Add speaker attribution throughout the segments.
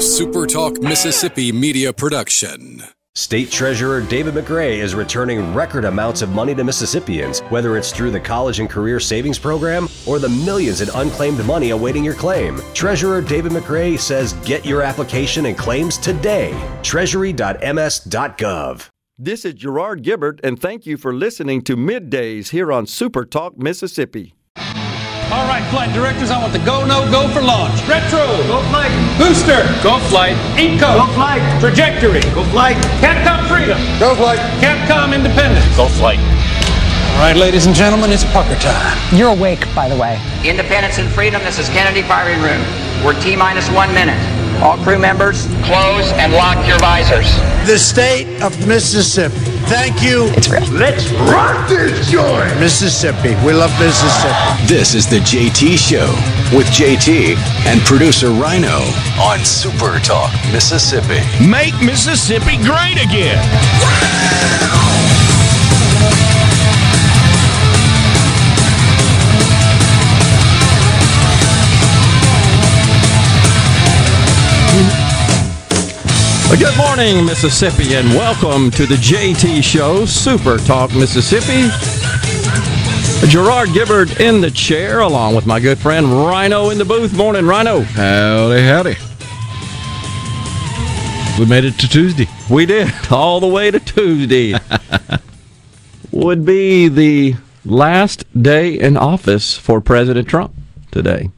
Speaker 1: a SuperTalk Mississippi media production.
Speaker 2: State Treasurer David McRae is returning record amounts of money to Mississippians, whether it's through the College and Career Savings Program or the millions in unclaimed money awaiting your claim. Treasurer David McRae says get your application and claims today. Treasury.ms.gov.
Speaker 3: This is Gerard Gibbert, and thank you for listening to Middays here on Super Talk Mississippi.
Speaker 4: All right, flight directors, I want the go, no, go for launch. Retro. Go flight. Booster. Go flight. Inco. Go flight. Trajectory. Go flight. Capcom Freedom. Go flight. Capcom Independence. Go flight. All right, ladies and gentlemen, it's pucker time.
Speaker 5: You're awake, by the way.
Speaker 6: Independence and Freedom, this is Kennedy Firing Room. We're T minus one minute. All crew members, close and lock your visors.
Speaker 7: The state of Mississippi. Thank you.
Speaker 5: It's real.
Speaker 7: Let's rock this joint. Mississippi. We love Mississippi.
Speaker 1: This is the JT Show with JT and producer Rhino on Super Talk Mississippi.
Speaker 8: Make Mississippi great again.
Speaker 4: Good morning, Mississippi, and welcome to the JT Show, Super Talk Mississippi. Gerard Gibbert in the chair, along with my good friend Rhino in the booth. Morning, Rhino.
Speaker 9: Howdy, howdy. We made it to Tuesday.
Speaker 4: We did all the way to Tuesday. Would be the last day in office for President Trump today.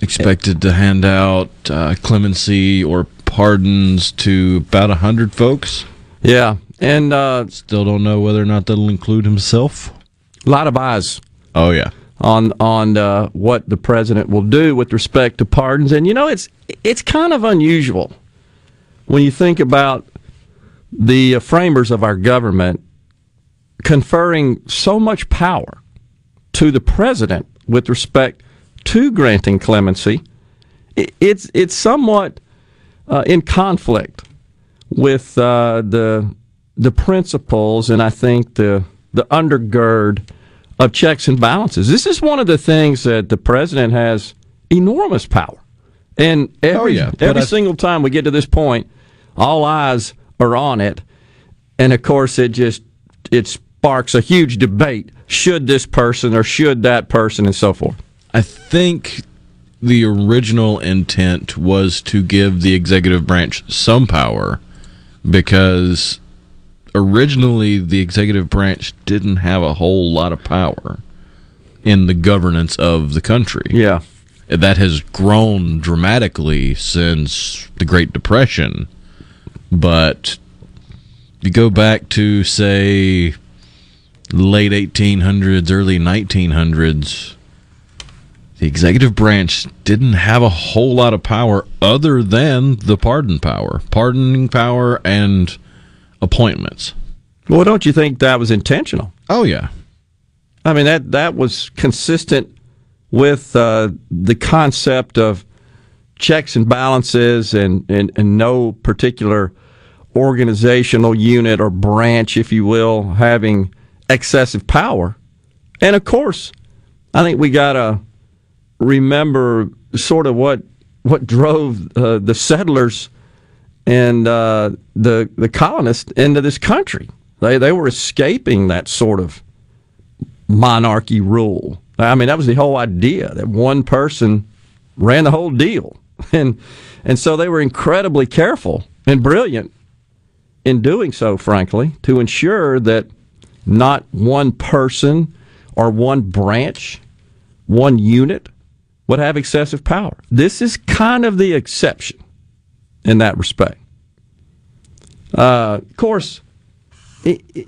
Speaker 9: Expected to hand out uh, clemency or pardons to about a hundred folks.
Speaker 4: Yeah, and uh,
Speaker 9: Still don't know whether or not that'll include himself.
Speaker 4: a lot of eyes
Speaker 9: Oh yeah,
Speaker 4: on on uh, what the president will do with respect to pardons. And you know, it's it's kind of unusual when you think about the uh, framers of our government conferring so much power to the president with respect to granting clemency. It, it's it's somewhat uh, in conflict with uh, the the principles and I think the the undergird of checks and balances. This is one of the things that the president has enormous power, and every
Speaker 9: Oh, yeah,
Speaker 4: every single time we get to this point, all eyes are on it, and of course it just it sparks a huge debate: should this person or should that person, and so forth.
Speaker 9: I think the original intent was to give the executive branch some power because originally the executive branch didn't have a whole lot of power in the governance of the country.
Speaker 4: Yeah,
Speaker 9: that has grown dramatically since the Great Depression. But you go back to say late 1800s, early 1900s, the executive branch didn't have a whole lot of power other than the pardon power, pardoning power and appointments.
Speaker 4: well, don't you think that was intentional?
Speaker 9: Oh yeah.
Speaker 4: I mean that that was consistent with uh, the concept of checks and balances and, and, and no particular organizational unit or branch, if you will, having excessive power. And of course, I think we got to remember sort of what what drove uh, the settlers and uh, the the colonists into this country. They they were escaping that sort of monarchy rule. I mean, that was the whole idea that one person ran the whole deal, and and so they were incredibly careful and brilliant in doing so. Frankly, to ensure that not one person or one branch, one unit would have excessive power. This is kind of the exception in that respect. Uh, of course,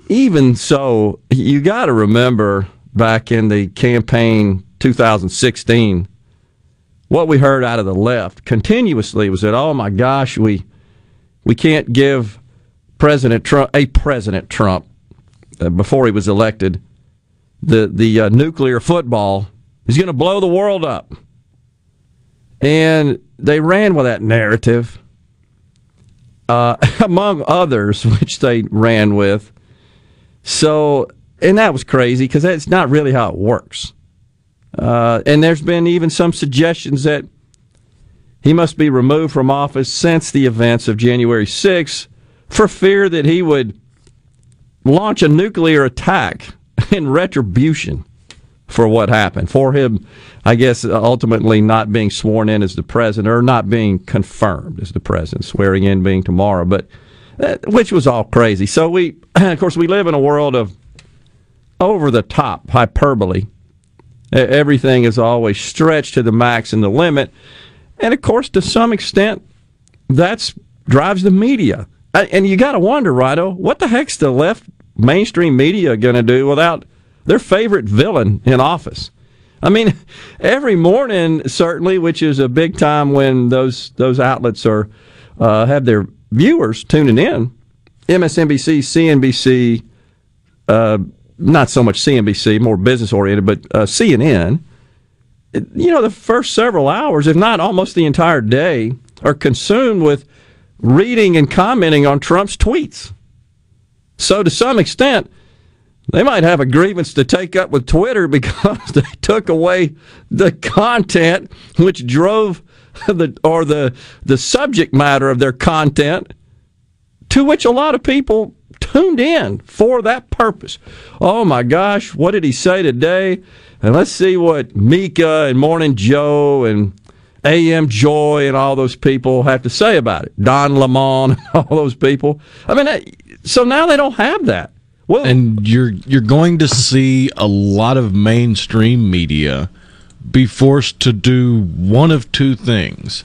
Speaker 4: even so, you got to remember back in the campaign 2016, what we heard out of the left continuously was that, oh my gosh, we we can't give President Trump a President Trump uh, before he was elected the the uh, nuclear football is going to blow the world up, and they ran with that narrative uh, among others, which they ran with. So, and that was crazy because that's not really how it works. Uh, and there's been even some suggestions that he must be removed from office since the events of January 6th for fear that he would launch a nuclear attack in retribution for what happened. For him, I guess, ultimately not being sworn in as the president or not being confirmed as the president, swearing in being tomorrow, but uh, which was all crazy. So we, of course, we live in a world of over the top hyperbole. Everything is always stretched to the max and the limit. And of course, to some extent, that's drives the media. And you got to wonder, Rhino, what the heck's the left mainstream media going to do without their favorite villain in office? I mean, every morning, certainly, which is a big time when those those outlets are uh, have their viewers tuning in. MSNBC, CNBC, uh, not so much CNBC, more business oriented, but uh, CNN. You know, the first several hours, if not almost the entire day, are consumed with reading and commenting on Trump's tweets. So, to some extent, they might have a grievance to take up with Twitter because they took away the content which drove the or the the subject matter of their content to which a lot of people tuned in for that purpose. Oh my gosh, what did he say today? And let's see what Mika and Morning Joe and AM Joy and all those people have to say about it. Don Lemon all those people. I mean, so now they don't have that.
Speaker 9: Well, and you're you're going to see a lot of mainstream media be forced to do one of two things.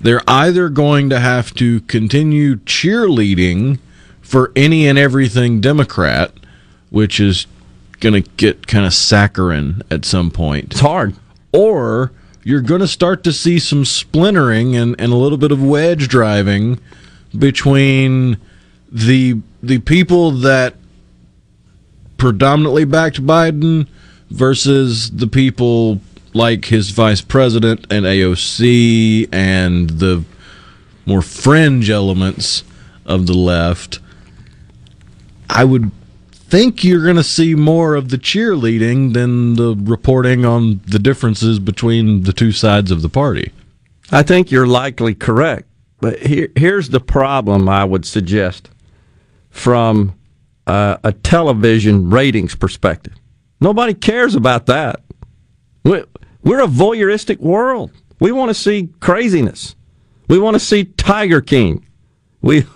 Speaker 9: They're either going to have to continue cheerleading for any and everything Democrat, which is going to get kind of saccharine at some point.
Speaker 4: It's hard.
Speaker 9: Or you're going to start to see some splintering and, and a little bit of wedge driving between the the people that predominantly backed Biden versus the people like his vice president and AOC and the more fringe elements of the left. I would think you're going to see more of the cheerleading than the reporting on the differences between the two sides of the party.
Speaker 4: I think you're likely correct. But here, here's the problem I would suggest from uh, a television ratings perspective. Nobody cares about that. We're, a voyeuristic world. We want to see craziness. We want to see Tiger King. We,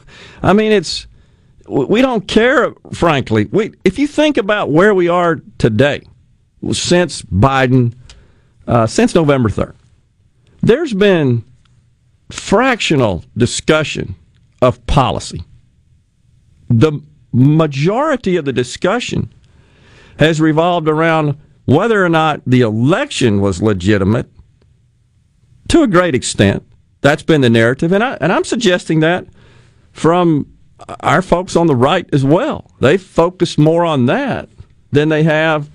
Speaker 4: I mean, it's we don't care, frankly. We, if you think about where we are today, since Biden, uh, since November 3rd, there's been fractional discussion of policy. The majority of the discussion has revolved around whether or not the election was legitimate to a great extent. That's been the narrative. And, I, and I'm suggesting that from our folks on the right as well. They focus more on that than they have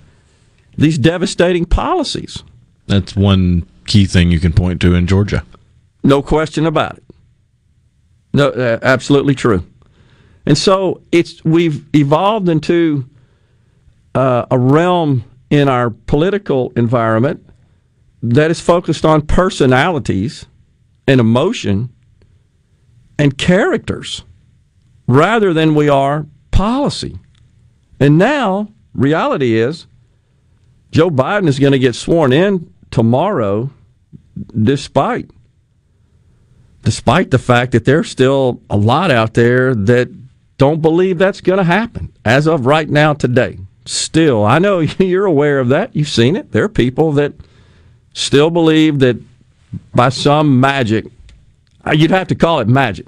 Speaker 4: these devastating policies.
Speaker 9: That's one key thing you can point to in Georgia.
Speaker 4: No question about it. No, uh, absolutely true. And so it's we've evolved into uh, a realm in our political environment that is focused on personalities and emotion and characters rather than we are policy. And now, reality is, Joe Biden is going to get sworn in tomorrow, despite despite the fact that there's still a lot out there that don't believe that's going to happen as of right now today. Still, I know you're aware of that. You've seen it. There are people that still believe that by some magic, uh, you'd have to call it magic,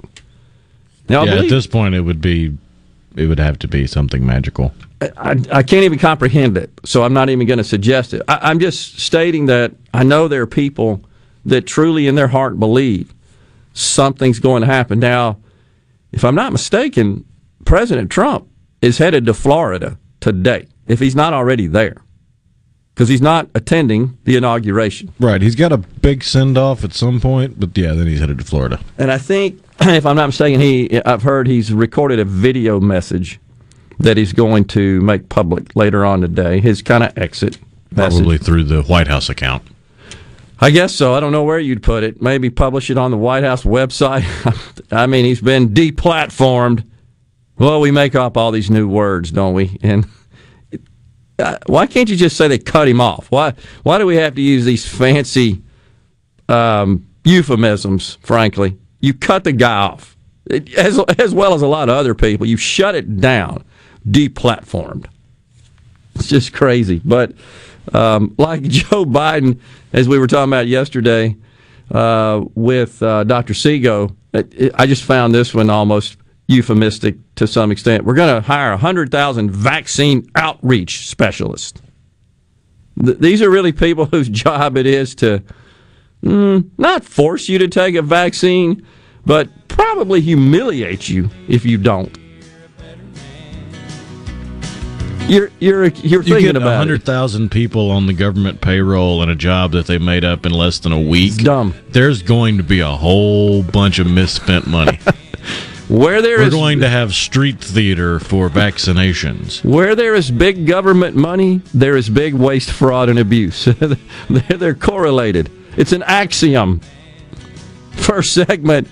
Speaker 9: now, yeah, at this point, it would be, it would have to be something magical.
Speaker 4: I, I can't even comprehend it, so I'm not even going to suggest it. I, I'm just stating that I know there are people that truly, in their heart, believe something's going to happen. Now, if I'm not mistaken, President Trump is headed to Florida today, if he's not already there, because he's not attending the inauguration.
Speaker 9: Right. He's got a big send off at some point, but yeah, then he's headed to Florida.
Speaker 4: And I think if I'm not mistaken, he I've heard he's recorded a video message that he's going to make public later on today. His kind of exit
Speaker 9: message. Probably through the White House account.
Speaker 4: I guess so. I don't know where you'd put it. Maybe publish it on the White House website. I mean, he's been deplatformed. Well, we make up all these new words, don't we? And uh, why can't you just say they cut him off? Why? Why do we have to use these fancy um, euphemisms? Frankly, you cut the guy off, as as well as a lot of other people. You shut it down, deplatformed. It's just crazy, but um, like Joe Biden, as we were talking about yesterday uh, with uh, Dr. Seago, I just found this one almost euphemistic to some extent. We're going to hire 100,000 vaccine outreach specialists. Th- these are really people whose job it is to mm, not force you to take a vaccine, but probably humiliate you if you don't. You're you're you're thinking you
Speaker 9: get
Speaker 4: about
Speaker 9: hundred thousand people on the government payroll and a job that they made up in less than a week.
Speaker 4: It's dumb.
Speaker 9: There's going to be a whole bunch of misspent money.
Speaker 4: Where there
Speaker 9: We're
Speaker 4: is-
Speaker 9: going to have street theater for vaccinations.
Speaker 4: Where there is big government money, there is big waste, fraud, and abuse. they're, they're correlated. It's an axiom. First segment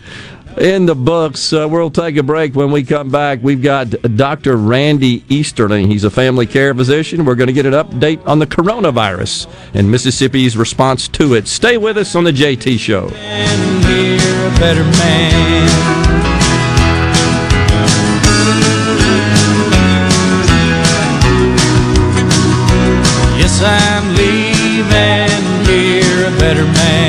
Speaker 4: in the books. Uh, we'll take a break. When we come back, we've got Dr. Randy Easterling. He's a family care physician. We're going to get an update on the coronavirus and Mississippi's response to it. Stay with us on the JT Show.
Speaker 10: I'm leaving here a better man.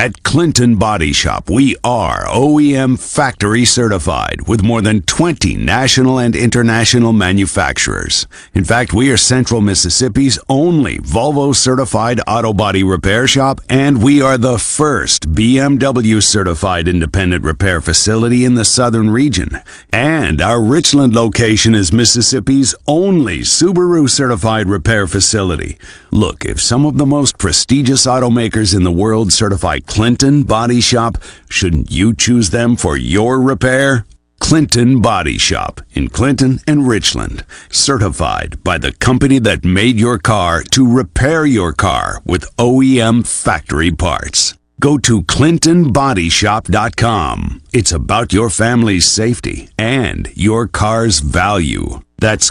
Speaker 11: At Clinton Body Shop, we are OEM factory certified with more than 20 national and international manufacturers. In fact, we are Central Mississippi's only Volvo certified auto body repair shop, and we are the first BMW certified independent repair facility in the southern region. And our Richland location is Mississippi's only Subaru certified repair facility. Look, if some of the most prestigious automakers in the world certify Clinton Body Shop, shouldn't you choose them for your repair? Clinton Body Shop in Clinton and Richland, certified by the company that made your car to repair your car with OEM factory parts. Go to ClintonBodyShop.com. It's about your family's safety and your car's value. That's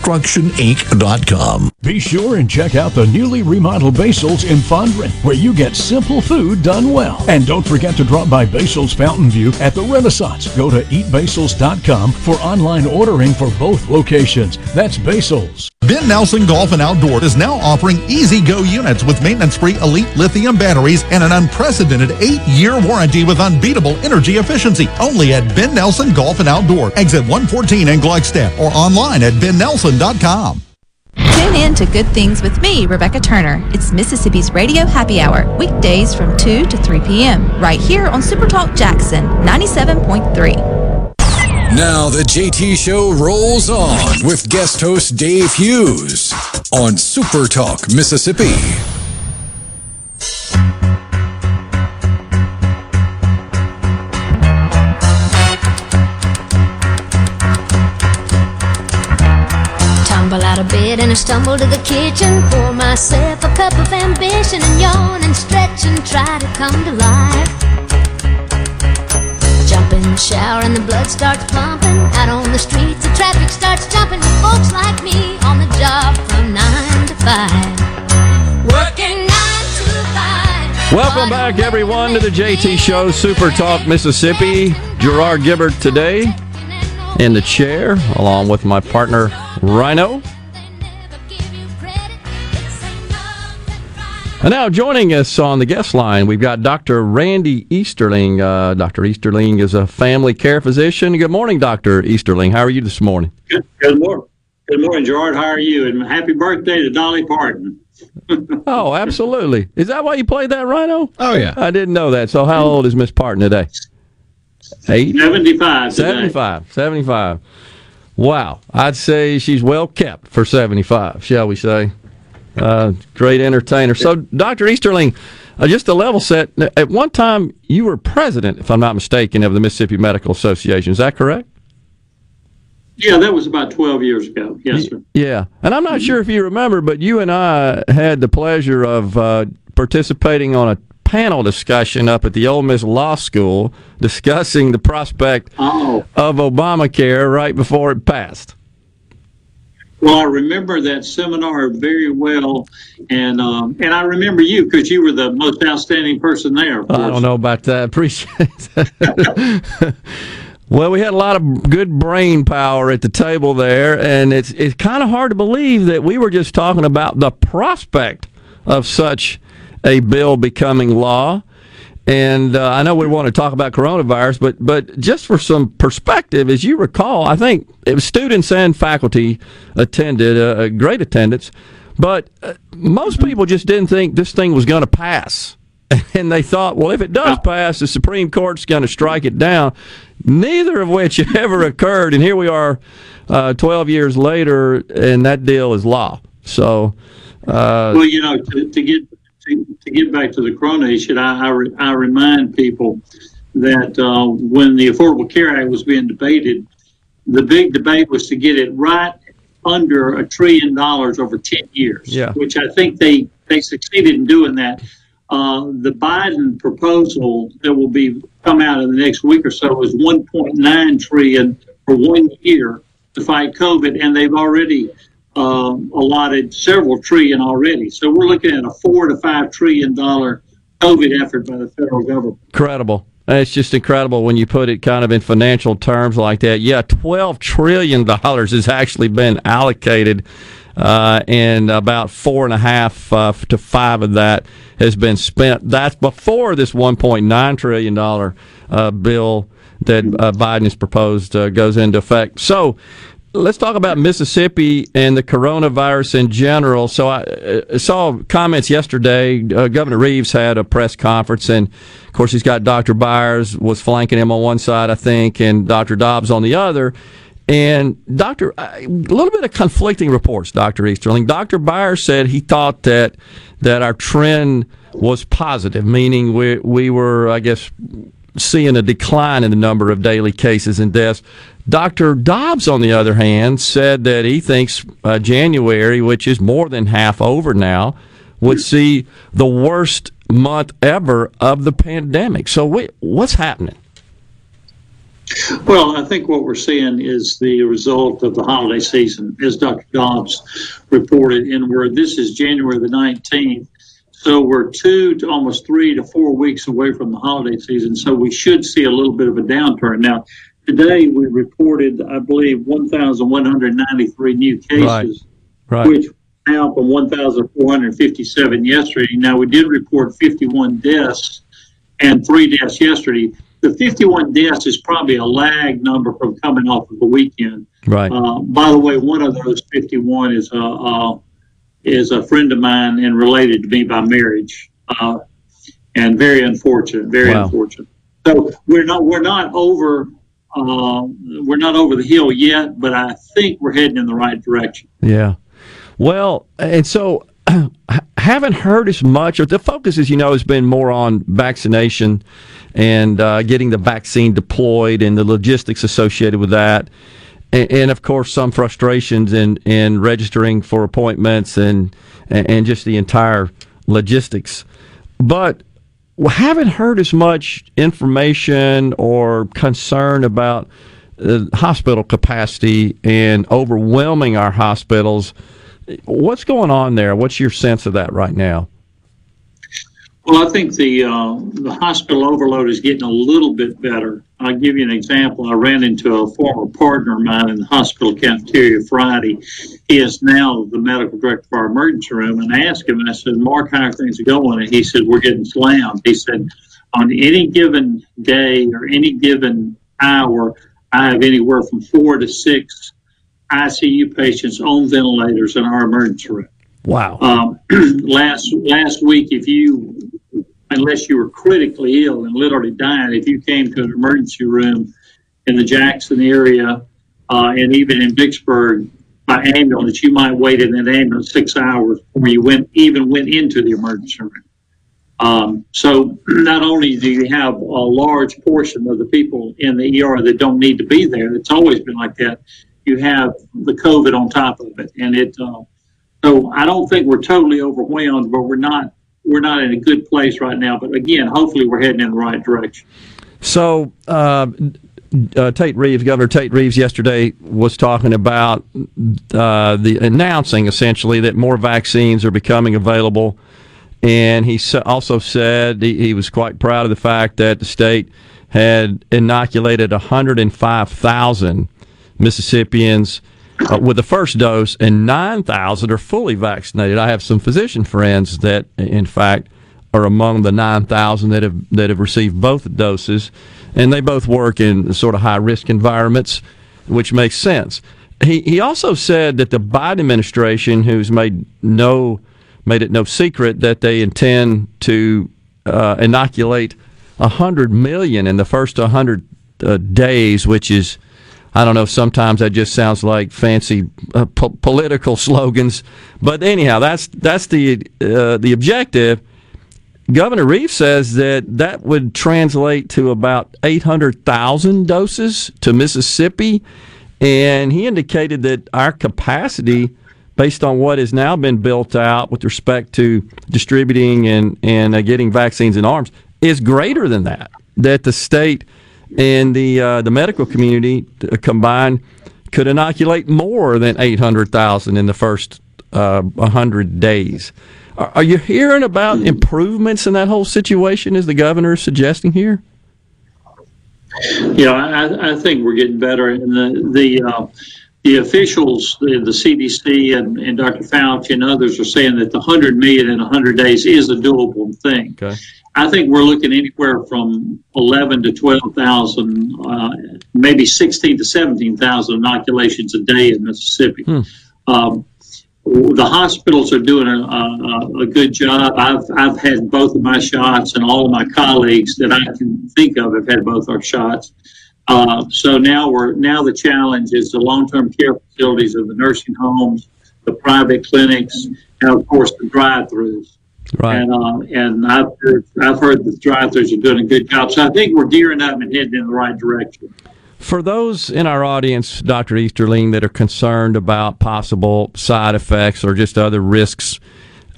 Speaker 12: WatkinsConstructionInc.com.
Speaker 13: Be sure and check out the newly remodeled Basil's in Fondren, where you get simple food done well. And don't forget to drop by Basil's Fountain View at the Renaissance. Go to eatbasils.com for online ordering for both locations. That's Basil's.
Speaker 14: Ben Nelson Golf and Outdoor is now offering E-Z-GO units with maintenance-free elite lithium batteries and an unprecedented eight-year warranty with unbeatable energy efficiency. Only at Ben Nelson Golf and Outdoor, exit 114 in Gluckstadt, or online at bennelson.com.
Speaker 15: Tune in to Good Things with me, Rebecca Turner. It's Mississippi's Radio Happy Hour, weekdays from 2 to 3 p.m., right here on Super Talk Jackson 97.3.
Speaker 1: Now the JT Show rolls on with guest host Dave Hughes on Super Talk, Mississippi.
Speaker 16: Bed and I stumble to the kitchen. Pour myself a cup of ambition and yawn and stretch and try to come to life. Jump in the shower and the blood starts pumping. Out on the streets, the traffic starts jumping. With folks like me on the job from nine to five. Working nine to five.
Speaker 4: Welcome back, everyone, to the JT Show, Super Talk, Mississippi. Gerard Gibbert today in the chair, along with my partner, Rhino. And now joining us on the guest line, we've got Dr. Randy Easterling. Uh, Dr. Easterling is a family care physician. Good morning, Dr. Easterling. How are you this morning?
Speaker 17: Good, good morning. Good morning, Gerard. How are you? And happy birthday to Dolly Parton.
Speaker 4: oh, absolutely. Is that why you played that Rhino?
Speaker 9: Oh, yeah.
Speaker 4: I didn't know that. So, how old is Miss Parton today? Eight?
Speaker 17: 75. Today.
Speaker 4: 75. 75. Wow. I'd say she's well kept for 75, shall we say. Uh, great entertainer. So, Dr. Easterling, uh, just a level set, at one time you were president, if I'm not mistaken, of the Mississippi Medical Association. Is that correct?
Speaker 17: Yeah, that was about 12 years ago. Yes, sir.
Speaker 4: Yeah. And I'm not sure if you remember, but you and I had the pleasure of uh, participating on a panel discussion up at the Ole Miss Law School discussing the prospect
Speaker 17: oh.
Speaker 4: of Obamacare right before it passed.
Speaker 17: Well, I remember that seminar very well, and um, and I remember you because you were the most outstanding person there.
Speaker 4: I don't know about that. Appreciate that. well, we had a lot of good brain power at the table there, and it's it's kind of hard to believe that we were just talking about the prospect of such a bill becoming law. And uh, I know we want to talk about coronavirus, but but just for some perspective, as you recall, I think it was students and faculty attended, uh, great attendance, but uh, most people just didn't think this thing was going to pass. And they thought, well, if it does pass, the Supreme Court's going to strike it down. Neither of which ever occurred, and here we are, uh, 12 years later, and that deal is law. So, uh,
Speaker 17: well, you know, to, to get to, to get back to the Corona issue, I, I, re, I remind people that uh, when the Affordable Care Act was being debated, the big debate was to get it right under a trillion dollars over 10 years,
Speaker 4: Yeah.
Speaker 17: which I think they, they succeeded in doing that. Uh, the Biden proposal that will be come out in the next week or so is 1.9 trillion for one year to fight COVID, and they've already um, allotted several trillion already. So we're looking at a four to five trillion dollar COVID effort by the federal government.
Speaker 4: incredible. It's just incredible when you put it kind of in financial terms like that. Yeah, twelve trillion dollars has actually been allocated, uh, and about four and a half uh, to five of that has been spent. That's before this one point nine trillion dollar uh, bill that uh, Biden has proposed uh, goes into effect. So. Let's talk about Mississippi and the coronavirus in general. So I uh, saw comments yesterday. Uh, Governor Reeves had a press conference, and of course he's got Dr. Byers was flanking him on one side, I think, and Dr. Dobbs on the other. And Dr. A little bit of conflicting reports, Dr. Easterling. Dr. Byers said he thought that that our trend was positive, meaning we we were, I guess, seeing a decline in the number of daily cases and deaths. Dr. Dobbs, on the other hand, said that he thinks uh, January, which is more than half over now, would see the worst month ever of the pandemic. So, wait, what's happening?
Speaker 17: Well, I think what we're seeing is the result of the holiday season, as Dr. Dobbs reported, and where this is January the 19th. So we're two to almost three to four weeks away from the holiday season. So we should see a little bit of a downturn. Now, today we reported, I believe, 1,193 new cases,
Speaker 4: Right. Right.
Speaker 17: which now from 1,457 yesterday. Now, we did report 51 deaths and three deaths yesterday. The 51 deaths is probably a lag number from coming off of the weekend.
Speaker 4: Right.
Speaker 17: Uh, by the way, one of those 51 is a uh, is a friend of mine and related to me by marriage, uh, and very unfortunate. Very
Speaker 4: Wow.
Speaker 17: unfortunate. So we're not we're not over uh, we're not over the hill yet, but I think we're heading in the right direction.
Speaker 4: Yeah. Well, and so haven't heard as much. Or the focus, as you know, has been more on vaccination and uh, getting the vaccine deployed and the logistics associated with that. And, and, of course, some frustrations in, in registering for appointments and, and just the entire logistics. But haven't heard as much information or concern about uh, hospital capacity and overwhelming our hospitals. What's going on there? What's your sense of that right now?
Speaker 17: Well, I think the uh, the hospital overload is getting a little bit better. I'll give you an example. I ran into a former partner of mine in the hospital cafeteria Friday. He is now the medical director of our emergency room, and I asked him, and I said, "Mark, how are things going?" And he said, "We're getting slammed." He said, "On any given day or any given hour, I have anywhere from four to six ICU patients on ventilators in our emergency room."
Speaker 4: Wow.
Speaker 17: Um, last last week, if you unless you were critically ill and literally dying, if you came to an emergency room in the Jackson area uh, and even in Vicksburg by ambulance, you might wait in that ambulance six hours before you went even went into the emergency room. Um, so not only do you have a large portion of the people in the ER that don't need to be there, it's always been like that. You have the COVID on top of it, and it. Uh, so I don't think we're totally overwhelmed, but we're not we're not in a good place right now. But again, hopefully we're heading in the right direction.
Speaker 4: So, uh, uh, Tate Reeves, Governor Tate Reeves, yesterday was talking about uh, the announcing essentially that more vaccines are becoming available, and he also said he, he was quite proud of the fact that the state had inoculated 105,000 Mississippians uh, with the first dose, and 9,000 are fully vaccinated. I have some physician friends that, in fact, are among the 9,000 that have that have received both doses, and they both work in sort of high risk environments, which makes sense. He he also said that the Biden administration, who's made no made it no secret that they intend to uh, inoculate 100 million in the first 100 uh, days, which is I don't know. Sometimes that just sounds like fancy uh, po- political slogans, but anyhow, that's that's the uh, the objective. Governor Reeves says that that would translate to about 800,000 doses to Mississippi, and he indicated that our capacity, based on what has now been built out with respect to distributing and and uh, getting vaccines in arms, is greater than that. That the state and the uh, the medical community uh, combined could inoculate more than 800,000 in the first uh, 100 days. Are, are, you hearing about improvements in that whole situation as the governor is suggesting here?
Speaker 17: Yeah, I, I think we're getting better. And the the uh, the officials, the, the CDC and, and Dr. Fauci and others are saying that the 100 million in 100 days is a doable thing.
Speaker 4: Okay.
Speaker 17: I think we're looking anywhere from 11 to 12,000, uh, maybe 16 to 17,000 inoculations a day in Mississippi.
Speaker 4: Hmm.
Speaker 17: Um, the hospitals are doing a, a, a, good job. I've, I've had both of my shots, and all of my colleagues that I can think of have had both our shots. Uh, so now we're now the challenge is the long-term care facilities of the nursing homes, the private clinics, and of course the drive-throughs.
Speaker 4: Right.
Speaker 17: And uh, and I've heard, I've heard the drive-throughs are doing a good job. So I think we're gearing up and heading in the right direction.
Speaker 4: For those in our audience, Dr. Easterling, that are concerned about possible side effects or just other risks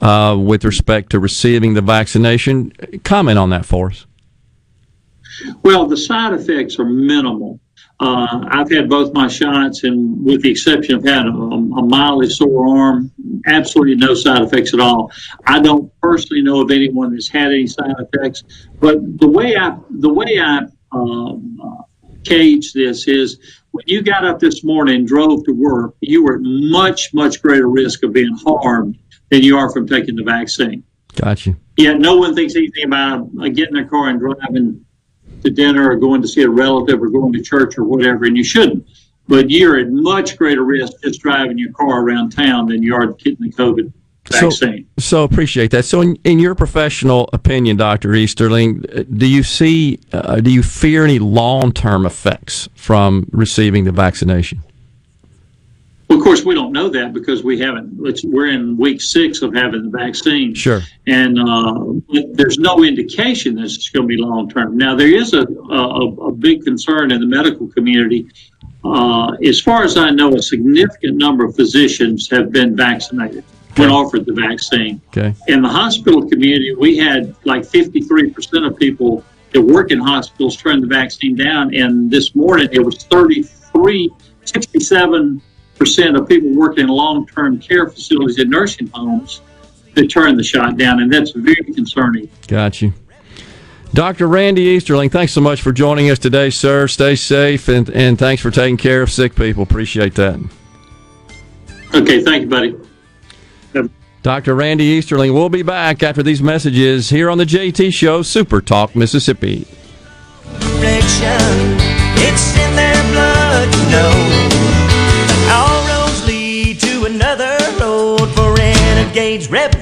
Speaker 4: uh, with respect to receiving the vaccination, comment on that for us.
Speaker 17: Well, the side effects are minimal. Uh, I've had both my shots, and with the exception of having a, a, mildly sore arm, absolutely no side effects at all. I don't personally know of anyone that's had any side effects, but the way I the way I um, uh, cage this is when you got up this morning and drove to work, you were at much much greater risk of being harmed than you are from taking the vaccine.
Speaker 4: Gotcha.
Speaker 17: Yeah, no one thinks anything about uh, getting in a car and driving to dinner or going to see a relative or going to church or whatever, and you shouldn't. But you're at much greater risk just driving your car around town than you are getting the COVID. vaccine.
Speaker 4: So, so appreciate that. So, in, in your professional opinion, Doctor Easterling, do you see, uh, do you fear any long term effects from receiving the vaccination?
Speaker 17: Well, of course, we don't know that because we haven't. We're in week six of having the vaccine.
Speaker 4: Sure.
Speaker 17: And uh, there's no indication that it's going to be long term. Now, there is a, a, a big concern in the medical community. Uh, as far as I know, a significant number of physicians have been vaccinated when offered the vaccine.
Speaker 4: Okay.
Speaker 17: In the hospital community, we had like 53% of people that work in hospitals turn the vaccine down. And this morning, it was 33, 67 percent of people working in long-term care facilities and nursing homes that turn the shot down, and that's very concerning.
Speaker 4: Got you. Dr. Randy Easterling, thanks so much for joining us today, sir. Stay safe, and, and thanks for taking care of sick people. Appreciate that.
Speaker 17: Okay, thank you, buddy.
Speaker 4: Dr. Randy Easterling will be back after these messages here on the JT Show, Super Talk, Mississippi.
Speaker 18: Renegades, rebels,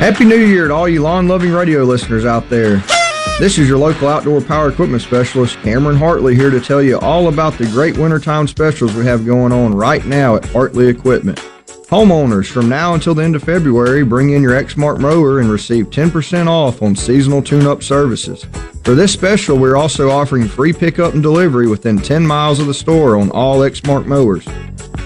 Speaker 19: Happy New Year to all you lawn loving radio listeners out there. This is your local outdoor power equipment specialist, Cameron Hartley, here to tell you all about the great wintertime specials we have going on right now at Hartley Equipment. Homeowners, from now until the end of February, bring in your Exmark mower and receive 10% off on seasonal tune up services. For this special, we're also offering free pickup and delivery within 10 miles of the store on all Exmark mowers.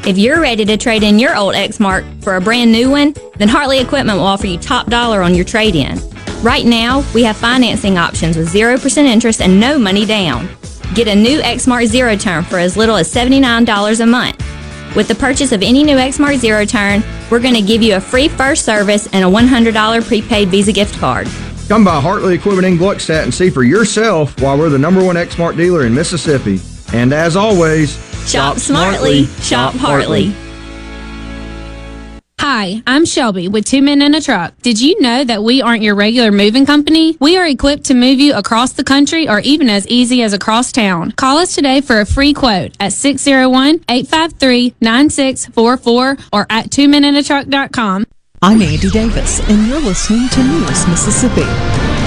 Speaker 20: If you're ready to trade in your old Exmark for a brand new one, then Hartley Equipment will offer you top dollar on your trade in. Right now, we have financing options with 0% interest and no money down. Get a new Exmark Zero Turn for as little as $79 a month. With the purchase of any new Exmark Zero Turn, we're going to give you a free first service and a $100 prepaid Visa gift card.
Speaker 19: Come by Hartley Equipment in Gluckstadt and see for yourself why we're the number one Exmark dealer in Mississippi. And as always,
Speaker 20: Shop smartly, shop Hartley.
Speaker 21: Hi, I'm Shelby with Two Men in a Truck. Did you know that we aren't your regular moving company? We are equipped to move you across the country or even as easy as across town. Call us today for a free quote at 601-853-9644 or at twomeninatruck.com.
Speaker 22: I'm Andy Davis, and you're listening to News Mississippi.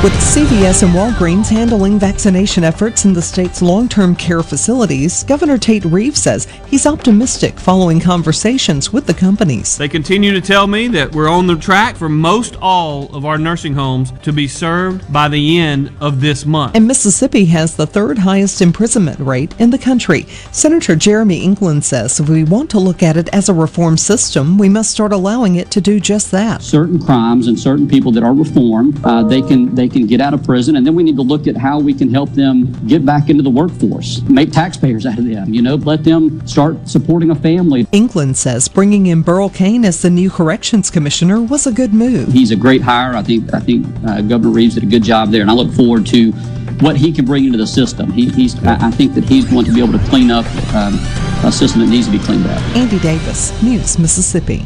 Speaker 23: With CVS and Walgreens handling vaccination efforts in the state's long term care facilities, Governor Tate Reeves says he's optimistic following conversations with the companies.
Speaker 24: They continue to tell me that we're on the track for most all of our nursing homes to be served by the end of this month.
Speaker 23: And Mississippi has the third highest imprisonment rate in the country. Senator Jeremy England says if we want to look at it as a reform system, we must start allowing it to do just that.
Speaker 25: certain crimes and certain people that are reformed, uh, they can they can get out of prison, and then we need to look at how we can help them get back into the workforce, make taxpayers out of them. You know, let them start supporting a family.
Speaker 23: England says bringing in Burl Cain as the new corrections commissioner was a good move.
Speaker 25: He's a great hire. I think I think uh, Governor Reeves did a good job there, and I look forward to what he can bring into the system. He, he's I I think that he's going to be able to clean up um, a system that needs to be cleaned up.
Speaker 23: Andy Davis, News, Mississippi.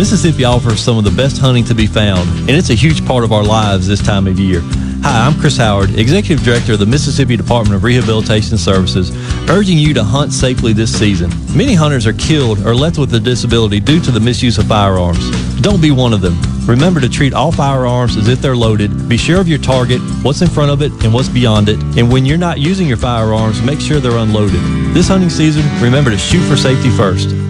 Speaker 26: Mississippi offers some of the best hunting to be found, and it's a huge part of our lives this time of year. Hi, I'm Chris Howard, Executive Director of the Mississippi Department of Rehabilitation Services, urging you to hunt safely this season. Many hunters are killed or left with a disability due to the misuse of firearms. Don't be one of them. Remember to treat all firearms as if they're loaded. Be sure of your target, what's in front of it, and what's beyond it. And when you're not using your firearms, make sure they're unloaded. This hunting season, remember to shoot for safety first.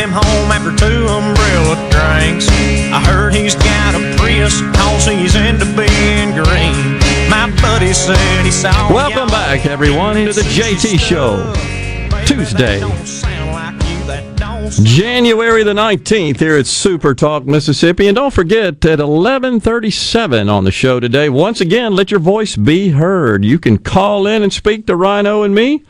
Speaker 18: him home after two umbrella drinks. I heard he's got a Prius cause he's into being green. My buddy said he saw
Speaker 4: Welcome back, everyone, to the JT Show. Tuesday, January the 19th here at Super Talk Mississippi. And don't forget, at 1137 on the show today, once again, let your voice be heard. You can call in and speak to Rhino and me.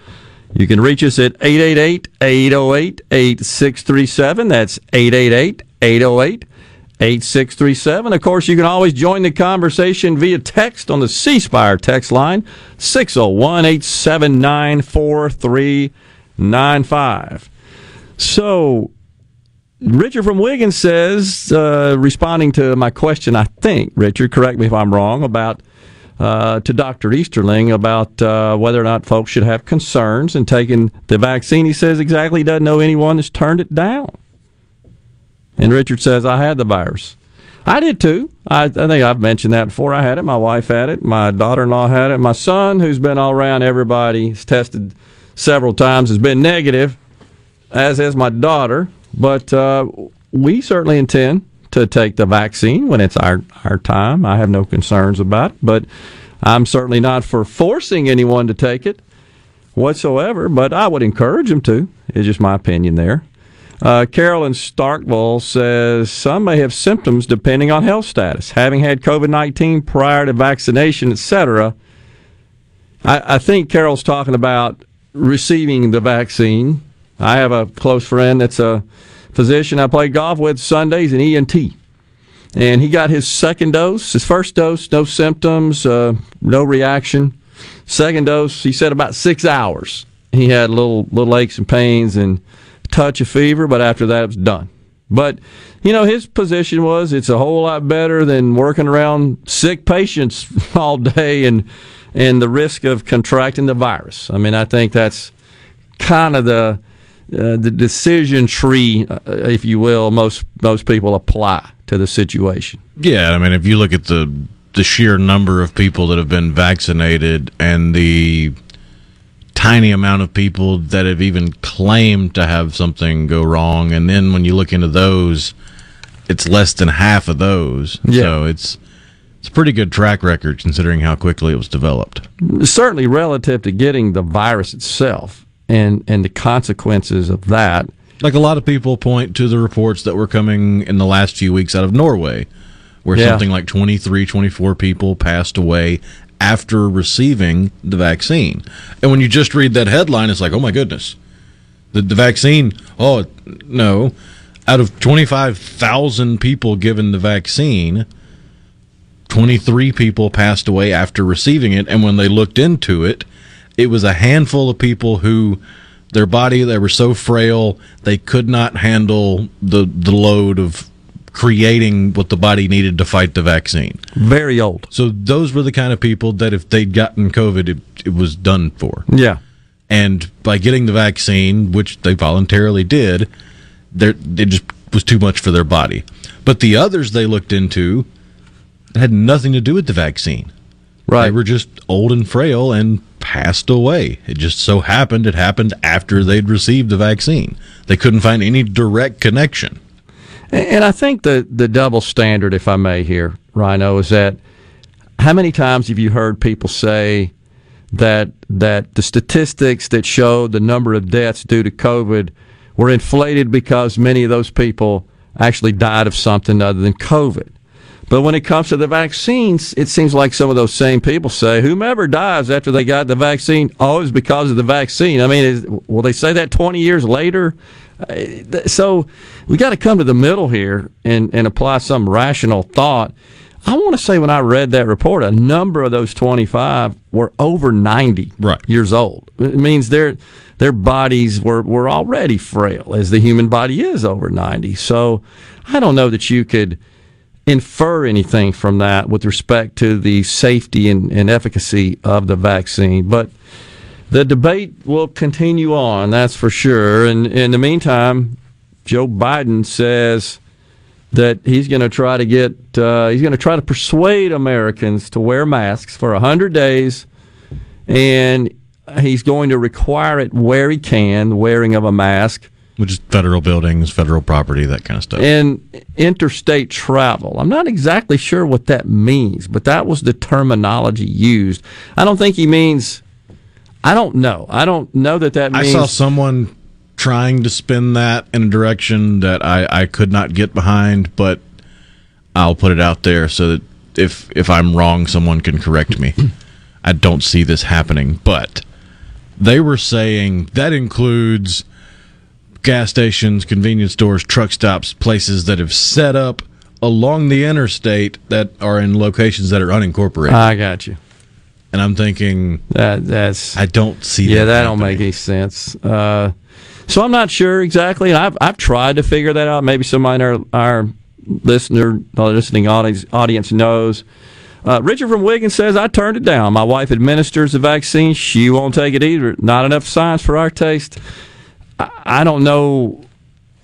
Speaker 4: You can reach us at 888-808-8637. That's 888-808-8637. Of course, you can always join the conversation via text on the C Spire text line, 601-879-4395. So, Richard from Wiggins says, uh, responding to my question, I think, Richard, correct me if I'm wrong, about uh, to Dr. Easterling about uh, whether or not folks should have concerns in taking the vaccine. He says exactly he doesn't know anyone that's turned it down. And Richard says, I had the virus. I did too. I, I think I've mentioned that before. I had it. My wife had it. My daughter in law had it. My son, who's been all around everybody, has tested several times, has been negative, as has my daughter. But uh, we certainly intend to take the vaccine when it's our, our time. I have no concerns about it, but I'm certainly not for forcing anyone to take it whatsoever, but I would encourage them to. It's just my opinion there. Uh, Carolyn Starkville says some may have symptoms depending on health status. Having had COVID 19 prior to vaccination, etc. I, I think Carol's talking about receiving the vaccine. I have a close friend that's a physician I play golf with Sundays, an ENT. And he got his second dose, his first dose, no symptoms, uh, no reaction. Second dose, he said about six hours. He had little little aches and pains and touch of fever, but after that, it was done. But, you know, his position was it's a whole lot better than working around sick patients all day and, and the risk of contracting the virus. I mean, I think that's kind of the, uh, the decision tree, uh, if you will, most, most people apply to the situation.
Speaker 9: Yeah, I mean, if you look at the the sheer number of people that have been vaccinated and the tiny amount of people that have even claimed to have something go wrong, and then when you look into those, it's less than half of those.
Speaker 4: Yeah.
Speaker 9: So it's it's a pretty good track record considering how quickly it was developed.
Speaker 4: Certainly, relative to getting the virus itself and, and the consequences of that.
Speaker 9: Like a lot of people point to the reports that were coming in the last few weeks out of Norway, where
Speaker 4: Yeah.
Speaker 9: something like 23, 24 people passed away after receiving the vaccine. And when you just read that headline, it's like, oh my goodness, the, the vaccine, oh, no. Out of 25,000 people given the vaccine, 23 people passed away after receiving it. And when they looked into it, it was a handful of people who their body they were so frail they could not handle the the load of creating what the body needed to fight the vaccine.
Speaker 4: Very old.
Speaker 9: So those were the kind of people that if they'd gotten COVID, it, it was done for.
Speaker 4: Yeah.
Speaker 9: And by getting the vaccine, which they voluntarily did, there it just was too much for their body. But the others they looked into had nothing to do with the vaccine.
Speaker 4: Right.
Speaker 9: They were just old and frail and passed away. It just so happened it happened after they'd received the vaccine. They couldn't find any direct connection.
Speaker 4: And I think the, the double standard, if I may here, Rhino, is that how many times have you heard people say that that the statistics that showed the number of deaths due to COVID were inflated because many of those people actually died of something other than COVID? But when it comes to the vaccines, it seems like some of those same people say, whomever dies after they got the vaccine, oh, it's because of the vaccine. I mean, is, will they say that 20 years later? Uh, So we got to come to the middle here and, and apply some rational thought. I want to say when I read that report, a number of those 25 were over 90
Speaker 9: right.
Speaker 4: years old. It means their their bodies were, were already frail, as the human body is over 90. So I don't know that you could infer anything from that with respect to the safety and, and efficacy of the vaccine. But the debate will continue on, that's for sure. And in the meantime, Joe Biden says that he's going to try to get, uh, he's going to try to persuade Americans to wear masks for 100 days. And he's going to require it where he can, wearing of a mask
Speaker 9: Which is federal buildings, federal property, that kind of stuff.
Speaker 4: and interstate travel. I'm not exactly sure what that means, but that was the terminology used. I don't think he means. I don't know. I don't know that that
Speaker 9: I saw someone trying to spin that in a direction that I, I could not get behind, but I'll put it out there so that if if I'm wrong, someone can correct me. I don't see this happening, but they were saying that includes gas stations, convenience stores, truck stops, places that have set up along the interstate that are in locations that are unincorporated.
Speaker 4: I got you.
Speaker 9: And I'm thinking
Speaker 4: that that's
Speaker 9: I don't see that.
Speaker 4: yeah,
Speaker 9: that.
Speaker 4: that don't make any sense. Uh, so I'm not sure exactly. I've I've tried to figure that out. Maybe somebody in our our listener, our listening audience audience knows. Uh, Richard from Wiggins says I turned it down. My wife administers the vaccine. She won't take it either. Not enough science for our taste. I, don't know.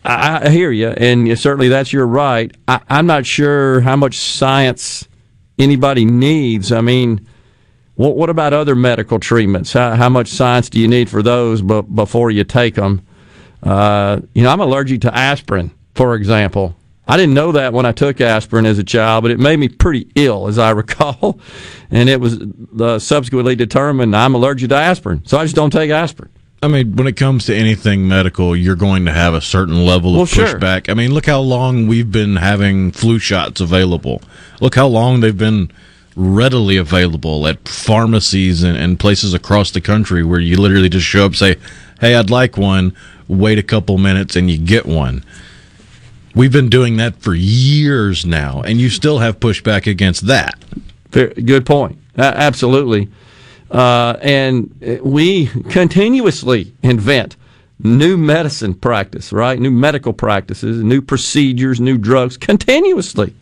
Speaker 4: I, I hear you, and certainly that's your right. I, I'm not sure how much science anybody needs. I mean, what, what about other medical treatments? How, how much science do you need for those b- before you take them? Uh, you know, I'm allergic to aspirin, for example. I didn't know that when I took aspirin as a child, but it made me pretty ill, as I recall. And it was uh, subsequently determined I'm allergic to aspirin, so I just don't take aspirin.
Speaker 9: I mean, when it comes to anything medical, you're going to have a certain level of
Speaker 4: Well, sure.
Speaker 9: pushback. I mean, look how long we've been having flu shots available. Look how long they've been readily available at pharmacies and, and places across the country where you literally just show up, say, "Hey, I'd like one." Wait a couple minutes, and you get one. We've been doing that for years now, and you still have pushback against that.
Speaker 4: Good point. Absolutely. Uh, and we continuously invent new medicine practice, right? New medical practices, new procedures, new drugs continuously.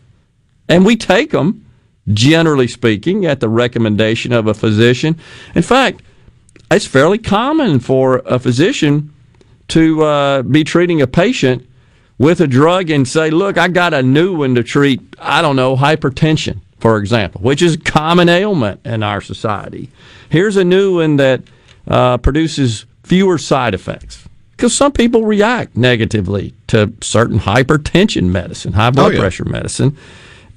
Speaker 4: And we take them, generally speaking, at the recommendation of a physician. In fact, it's fairly common for a physician to uh, be treating a patient with a drug and say, look, I got a new one to treat, I don't know, hypertension, for example, which is a common ailment in our society. Here's a new one that uh, produces fewer side effects. Because some people react negatively to certain hypertension medicine, high blood
Speaker 9: yeah.
Speaker 4: pressure medicine.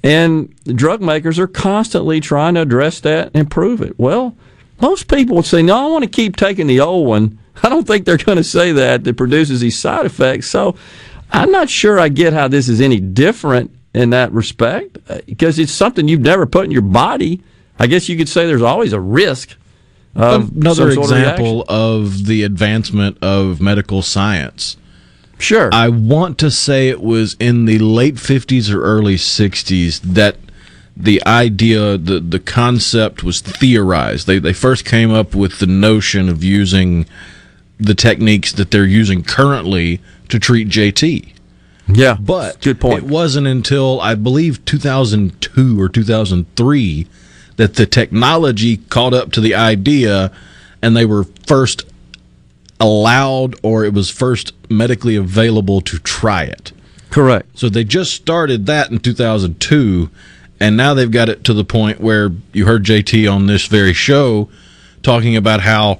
Speaker 4: And drug makers are constantly trying to address that and improve it. Well, most people would say, no, I want to keep taking the old one. I don't think they're going to say that that produces these side effects. So I'm not sure I get how this is any different in that respect uh, because it's something you've never put in your body. I guess you could say there's always a risk of
Speaker 9: Another
Speaker 4: of
Speaker 9: example
Speaker 4: reaction.
Speaker 9: of, the advancement of medical science.
Speaker 4: Sure.
Speaker 9: I want to say it was in the late 50s or early 60s that the idea, the, the concept was theorized. They, they first came up with the notion of using the techniques that they're using currently to treat JT.
Speaker 4: Yeah,
Speaker 9: but
Speaker 4: good point.
Speaker 9: It wasn't until I believe 2002 or 2003 that the technology caught up to the idea, and they were first allowed, or it was first medically available to try it.
Speaker 4: Correct.
Speaker 9: So they just started that in 2002, and now they've got it to the point where you heard JT on this very show talking about how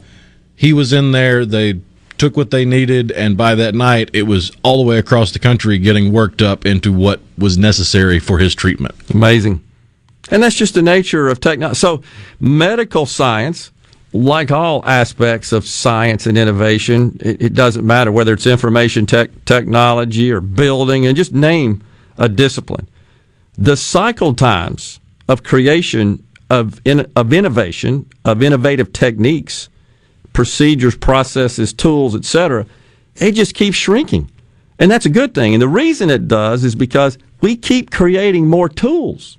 Speaker 9: he was in there. They took what they needed, and by that night, it was all the way across the country getting worked up into what was necessary for his treatment.
Speaker 4: Amazing. And that's just the nature of technology. So, medical science, like all aspects of science and innovation, it, it doesn't matter whether it's information tech, technology or building, and just name a discipline. The cycle times of creation of, in, of innovation, of innovative techniques, procedures, processes, tools, etc., it just keeps shrinking. And that's a good thing. And the reason it does is because we keep creating more tools.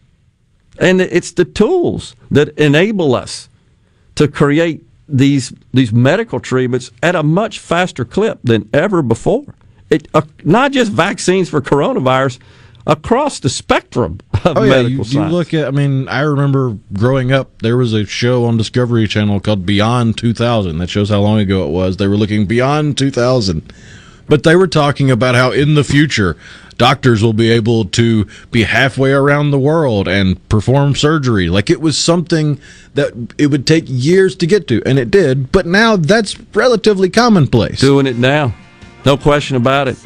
Speaker 4: And it's the tools that enable us to create these these medical treatments at a much faster clip than ever before. It uh, not just vaccines for coronavirus across the spectrum of
Speaker 9: Oh yeah,
Speaker 4: medical
Speaker 9: you, you
Speaker 4: science.
Speaker 9: look at. I mean, I remember growing up. There was a show on Discovery Channel called Beyond 2000. That shows how long ago it was. They were looking beyond 2000, but they were talking about how in the future doctors will be able to be halfway around the world and perform surgery. Like it was something that it would take years to get to, and it did. But now that's relatively commonplace.
Speaker 4: Doing it now, no question about it.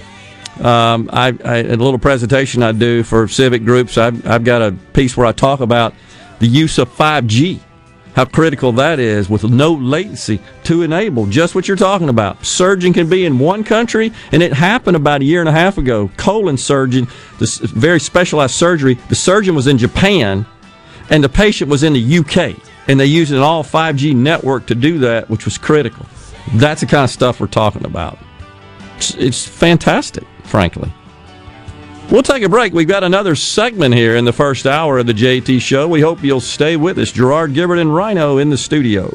Speaker 4: Um, I, I a little presentation I do for civic groups. I've, I've got a piece where I talk about the use of 5G, how critical that is with no latency to enable just what you're talking about. Surgeon can be in one country, and it happened about a year and a half ago. Colon surgeon, this very specialized surgery. The surgeon was in Japan, and the patient was in the UK, and they used an all 5G network to do that, which was critical. That's the kind of stuff we're talking about. It's, it's fantastic, frankly. We'll take a break. We've got another segment here in the first hour of the JT Show. We hope you'll stay with us. Gerard Gibbert and Rhino in the studio.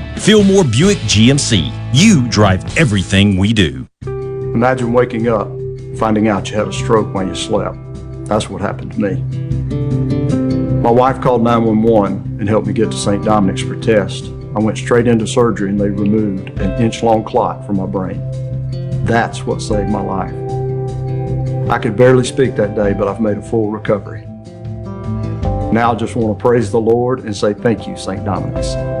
Speaker 27: Fillmore Buick GMC. You drive everything we do.
Speaker 28: Imagine waking up, finding out you had a stroke while you slept. That's what happened to me. My wife called 911 and helped me get to St. Dominic's for tests. I went straight into surgery and they removed an inch long clot from my brain. That's what saved my life. I could barely speak that day, but I've made a full recovery. Now I just want to praise the Lord and say thank you, St. Dominic's.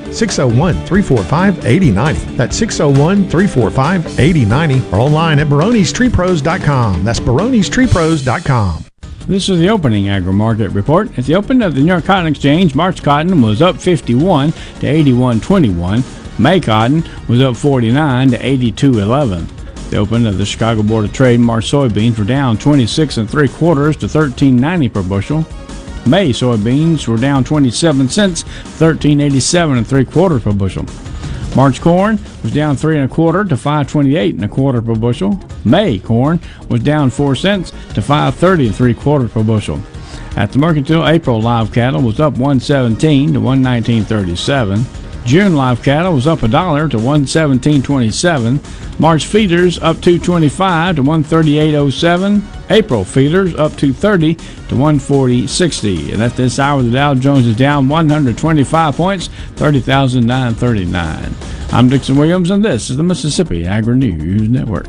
Speaker 8: 601 345 8090. That's 601 345 8090 or online at baronestreepros.com. That's baronestreepros.com.
Speaker 29: This is the opening agri market report. At the open of the New York Cotton Exchange, March cotton was up 51 to 81.21. May cotton was up 49 to 82.11. The open of the Chicago Board of Trade, March soybeans were down 26 and three quarters to 13.90 per bushel. May soybeans were down 27 cents, 13.87 and three quarters per bushel. March corn was down three and a quarter to 5.28 and a quarter per bushel. May corn was down four cents to 5.30 and three quarters per bushel. At the mercantile, April live cattle was up 117 to 119.37. June live cattle was up a dollar to 117.27. March feeders up 225 to 138.07. April feeders up 230 to 140.60. And at this hour, the Dow Jones is down 125 points, 30,939. I'm Dixon Williams, and this is the Mississippi Agri News Network.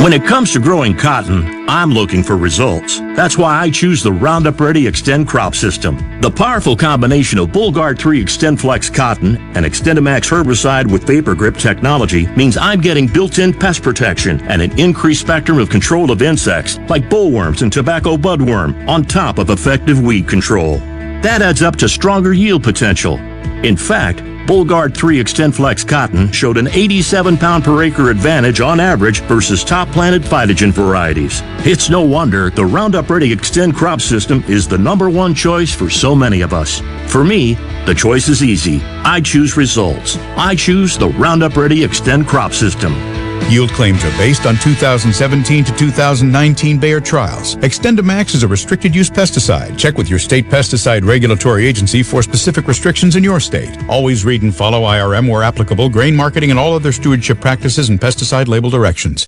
Speaker 30: When it comes to growing cotton, I'm looking for results. That's why I choose the Roundup Ready Xtend crop system. The powerful combination of Bollgard 3 XtendFlex cotton and XtendiMax herbicide with VaporGrip technology means I'm getting built-in pest protection and an increased spectrum of control of insects like bollworms and tobacco budworm on top of effective weed control. That adds up to stronger yield potential. In fact, Bollgard 3 XtendFlex cotton showed an 87 pound per acre advantage on average versus top planted phytogen varieties. It's no wonder the Roundup Ready Xtend crop system is the number one choice for so many of us. For me, the choice is easy. I choose results. I choose the Roundup Ready Xtend crop system.
Speaker 31: Yield claims are based on 2017 to 2019 Bayer trials. XtendiMax is a restricted use pesticide. Check with your state pesticide regulatory agency for specific restrictions in your state. Always read and follow IRM where applicable, grain marketing, and all other stewardship practices and pesticide label directions.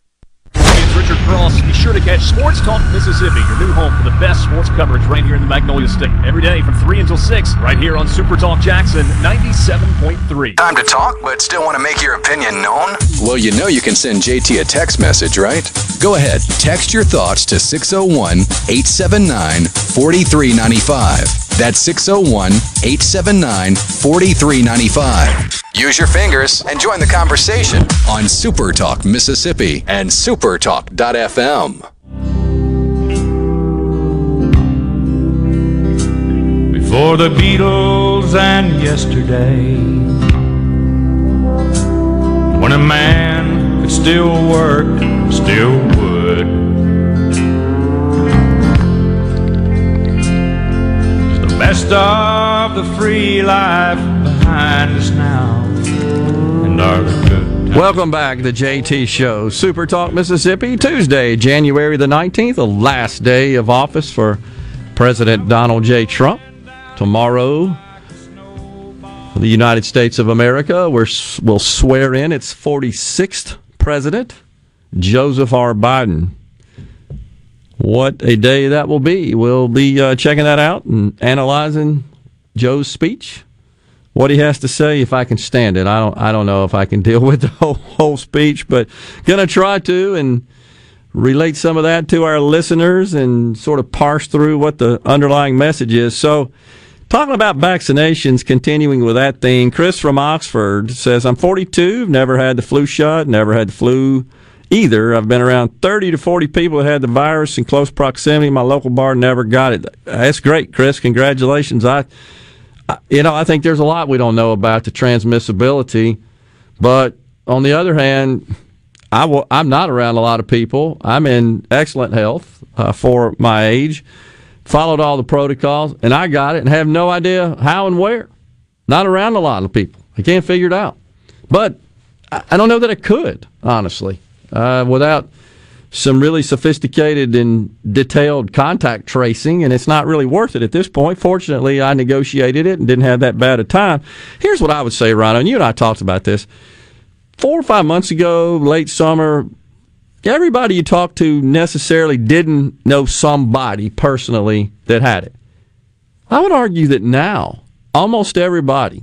Speaker 32: It's Cross. Be sure to catch Sports Talk Mississippi, your new home for the best sports coverage right here in the Magnolia State. Every day from 3 until 6, right here on Super Talk Jackson 97.3.
Speaker 1: Time to talk, but still want to make your opinion known? Well, you know you can send JT a text message, right? Go ahead, text your thoughts to 601 879 4395. That's 601 879 4395. Use your fingers and join the conversation on Super Talk Mississippi and supertalk.fm.
Speaker 33: Before the Beatles and yesterday, when a man could still work, still would. The best of the free life behind us now, and are the good
Speaker 4: Welcome back to the JT Show, Super Talk Mississippi, Tuesday, January the 19th, the last day of office for President Donald J. Trump. Tomorrow, the United States of America will swear in its 46th president, Joseph R. Biden. What a day that will be. We'll be uh, checking that out and analyzing Joe's speech what he has to say if I can stand it. I don't I don't know if I can deal with the whole, whole speech, but gonna try to and relate some of that to our listeners and sort of parse through what the underlying message is. So talking about vaccinations, continuing with that theme, Chris from Oxford says I'm 42, never had the flu shot, never had the flu either. I've been around 30 to 40 people that had the virus in close proximity. My local bar never got it. That's great, Chris. Congratulations. I you know, I think there's a lot we don't know about the transmissibility. But on the other hand, I'm not around a lot of people. I'm in excellent health uh, for my age. Followed all the protocols, and I got it, and have no idea how and where. Not around a lot of people. I can't figure it out. But I I don't know that I could, honestly, uh, without some really sophisticated and detailed contact tracing, and it's not really worth it at this point. Fortunately, I negotiated it and didn't have that bad a time. Here's what I would say, Rhino, and you and I talked about this four or five months ago, late summer. Everybody you talked to necessarily didn't know somebody personally that had it. I would argue that now almost everybody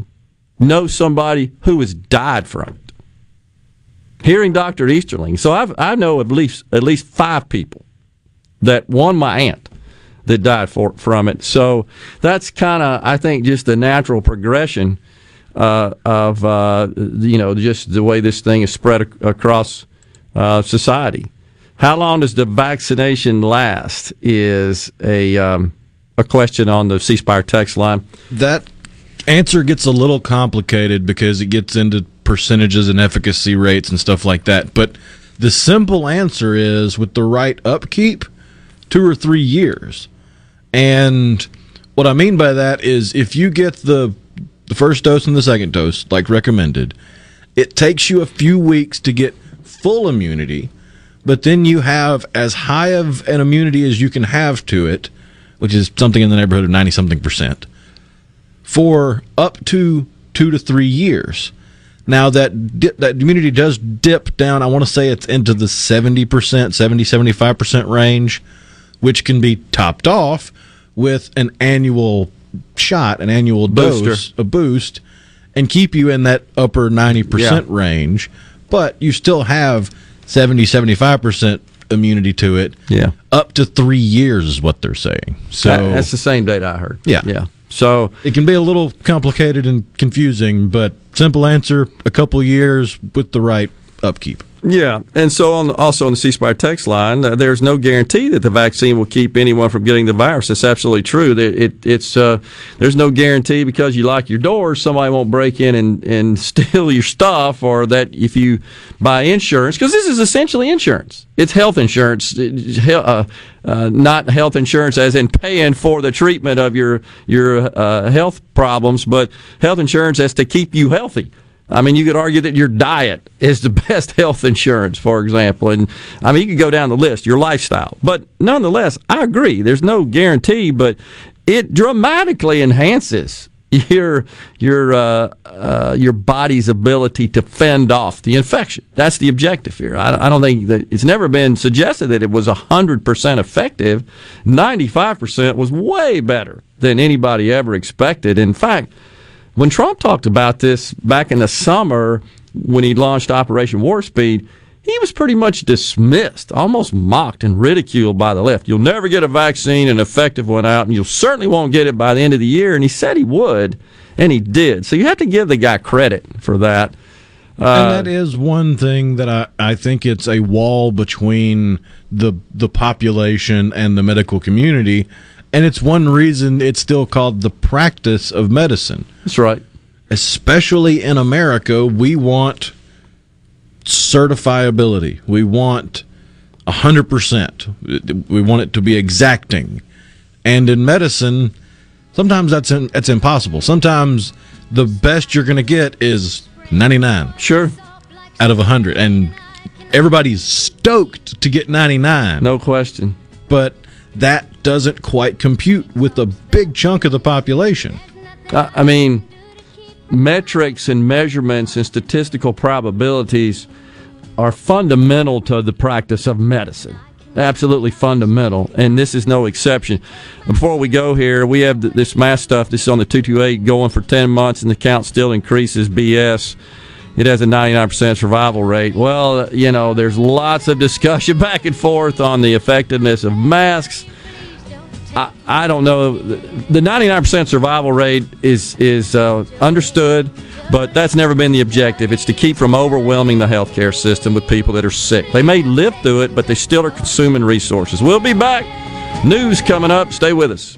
Speaker 4: knows somebody who has died from it hearing Dr. Easterling. So I've, I know at least at least five people that one my aunt that died for, from it. So that's kind of I think just the natural progression uh, of uh, you know just the way this thing is spread ac- across uh, society. How long does the vaccination last? Is a um, a question on the C Spire text line.
Speaker 9: That answer gets a little complicated because it gets into percentages and efficacy rates and stuff like that. But the simple answer is with the right upkeep, two or three years. And what I mean by that is if you get the the first dose and the second dose, like recommended, it takes you a few weeks to get full immunity, but then you have as high of an immunity as you can have to it, which is something in the neighborhood of 90 something percent, for up to two to three years. Now that dip, that immunity does dip down. I want to say it's into the 70%, 70, 75% range, which can be topped off with an annual shot, an annual dose,
Speaker 4: Booster.
Speaker 9: a boost, and keep you in that upper 90%
Speaker 4: Yeah.
Speaker 9: range. But you still have 70, 75% immunity to it.
Speaker 4: Yeah.
Speaker 9: Up to three years is what they're saying. So
Speaker 4: That- that's the same date I heard.
Speaker 9: Yeah.
Speaker 4: Yeah. So
Speaker 9: it can be a little complicated and confusing, but simple answer: a couple years with the right upkeep.
Speaker 4: Yeah, and so on, also on the C Spire text line, uh, there's no guarantee that the vaccine will keep anyone from getting the virus. That's absolutely true. That it, it's uh, there's no guarantee because you lock your doors, somebody won't break in and, and steal your stuff, or that if you buy insurance, because this is essentially insurance. It's health insurance, uh, uh, not health insurance as in paying for the treatment of your your uh, health problems, but health insurance as to keep you healthy. I mean, you could argue that your diet is the best health insurance, for example. And I mean, you could go down the list, your lifestyle. But nonetheless, I agree. There's no guarantee, but it dramatically enhances your your uh, uh, your body's ability to fend off the infection. That's the objective here. I, I don't think that it's never been suggested that it was hundred percent effective. Ninety five percent was way better than anybody ever expected. In fact, when Trump talked about this back in the summer when he launched Operation Warp Speed, he was pretty much dismissed, almost mocked and ridiculed by the left. You'll never get a vaccine, an effective one out, and you certainly won't get it by the end of the year. And he said he would, and he did. So you have to give the guy credit for that. Uh,
Speaker 9: and that is one thing that I, I think it's a wall between the the population and the medical community, and it's one reason it's still called the practice of medicine.
Speaker 4: That's right.
Speaker 9: Especially in America, we want certifiability. We want hundred percent. We want it to be exacting, and in medicine, sometimes that's in, that's impossible. Sometimes the best you're going to get is ninety nine.
Speaker 4: Sure,
Speaker 9: out of hundred, and everybody's stoked to get ninety nine.
Speaker 4: No question.
Speaker 9: But that doesn't quite compute with a big chunk of the population.
Speaker 4: I mean, metrics and measurements and statistical probabilities are fundamental to the practice of medicine. Absolutely fundamental, and this is no exception. Before we go here, we have this mass stuff. This is on the 228 going for 10 months, and the count still increases. BS. It has a 99% survival rate. Well, you know, there's lots of discussion back and forth on the effectiveness of masks. I, I don't know. The 99% survival rate is is uh, understood, but that's never been the objective. It's to keep from overwhelming the healthcare system with people that are sick. They may live through it, but they still are consuming resources. We'll be back. News coming up. Stay with us.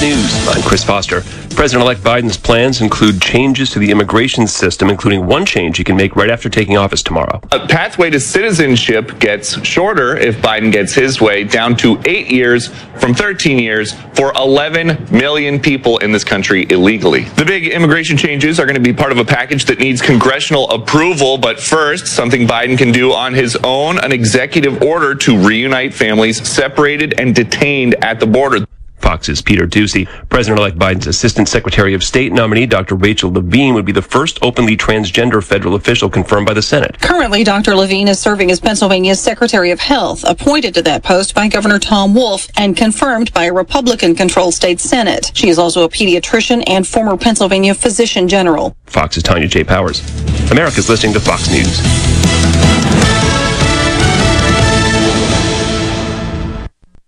Speaker 34: News. I'm Chris Foster. President elect Biden's plans include changes to the immigration system, including one change he can make right after taking office tomorrow.
Speaker 35: A pathway to citizenship gets shorter if Biden gets his way, down to eight years from 13 years for 11 million people in this country illegally. The big immigration changes are going to be part of a package that needs congressional approval, but first, something Biden can do on his own an executive order to reunite families separated and detained at the border.
Speaker 34: Fox's Peter Doocy. President-elect Biden's Assistant Secretary of State nominee, Dr. Rachel Levine, would be the first openly transgender federal official confirmed by the Senate.
Speaker 36: Currently, Dr. Levine is serving as Pennsylvania's Secretary of Health, appointed to that post by Governor Tom Wolf and confirmed by a Republican-controlled state Senate. She is also a pediatrician and former Pennsylvania physician general.
Speaker 34: Fox's Tanya J. Powers. America's listening to Fox News.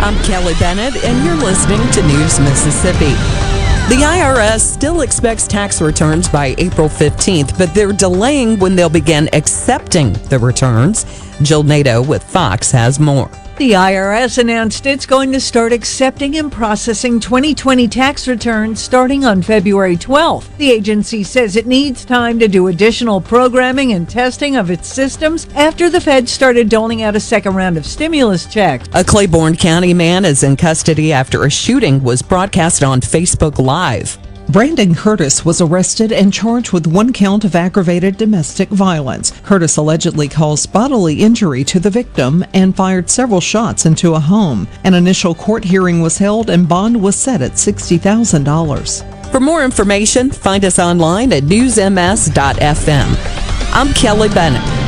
Speaker 23: I'm Kelly Bennett, and you're listening to News Mississippi. The IRS still expects tax returns by April 15th, but they're delaying when they'll begin accepting the returns. Jill Nato with Fox has more.
Speaker 37: The IRS announced it's going to start accepting and processing 2020 tax returns starting on February 12th. The agency says it needs time to do additional programming and testing of its systems after the Fed started doling out a second round of stimulus checks.
Speaker 23: A Claiborne County man is in custody after a shooting was broadcast on Facebook Live. Brandon Curtis was arrested and charged with one count of aggravated domestic violence. Curtis allegedly caused bodily injury to the victim and fired several shots into a home. An initial court hearing was held and bond was set at $60,000. For more information, find us online at newsms.fm. I'm Kelly Bennett.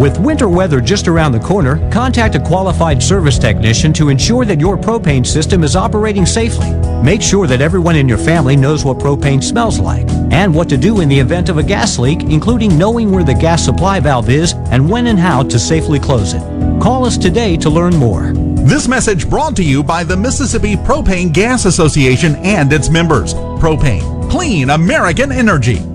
Speaker 26: With winter weather just around the corner, contact a qualified service technician to ensure that your propane system is operating safely. Make sure that everyone in your family knows what propane smells like and what to do in the event of a gas leak, including knowing where the gas supply valve is and when and how to safely close it. Call us today to learn more.
Speaker 14: This message brought to you by the Mississippi Propane Gas Association and its members. Propane, clean American energy.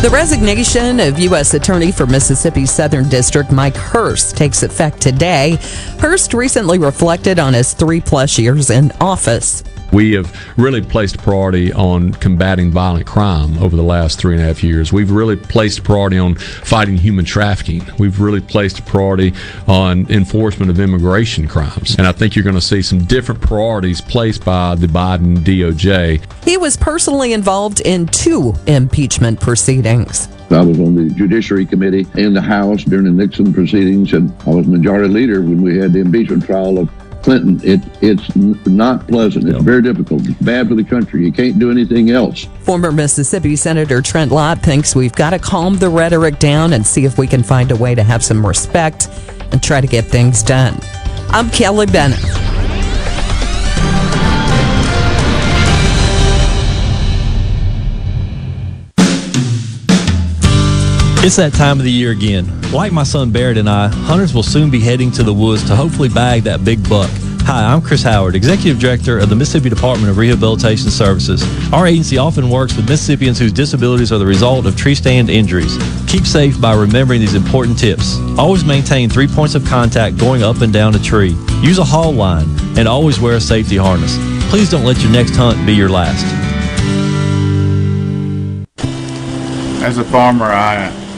Speaker 23: The resignation of U.S. Attorney for Mississippi's Southern District Mike Hurst takes effect today. Hurst recently reflected on his three plus years in office.
Speaker 38: We have really placed a priority on combating violent crime over the last three and a half years. We've really placed priority on fighting human trafficking. We've really placed a priority on enforcement of immigration crimes. And I think you're going to see some different priorities placed by the Biden DOJ.
Speaker 23: He was personally involved in two impeachment proceedings.
Speaker 39: I was on the Judiciary Committee in the House during the Nixon proceedings, and I was Majority Leader when we had the impeachment trial of Clinton, it, it's not pleasant. It's very difficult. It's bad for the country. You can't do anything else.
Speaker 23: Former Mississippi Senator Trent Lott thinks we've got to calm the rhetoric down and see if we can find a way to have some respect and try to get things done. I'm Kelly Bennett.
Speaker 26: It's that time of the year again. Like my son Barrett and I, hunters will soon be heading to the woods to hopefully bag that big buck. Hi, I'm Chris Howard, Executive Director of the Mississippi Department of Rehabilitation Services. Our agency often works with Mississippians whose disabilities are the result of tree stand injuries. Keep safe by remembering these important tips. Always maintain three points of contact going up and down a tree. Use a haul line and always wear a safety harness. Please don't let your next hunt be your last.
Speaker 35: As a farmer, I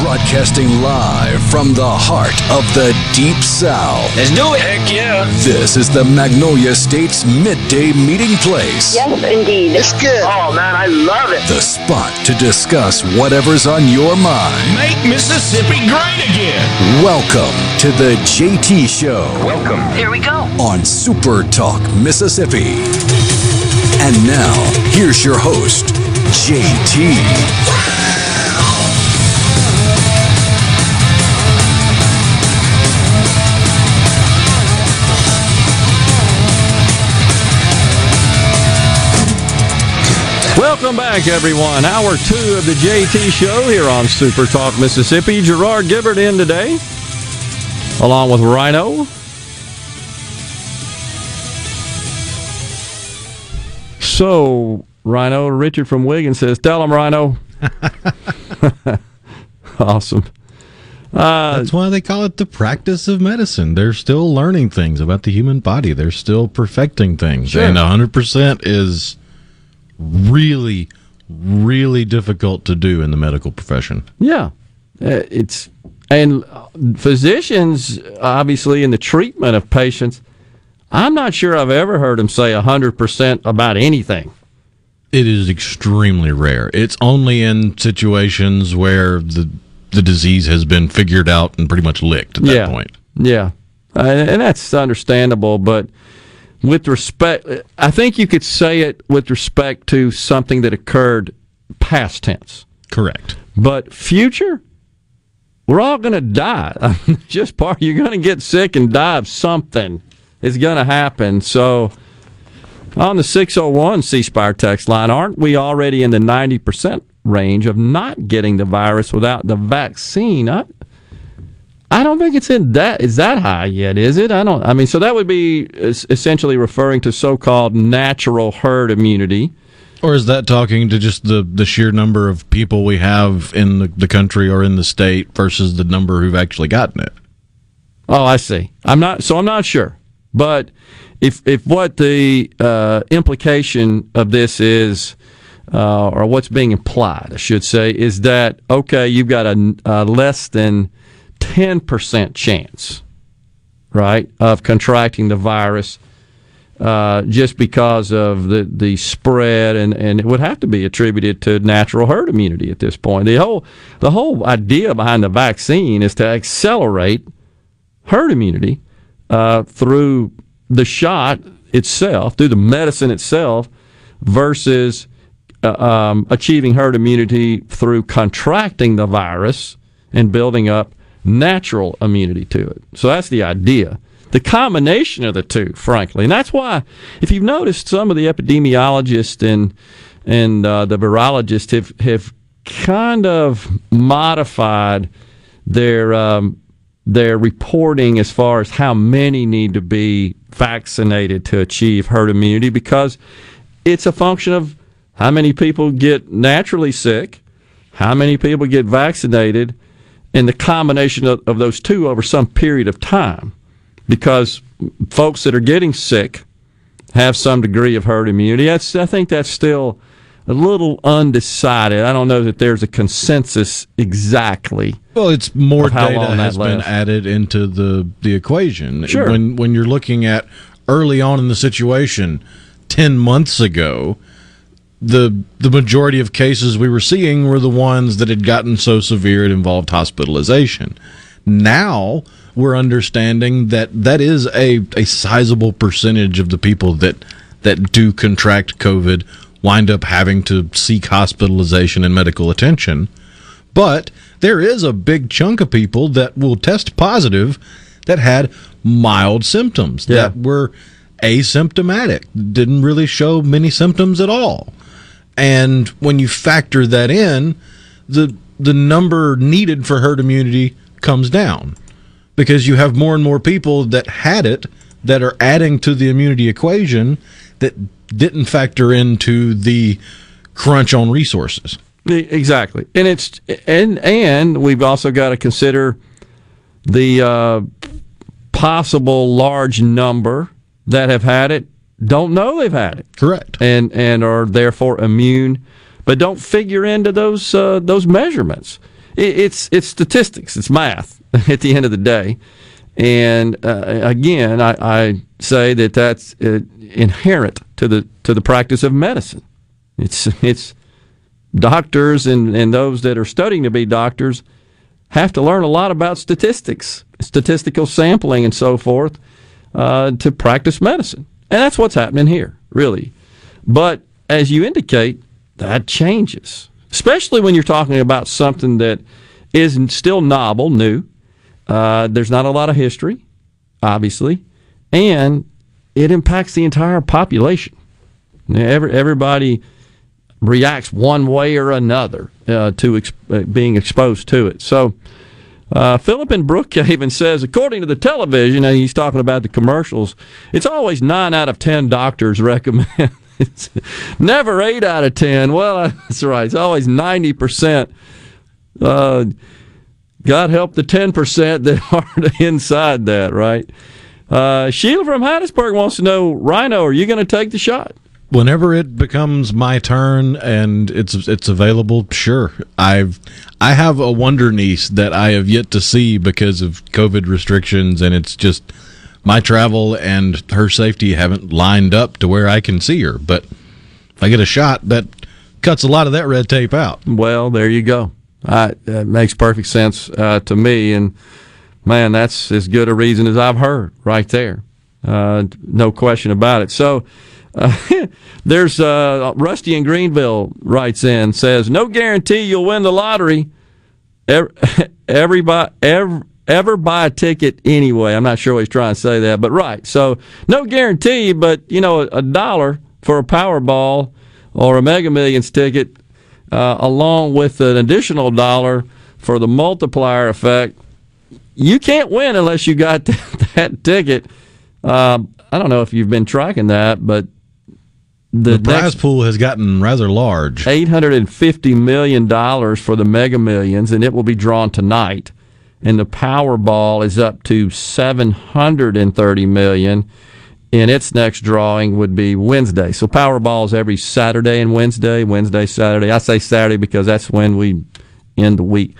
Speaker 1: Broadcasting live from the heart of the Deep South.
Speaker 40: Let's do it. Heck yeah.
Speaker 1: This is the Magnolia State's midday meeting place.
Speaker 41: Yes, indeed.
Speaker 40: It's good. Oh, man, I love it.
Speaker 1: The spot to discuss whatever's on your mind.
Speaker 14: Make Mississippi great again.
Speaker 1: Welcome to the JT Show.
Speaker 40: Welcome.
Speaker 41: Here we go.
Speaker 1: On Super Talk, Mississippi. And now, here's your host, JT.
Speaker 4: Welcome back, everyone. Hour two of the JT Show here on Super Talk Mississippi. Gerard Gibbert in today, along with Rhino. So, Rhino, Richard from Wiggins says, Tell him, Rhino. awesome. Uh,
Speaker 9: That's why they call it the practice of medicine. They're still learning things about the human body. They're still perfecting things.
Speaker 4: Sure.
Speaker 9: And 100% is really, really difficult to do in the medical profession.
Speaker 4: Yeah, Uh, it's and uh, physicians obviously in the treatment of patients. I'm not sure I've ever heard them say hundred percent about anything.
Speaker 9: It is extremely rare. It's only in situations where the the disease has been figured out and pretty much licked at that
Speaker 4: yeah.
Speaker 9: point.
Speaker 4: Yeah, uh, and that's understandable, but with respect, I think you could say it with respect to something that occurred past tense.
Speaker 9: Correct.
Speaker 4: But future, we're all going to die. Just part, you're going to get sick and die of something. It's going to happen. So, on the 601 C Spire text line, aren't we already in the 90% range of not getting the virus without the vaccine? I, I don't think it's in that is that high yet, is it? I don't. I mean, so that would be essentially referring to so-called natural herd immunity.
Speaker 9: Or is that talking to just the, the sheer number of people we have in the, the country or in the state versus the number who've actually gotten it?
Speaker 4: Oh, I see. I'm not. So I'm not sure. But if if what the uh, implication of this is, uh, or what's being implied, I should say, is that okay, you've got a, a less than ten percent chance, right, of contracting the virus. Uh, just because of the, the spread, and, and it would have to be attributed to natural herd immunity at this point. The whole the whole idea behind the vaccine is to accelerate herd immunity uh, through the shot itself, through the medicine itself, versus uh, um, achieving herd immunity through contracting the virus and building up natural immunity to it. So that's the idea. The combination of the two, frankly, and that's why, if you've noticed, some of the epidemiologists and and uh, the virologists have have kind of modified their um, their reporting as far as how many need to be vaccinated to achieve herd immunity because it's a function of how many people get naturally sick, how many people get vaccinated, and the combination of, of those two over some period of time. Because folks that are getting sick have some degree of herd immunity. That's, I think that's still a little undecided. I don't know that there's a consensus exactly.
Speaker 9: Well, it's more
Speaker 4: how
Speaker 9: data
Speaker 4: that
Speaker 9: has been added into the the equation.
Speaker 4: Sure.
Speaker 9: When when you're looking at early on in the situation, ten months ago, the the majority of cases we were seeing were the ones that had gotten so severe it involved hospitalization. Now we're understanding that that is a, a sizable percentage of the people that that do contract COVID wind up having to seek hospitalization and medical attention. But there is a big chunk of people that will test positive that had mild symptoms that were asymptomatic, didn't really show many symptoms at all. And when you factor that in, the the number needed for herd immunity comes down because you have more and more people that had it that are adding to the immunity equation that didn't factor into the crunch on resources.
Speaker 4: Exactly, and it's and and we've also got to consider the uh, possible large number that have had it don't know they've had it.
Speaker 9: Correct,
Speaker 4: and and are therefore immune, but don't figure into those uh, those measurements. It, it's it's statistics, it's math at the end of the day, and uh, again, I, I say that that's uh, inherent to the to the practice of medicine. It's it's doctors and, and those that are studying to be doctors have to learn a lot about statistics, statistical sampling, and so forth uh, to practice medicine. And that's what's happening here, really. But as you indicate, that changes, especially when you're talking about something that is still novel, new. Uh, there's not a lot of history, obviously, and it impacts the entire population. Every, everybody reacts one way or another uh, to ex- uh, being exposed to it. So, uh, Philip in Brookhaven says, according to the television, and he's talking about the commercials, it's always nine out of ten doctors recommend. it's never eight out of ten. Well, that's right. It's always ninety percent. Uh, God help the ten percent that aren't inside that, right? Uh, Sheila from Hattiesburg wants to know, Rhino, are you going to take the shot?
Speaker 9: Whenever it becomes my turn and it's it's available, sure. I've I have a wonder niece that I have yet to see because of COVID restrictions, and it's just my travel and her safety haven't lined up to where I can see her. But if I get a shot, that cuts a lot of that red tape out.
Speaker 4: Well, there you go. I, that makes perfect sense uh, to me, and man, that's as good a reason as I've heard right there. Uh, no question about it. So. Uh, there's uh, Rusty in Greenville writes in says no guarantee you'll win the lottery. Ever, everybody ever buy a ticket anyway. I'm not sure what he's trying to say that, but right. So no guarantee, but you know a, dollar for a Powerball or a Mega Millions ticket, uh, along with an additional dollar for the multiplier effect. You can't win unless you got that, that ticket. Um, I don't know if you've been tracking that, but
Speaker 9: The, prize pool has gotten rather large.
Speaker 4: Eight hundred and fifty million dollars for the Mega Millions, and it will be drawn tonight. And the Powerball is up to seven hundred and thirty million. And its next drawing would be Wednesday. So Powerball is every Saturday and Wednesday, Wednesday, Saturday. I say Saturday because that's when we end the week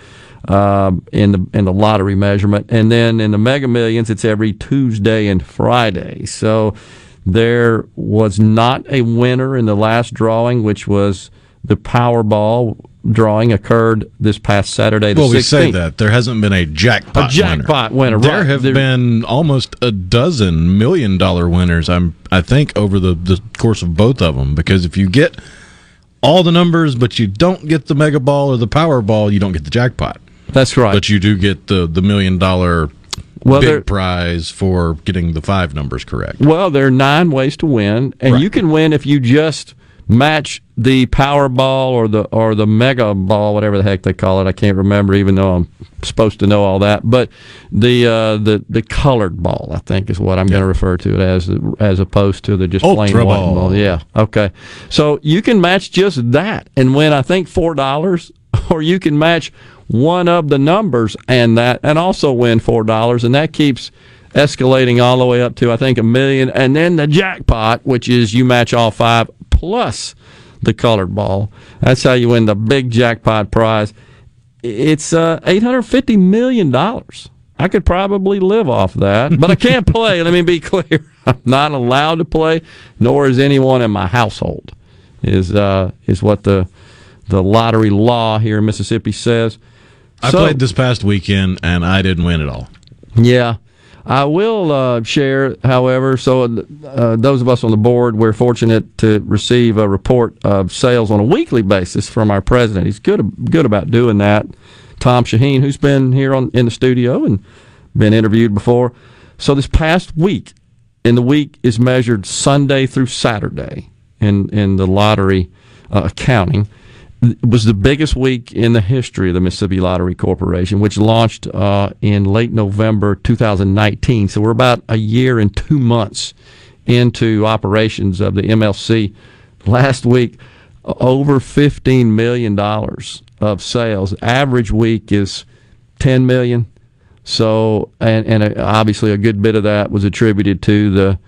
Speaker 4: um, in the in the lottery measurement. And then in the Mega Millions, it's every Tuesday and Friday. So there was not a winner in the last drawing, which was the Powerball drawing occurred this past Saturday. The
Speaker 9: Well, we
Speaker 4: 16th.
Speaker 9: say that there hasn't been a jackpot.
Speaker 4: A jackpot winner,
Speaker 9: There
Speaker 4: right.
Speaker 9: have
Speaker 4: There-
Speaker 9: been almost a dozen million dollar winners. I'm I think over the the course of both of them because if you get all the numbers but you don't get the mega ball or the powerball, you don't get the jackpot.
Speaker 4: That's right.
Speaker 9: But you do get the the million dollar
Speaker 4: Well, there-
Speaker 9: big prize for getting the five numbers correct.
Speaker 4: Well, there are nine ways to win, and you can win if you just match the Powerball or the or the Mega Ball, whatever the heck they call it. I can't remember, even though I'm supposed to know all that. But the uh, the the colored ball, I think, is what I'm going to refer to it as, as opposed to the just plain white
Speaker 12: ball.
Speaker 4: ball. Yeah. Okay. So you can match just that and win, I think, four dollars, or you can match one of the numbers and that, and also win four dollars, and that keeps escalating all the way up to I think a million, and then the jackpot, which is you match all five plus the colored ball. That's how you win the big jackpot prize. It's uh, eight hundred fifty million dollars. I could probably live off that, but I can't play. Let me be clear: I'm not allowed to play, nor is anyone in my household. Is uh, is what the the lottery law here in Mississippi says.
Speaker 9: I
Speaker 4: So-
Speaker 9: played this past weekend and I didn't win at all.
Speaker 4: Yeah. I will uh, share, however, so uh, those of us on the board, we're fortunate to receive a report of sales on a weekly basis from our president. He's good good about doing that. Tom Shaheen, who's been here on in the studio and been interviewed before. So this past week, and the week is measured Sunday through Saturday in in the lottery uh, accounting. Was the biggest week in the history of the Mississippi Lottery Corporation, which launched uh, in late November 2019. So we're about a year and two months into operations of the MLC. Last week, over $15 million of sales. Average week is 10 million. So, and, and uh, obviously a good bit of that was attributed to the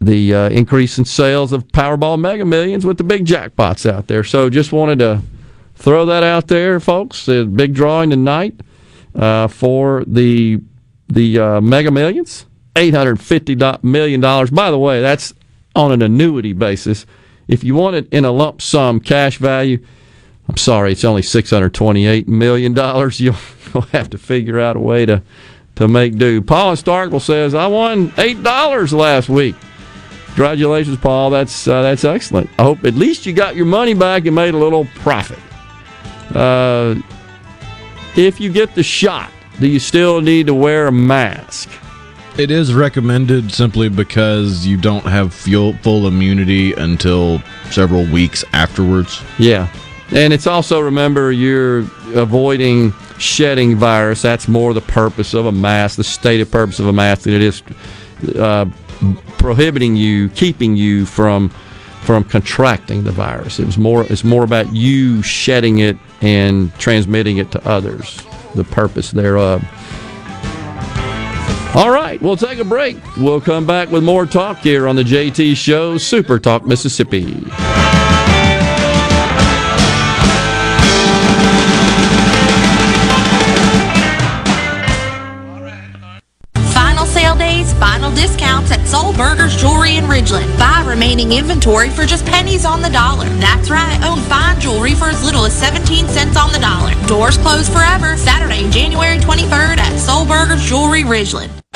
Speaker 4: the uh, increase in sales of Powerball Mega Millions with the big jackpots out there. So just wanted to throw that out there, folks. The big drawing tonight uh, for the the uh, Mega Millions, eight hundred fifty million dollars. By the way, that's on an annuity basis. If you want it in a lump sum cash value, I'm sorry, it's only six hundred twenty-eight million dollars. You'll, have to figure out a way to to make do. Paul Starkville says, "I won eight dollars last week." Congratulations, Paul. That's uh, that's excellent. I hope at least you got your money back and made a little profit. Uh, if you get the shot, do you still need to wear a mask?
Speaker 9: It is recommended simply because you don't have full, full immunity until several weeks afterwards.
Speaker 4: Yeah. And it's also remember you're avoiding shedding virus. That's more the purpose of a mask, the stated purpose of a mask, than it is uh, prohibiting you, keeping you from from contracting the virus. It was more. It's more about you shedding it and transmitting it to others. The purpose thereof. All right, we'll take a break. We'll come back with more talk here on the JT Show, Super Talk Mississippi.
Speaker 42: Soul Burgers Jewelry in Ridgeland. Buy remaining inventory for just pennies on the dollar. That's right, own fine jewelry for as little as 17 cents on the dollar. Doors closed forever, Saturday, January 23rd at Soul Burgers Jewelry Ridgeland.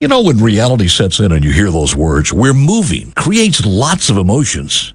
Speaker 12: You know, when reality sets in and you hear those words, we're moving, creates lots of emotions.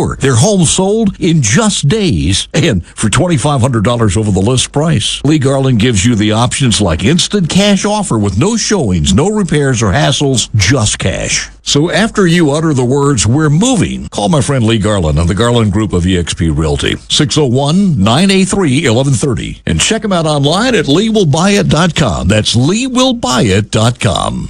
Speaker 12: secure. Their home sold in just days and for $2,500 over the list price. Lee Garland gives you the options like instant cash offer with no showings, no repairs or hassles, just cash. So after you utter the words, we're moving, call my friend Lee Garland on the Garland Group of eXp Realty, 601-983-1130. And check him out online at leewillbuyit.com. That's leewillbuyit.com.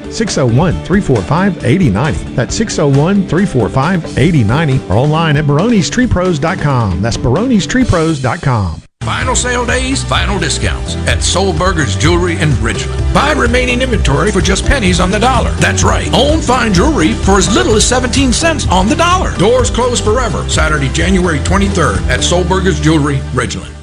Speaker 43: 601 345 8090. That's 601 345 8090 or online at baronestreepros.com. That's baronestreepros.com.
Speaker 44: Final sale days, final discounts at Soul Burgers Jewelry in Ridgeland. Buy remaining inventory for just pennies on the dollar. That's right. Own fine jewelry for as little as 17 cents on the dollar. Doors closed forever. Saturday, January 23rd at Soul Burgers Jewelry, Ridgeland.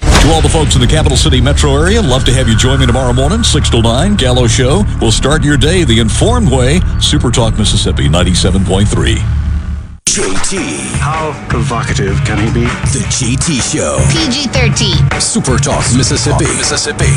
Speaker 12: To all the folks in the capital city metro area, love to have you join me tomorrow morning, 6 to 9, Gallo Show. We'll start your day the informed way. Super Talk Mississippi 97.3.
Speaker 45: JT. How provocative can he be? The JT Show.
Speaker 46: PG 13.
Speaker 45: Super Talk, Mississippi. Mississippi.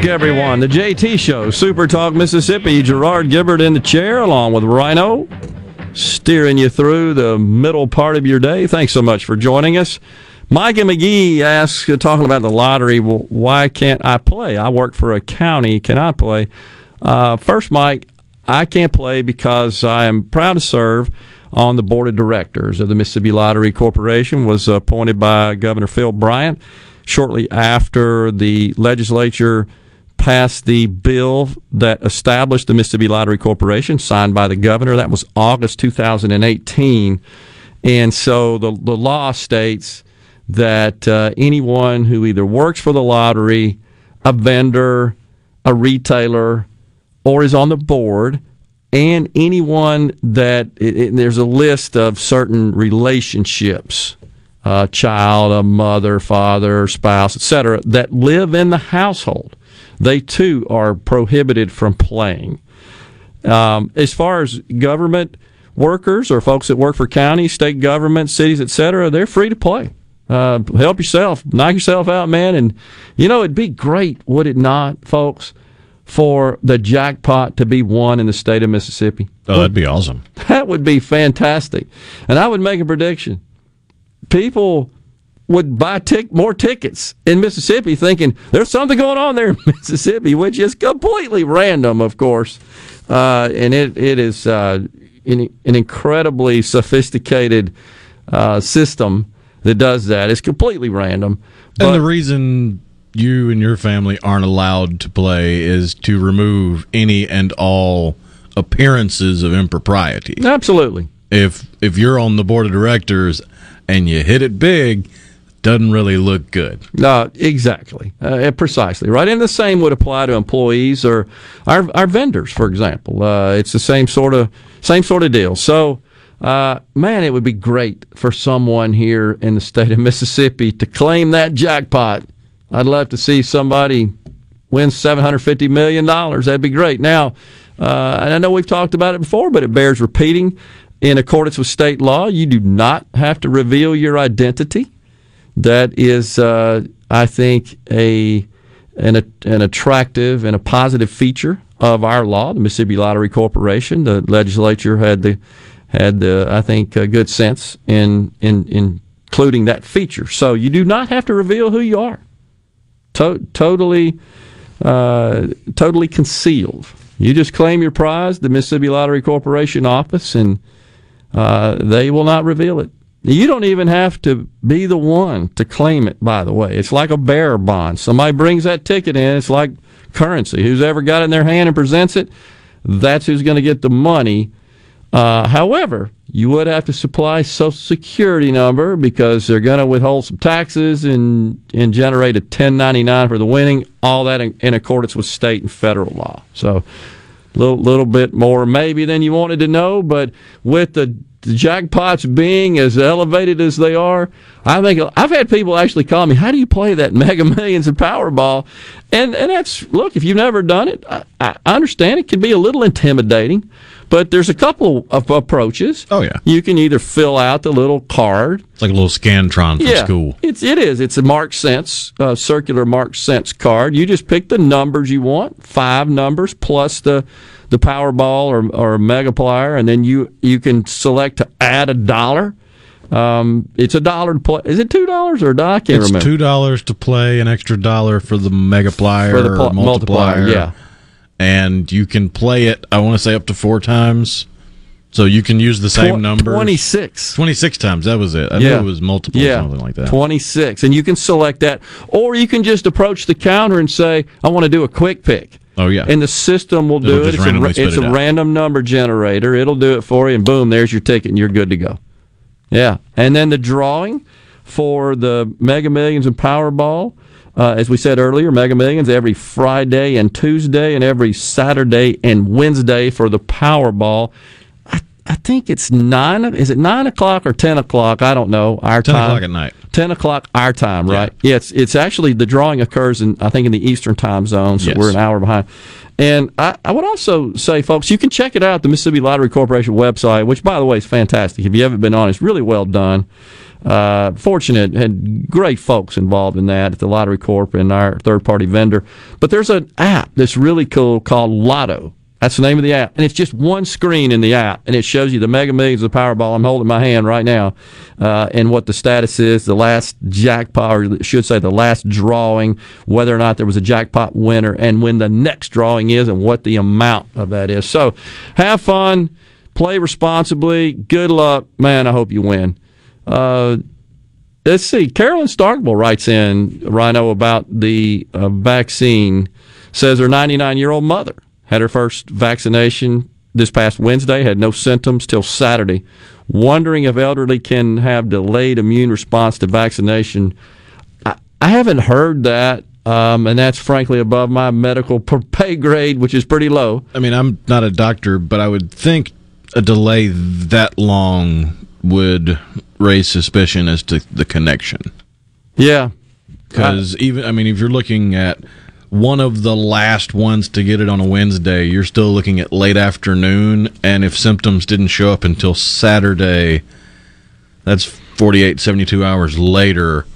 Speaker 4: Back, everyone. The JT Show, Super Talk Mississippi. Gerard Gibbert in the chair, along with Rhino, steering you through the middle part of your day. Thanks so much for joining us. Micah McGee asks, uh, talking about the lottery, well, why can't I play? I work for a county. Can I play? Uh, first, Mike, I can't play because I am proud to serve on the board of directors of the Mississippi Lottery Corporation. Was appointed by Governor Phil Bryant shortly after the legislature passed the bill that established the Mississippi Lottery Corporation, signed by the governor. That was August 2018. And so the, the law states that uh, anyone who either works for the lottery, a vendor, a retailer, or is on the board, and anyone that there's a list of certain relationships a child, a mother, father, spouse, etc., that live in the household, they too are prohibited from playing. Um, as far as government workers or folks that work for counties, state government, cities, etc., they're free to play. Uh, help yourself, knock yourself out, man. And you know, it'd be great, would it not, folks, for the jackpot to be won in the state of Mississippi?
Speaker 9: Oh, that'd be awesome.
Speaker 4: That would be fantastic. And I would make a prediction. People would buy more tickets in Mississippi thinking there's something going on there in Mississippi, which is completely random, of course. Uh, and it, it is uh, an, an incredibly sophisticated uh, system that does that. It's completely random.
Speaker 9: and the reason you and your family aren't allowed to play is to remove any and all appearances of impropriety.
Speaker 4: Absolutely.
Speaker 9: If if you're on the board of directors and you hit it big, doesn't really look good.
Speaker 4: No, exactly, uh, precisely right. And the same would apply to employees or our our vendors, for example. Uh, it's the same sort of same sort of deal. So, uh, man, it would be great for someone here in the state of Mississippi to claim that jackpot. I'd love to see somebody win seven hundred fifty million dollars. That'd be great. Now, uh, and I know we've talked about it before, but it bears repeating. In accordance with state law, you do not have to reveal your identity that is, uh, I think, a an, an attractive and a positive feature of our law, the Mississippi Lottery Corporation. The legislature had the had the I think uh, good sense in, in in including that feature. So you do not have to reveal who you are. To- totally, uh, totally concealed. You just claim your prize, the Mississippi Lottery Corporation office, and uh, they will not reveal it. You don't even have to be the one to claim it, by the way. It's like a bearer bond. Somebody brings that ticket in, it's like currency. Who's ever got it in their hand and presents it, that's who's going to get the money Uh, however, you would have to supply social security number because they're going to withhold some taxes and and generate a 1099 for the winning. All that in, in accordance with state and federal law. So, a little little bit more maybe than you wanted to know, but with the the jackpots being as elevated as they are, I think I've had people actually call me, "How do you play that Mega Millions and Powerball?" And and that's look, if you've never done it, I, I understand it can be a little intimidating, but there's a couple of approaches.
Speaker 9: Oh yeah,
Speaker 4: you can either fill out the little card.
Speaker 9: It's like a little Scantron from
Speaker 4: yeah,
Speaker 9: school.
Speaker 4: It's it is. It's a Mark Sense uh, circular Mark Sense card. You just pick the numbers you want, five numbers plus the the Powerball or or Megaplier, and then you you can select to add a dollar. Um, it's a dollar to play. Is it two dollars or a dollar? I can't
Speaker 9: it's
Speaker 4: remember.
Speaker 9: two dollars to play, an extra dollar for the Megaplier
Speaker 4: For the pl-
Speaker 9: or multiplier.
Speaker 4: multiplier, yeah.
Speaker 9: And you can play it. I want to say up to four times. So you can use the same
Speaker 4: Tw-
Speaker 9: number.
Speaker 4: 26.
Speaker 9: 26 times. That was it. I knew it was multiple
Speaker 4: yeah.
Speaker 9: something like that.
Speaker 4: 26. And you can select that. Or you can just approach the counter and say, I want to do a quick pick.
Speaker 9: Oh, yeah.
Speaker 4: And the system will
Speaker 9: It'll
Speaker 4: do it. It's a,
Speaker 9: randomly
Speaker 4: ra-
Speaker 9: spit
Speaker 4: it's
Speaker 9: it
Speaker 4: a random number generator. It'll do it for you, and boom, there's your ticket, and you're good to go. Yeah. And then the drawing for the Mega Millions and Powerball, uh, as we said earlier, Mega Millions every Friday and Tuesday, and every Saturday and Wednesday for the Powerball. I, I think it's nine. Is it nine o'clock or ten o'clock? I don't know. Our
Speaker 9: 10
Speaker 4: time.
Speaker 9: o'clock at night.
Speaker 4: Ten o'clock our time, right? Yeah. it's it's actually the drawing occurs in I think in the Eastern time zone, so
Speaker 9: Yes.
Speaker 4: we're an hour behind. And I, I would also say, folks, you can check it out the Mississippi Lottery Corporation website, which by the way is fantastic. If you haven't been on, it's really well done. Uh, fortunate, had great folks involved in that at the Lottery Corp and our third party vendor. But there's an app that's really cool called Lotto. That's the name of the app. And it's just one screen in the app, and it shows you the mega millions of the Powerball. I'm holding my hand right now, uh, and what the status is, the last jackpot, or should say the last drawing, whether or not there was a jackpot winner, and when the next drawing is, and what the amount of that is. So have fun, play responsibly. Good luck. Man, I hope you win. Uh, let's see. Carolyn Starkville writes in, Rhino, about the uh, vaccine. Says her 99 year old mother had her first vaccination this past Wednesday, had no symptoms till Saturday. Wondering if elderly can have delayed immune response to vaccination. I, I haven't heard that, um, and that's frankly above my medical pay grade, which is pretty low.
Speaker 9: I mean, I'm not a doctor, but I would think a delay that long would raise suspicion as to the connection.
Speaker 4: Yeah.
Speaker 9: Because even, I mean, if you're looking at one of the last ones to get it on a Wednesday, you're still looking at late afternoon. And if symptoms didn't show up until Saturday, that's 48, 72 hours later.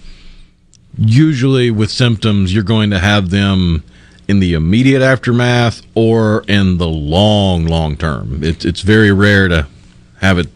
Speaker 9: Usually, with symptoms, you're going to have them in the immediate aftermath or in the long, long term. It's it's very rare to have it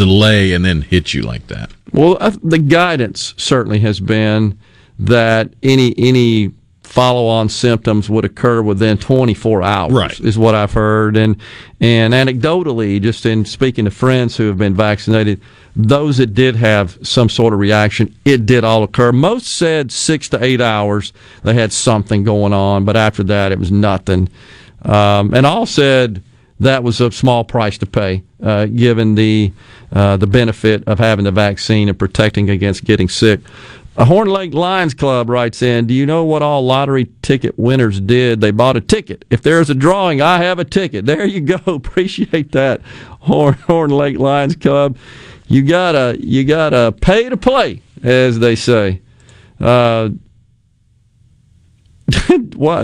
Speaker 9: delay and then hit you like that.
Speaker 4: Well, the guidance certainly has been that any any follow-on symptoms would occur within 24 hours.
Speaker 9: Right.
Speaker 4: is what I've heard, and and anecdotally, just in speaking to friends who have been vaccinated, those that did have some sort of reaction, it did all occur. Most said six to eight hours they had something going on, but after that it was nothing. Um, and all said that was a small price to pay, uh, given the uh, the benefit of having the vaccine and protecting against getting sick. A Horn Lake Lions Club writes in, Do you know what all lottery ticket winners did? They bought a ticket. If there's a drawing, I have a ticket. There you go. Appreciate that, Horn, Horn Lake Lions Club. You gotta you gotta pay to play, as they say. Uh?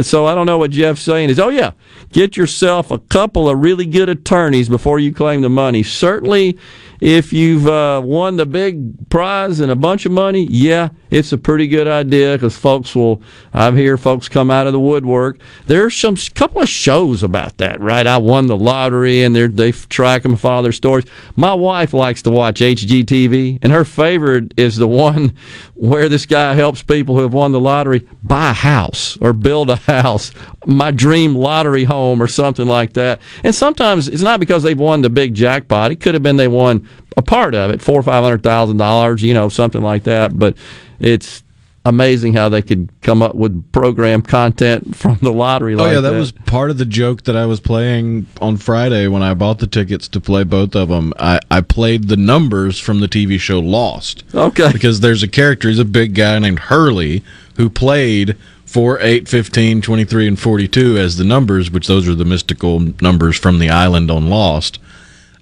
Speaker 4: So I don't know what Jeff's saying is. Oh yeah, get yourself a couple of really good attorneys before you claim the money. Certainly, if you've uh, won the big prize and a bunch of money, yeah, it's a pretty good idea because folks will. I hear folks come out of the woodwork. There's some couple of shows about that, right? I won the lottery, and they track them, follow their stories. My wife likes to watch HGTV, and her favorite is the one where this guy helps people who have won the lottery buy a house or build a house, my dream lottery home or something like that. And sometimes it's not because they've won the big jackpot. It could have been they won a part of it, four or five hundred thousand dollars, you know, something like that. But it's amazing how they could come up with program content from the lottery.
Speaker 9: Oh
Speaker 4: like
Speaker 9: yeah, that, was part of the joke that I was playing on Friday when I bought the tickets to play both of them. I, I played the numbers from the TV show Lost.
Speaker 4: Okay.
Speaker 9: Because there's a character, he's a big guy named Hurley who played 4, 8, 15, 23, and 42 as the numbers, which those are the mystical numbers from the island on Lost.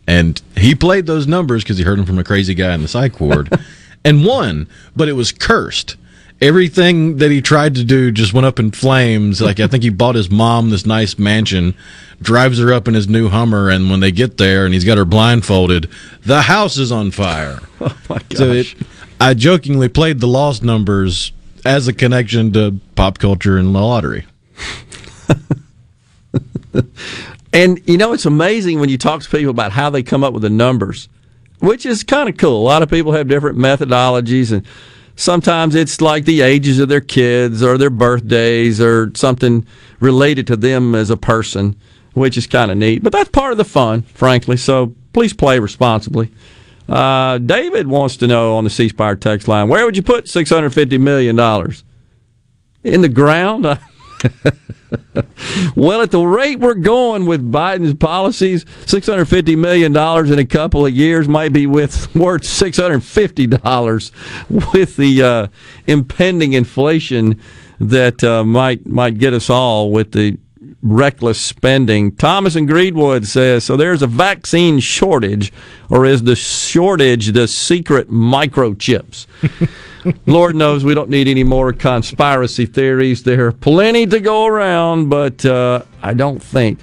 Speaker 9: And he played those numbers because he heard them from a crazy guy in the psych ward and won, but it was cursed everything that he tried to do just went up in flames. Like I think he bought his mom this nice mansion, drives her up in his new Hummer, and when they get there and he's got her blindfolded, the house is on fire.
Speaker 4: Oh my gosh.
Speaker 9: So it, I jokingly played the lost numbers as a connection to pop culture and the lottery.
Speaker 4: And you know, it's amazing when you talk to people about how they come up with the numbers, which is kind of cool. A lot of people have different methodologies, and sometimes it's like the ages of their kids or their birthdays or something related to them as a person, which is kind of neat. But that's part of the fun, frankly. So please play responsibly. Uh, David wants to know on the C Spire text line where would you put $650 million? In the ground? well, at the rate we're going with Biden's policies, six hundred fifty million dollars in a couple of years might be worth six hundred fifty dollars with the uh, impending inflation that uh, might might get us all with the reckless spending. Thomas and Greenwood says so. There's a vaccine shortage, or is the shortage the secret microchips? Lord knows we don't need any more conspiracy theories. There are plenty to go around, but uh, I don't think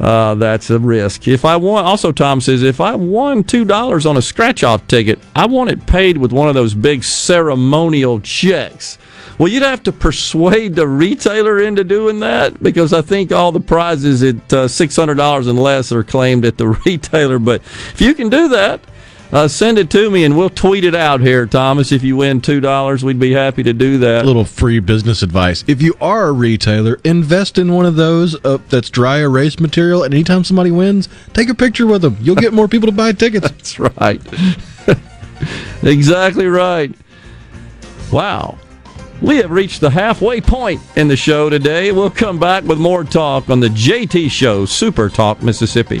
Speaker 4: uh, that's a risk. If I won, also Tom says, if I won two dollars on a scratch-off ticket, I want it paid with one of those big ceremonial checks. Well, you'd have to persuade the retailer into doing that because I think all the prizes at uh, six hundred dollars and less are claimed at the retailer. But if you can do that, uh, send it to me and we'll tweet it out here, Thomas. If you win two dollars, we'd be happy to do that.
Speaker 9: A little free business advice: if you are a retailer, invest in one of those uh, that's dry erase material. And anytime somebody wins, take a picture with them. You'll get more people to buy tickets.
Speaker 4: that's right. exactly right. Wow. We have reached the halfway point in the show today. We'll come back with more talk on the JT Show, Super Talk Mississippi.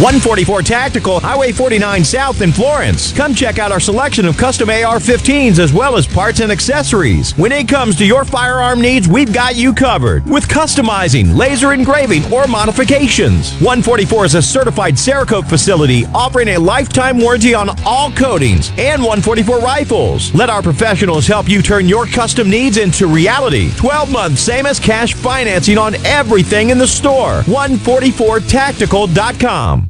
Speaker 47: 144 Tactical, Highway 49 South in Florence. Come check out our selection of custom AR 15s as well as parts and accessories. When it comes to your firearm needs, we've got you covered with customizing, laser engraving, or modifications. 144 is a certified Cerakote facility offering a lifetime warranty on all coatings and 144 rifles. Let our professionals help you turn your custom needs into reality. 12 months, same as cash financing on everything in the store. 144tactical.com.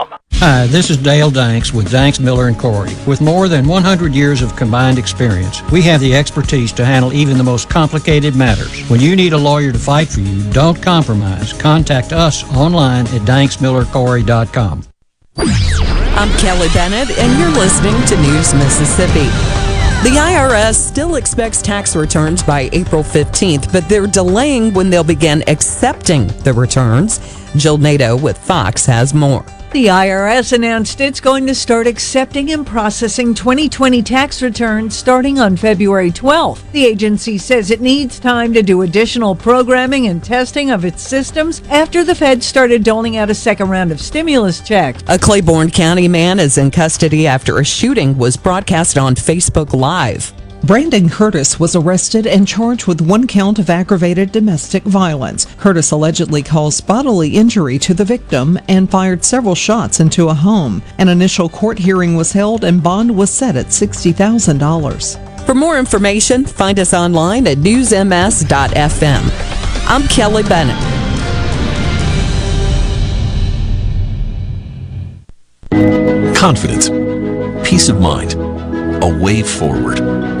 Speaker 47: gameroom-gallery.com.
Speaker 36: Hi, this is Dale Danks with Danks Miller and Corey. With more than 100 years of combined experience, we have the expertise to handle even the most complicated matters. When you need a lawyer to fight for you, don't compromise. Contact us online at danksmillercorey.com.
Speaker 23: I'm Kelly Bennett, and you're listening to News Mississippi. The IRS still expects tax returns by April 15th, but they're delaying when they'll begin accepting the returns. Jill Nato with Fox has more.
Speaker 48: The IRS announced it's going to start accepting and processing 2020 tax returns starting on February 12th. The agency says it needs time to do additional programming and testing of its systems after the Fed started doling out a second round of stimulus checks.
Speaker 23: A Claiborne County man is in custody after a shooting was broadcast on Facebook Live. Brandon Curtis was arrested and charged with one count of aggravated domestic violence. Curtis allegedly caused bodily injury to the victim and fired several shots into a home. An initial court hearing was held and bond was set at $60,000. For more information, find us online at newsms.fm. I'm Kelly Bennett.
Speaker 49: Confidence, peace of mind, a way forward.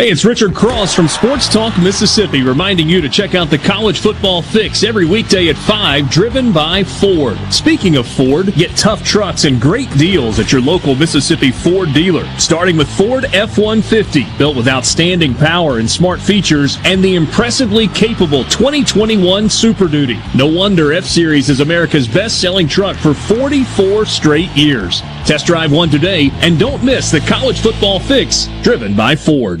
Speaker 50: Hey, it's Richard Cross from Sports Talk Mississippi reminding you to check out the College Football Fix every weekday at 5, driven by Ford. Speaking of Ford, get tough trucks and great deals at your local Mississippi Ford dealer. Starting with Ford F-150, built with outstanding power and smart features, and the impressively capable 2021 Super Duty. No wonder F-Series is America's best-selling truck for 44 straight years. Test drive one today, and don't miss the College Football Fix, driven by Ford.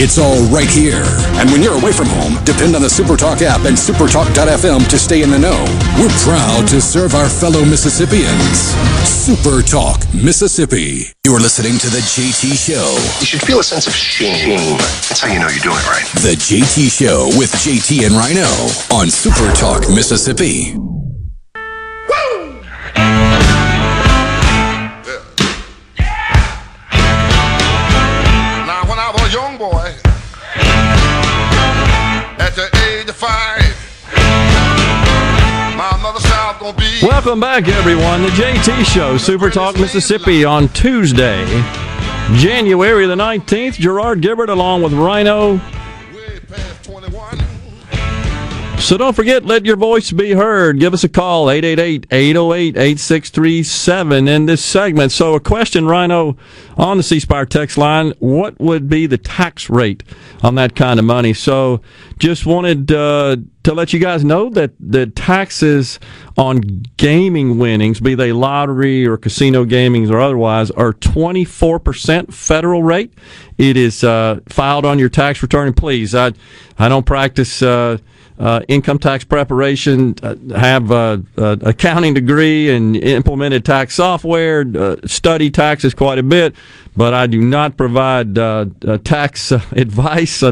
Speaker 1: It's all right here. And when you're away from home, depend on the SuperTalk app and supertalk.fm to stay in the know. We're proud to serve our fellow Mississippians. SuperTalk, Mississippi. You're listening to The JT Show.
Speaker 45: You should feel a sense of shame. That's how you know you're doing it right.
Speaker 1: The JT Show with JT and Rhino on SuperTalk, Mississippi.
Speaker 51: Now,
Speaker 4: Welcome back, everyone. The JT Show, Super Talk Mississippi on Tuesday, January the 19th. Gerard Gibbert along with Rhino. So don't forget, let your voice be heard. Give us a call, 888-808-8637 in this segment. So a question, Rhino, on the C Spire text line, what would be the tax rate on that kind of money? So just wanted uh, to let you guys know that the taxes on gaming winnings, be they lottery or casino gamings or otherwise, are 24% federal rate. It is uh, filed on your tax return. Please, I, I don't practice... Uh, uh, income tax preparation, uh, have a, a accounting degree and implemented tax software, uh, study taxes quite a bit, but I do not provide uh, uh, tax uh, advice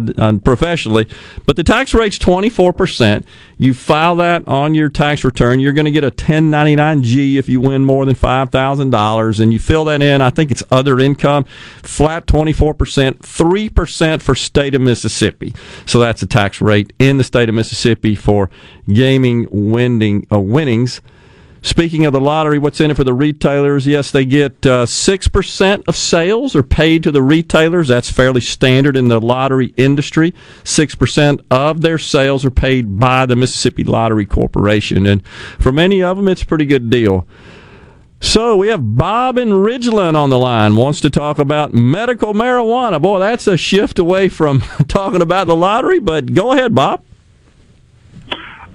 Speaker 4: professionally. But the tax rate's 24%. You file that on your tax return. You're going to get a 1099G if you win more than $5,000. And you fill that in. I think it's other income, flat 24%, 3% for state of Mississippi. So that's the tax rate in the state of Mississippi for gaming winning, uh, winnings. Speaking of the lottery, what's in it for the retailers? Yes, they get uh, 6% of sales are paid to the retailers. That's fairly standard in the lottery industry. 6% of their sales are paid by the Mississippi Lottery Corporation. And for many of them, it's a pretty good deal. So we have Bob in Ridgeland on the line. Wants to talk about medical marijuana. Boy, that's a shift away from talking about the lottery, but go ahead, Bob.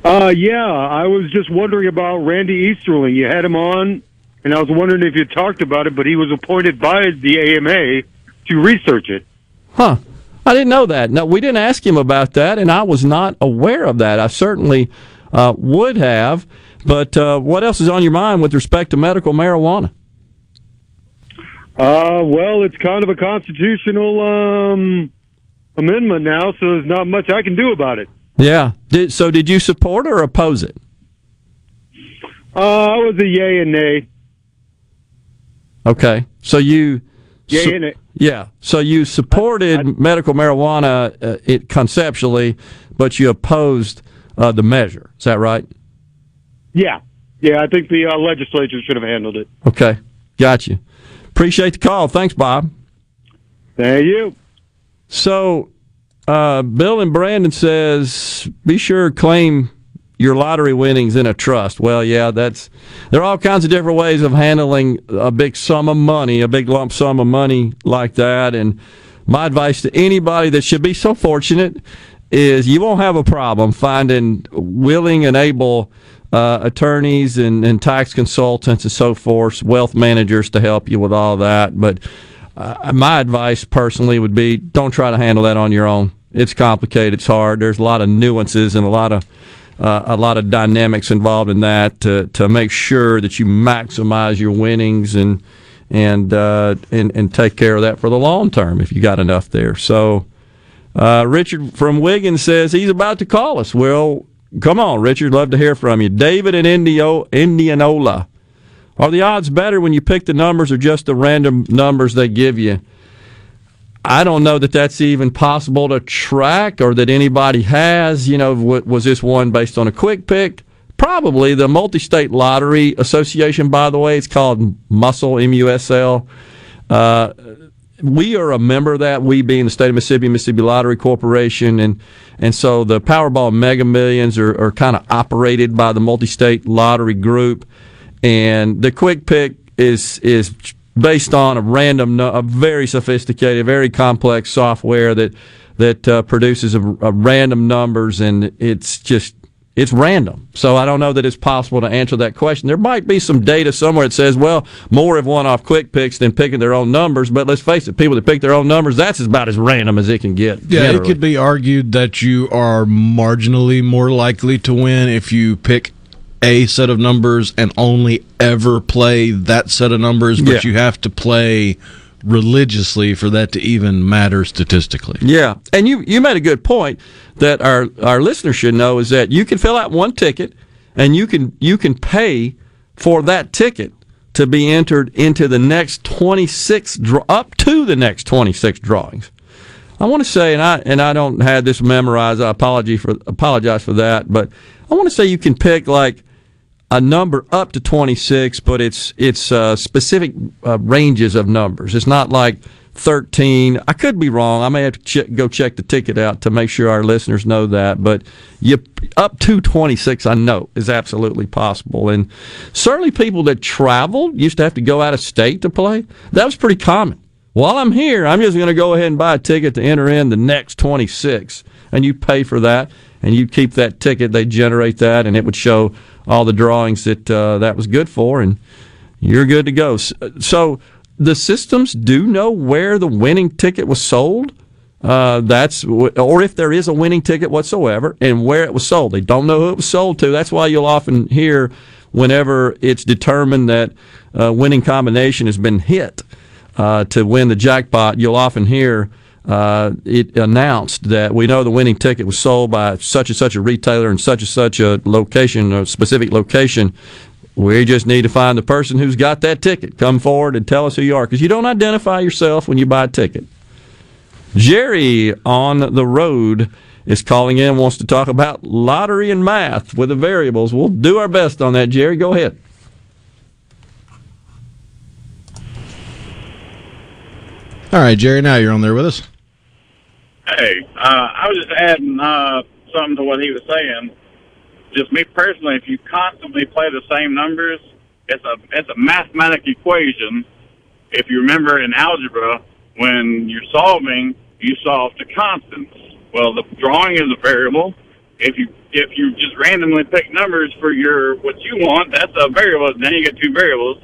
Speaker 52: Uh, yeah, I was just wondering about Randy Easterling. You had him on, and I was wondering if you talked about it, but he was appointed by the AMA to research it.
Speaker 4: Huh. I didn't know that. No, we didn't ask him about that, and I was not aware of that. I certainly uh, would have. But uh, what else is on your mind with respect to medical marijuana?
Speaker 52: Uh, well, it's kind of a constitutional um, amendment now, so there's not much I can do about it.
Speaker 4: Yeah. Did, so did you support or oppose it?
Speaker 52: Uh, I was a yay and nay.
Speaker 4: Okay. So you.
Speaker 52: Yay
Speaker 4: su-
Speaker 52: and nay.
Speaker 4: Yeah. So you supported medical marijuana uh, it conceptually, but you opposed uh, the measure. Is that right?
Speaker 52: Yeah, yeah. I think the uh, legislature should have handled it.
Speaker 4: Okay. Got you. Appreciate the call. Thanks, Bob.
Speaker 52: Thank you.
Speaker 4: So, uh, Bill and Brandon says, be sure claim your lottery winnings in a trust. Well, yeah, that's there are all kinds of different ways of handling a big sum of money, a big lump sum of money like that. And my advice to anybody that should be so fortunate is you won't have a problem finding willing and able uh, attorneys and, and tax consultants and so forth, wealth managers to help you with all that. But uh, my advice personally would be don't try to handle that on your own. It's complicated. It's hard. There's a lot of nuances and a lot of uh, a lot of dynamics involved in that to to make sure that you maximize your winnings and and uh, and and take care of that for the long term if you got enough there. So. Uh, Richard from Wiggins says he's about to call us. Well, come on, Richard. Love to hear from you. David in Indio, Indianola. Are the odds better when you pick the numbers or just the random numbers they give you? I don't know that that's even possible to track or that anybody has. You know, was this one based on a quick pick? Probably. The Multi State Lottery Association, by the way, it's called Muscle, M U S L. Uh, we are a member of that. We being the state of Mississippi, Mississippi Lottery Corporation, and and so the Powerball Mega Millions are, are kind of operated by the multi-state lottery group, and the Quick Pick is is based on a random, a very sophisticated, very complex software that that uh, produces a, a random numbers, and it's just it's random. So I don't know that it's possible to answer that question. There might be some data somewhere that says, well, more have won off quick picks than picking their own numbers. But let's face it, people that pick their own numbers, that's about as random as it can get.
Speaker 9: Yeah,
Speaker 4: generally.
Speaker 9: it could be argued that you are marginally more likely to win if you pick a set of numbers and only ever play that set of numbers, but
Speaker 4: Yeah.
Speaker 9: you have to play religiously for that to even matter statistically.
Speaker 4: Yeah, and you you made a good point that our our listeners should know is that you can fill out one ticket, and you can you can pay for that ticket to be entered into the next twenty six up to the next twenty six drawings. I want to say, and I and I don't have this memorized. I apology for apologize for that, but I want to say you can pick like a number up to 26, but it's it's uh, specific uh, ranges of numbers. It's not like 13. I could be wrong. I may have to go check the ticket out to make sure our listeners know that. But you up to 26, I know is absolutely possible. And certainly people that traveled used to have to go out of state to play. That was pretty common. While I'm here, I'm just going to go ahead and buy a ticket to enter in the next 26, and you pay for that, and you keep that ticket. They generate that, and it would show all the drawings that uh, that was good for, and you're good to go. So the systems do know where the winning ticket was sold. Uh, that's or if there is a winning ticket whatsoever and where it was sold. They don't know who it was sold to. That's why you'll often hear whenever it's determined that a winning combination has been hit uh, to win the jackpot. You'll often hear uh, it announced that we know the winning ticket was sold by such and such a retailer in such and such a location, a specific location. We just need to find the person who's got that ticket. Come forward and tell us who you are because you don't identify yourself when you buy a ticket. Jerry on the road is calling in, wants to talk about lottery and math with the variables. We'll do our best on that, Jerry. Go ahead.
Speaker 9: All right, Jerry, now you're on there with us.
Speaker 53: Hey, uh, I was just adding uh, something to what he was saying. Just me personally, if you constantly play the same numbers, it's a it's a mathematical equation. If you remember in algebra, when you're solving, you solve to constants. Well, the drawing is a variable. If you if you just randomly pick numbers for your what you want, that's a variable. Then you get two variables.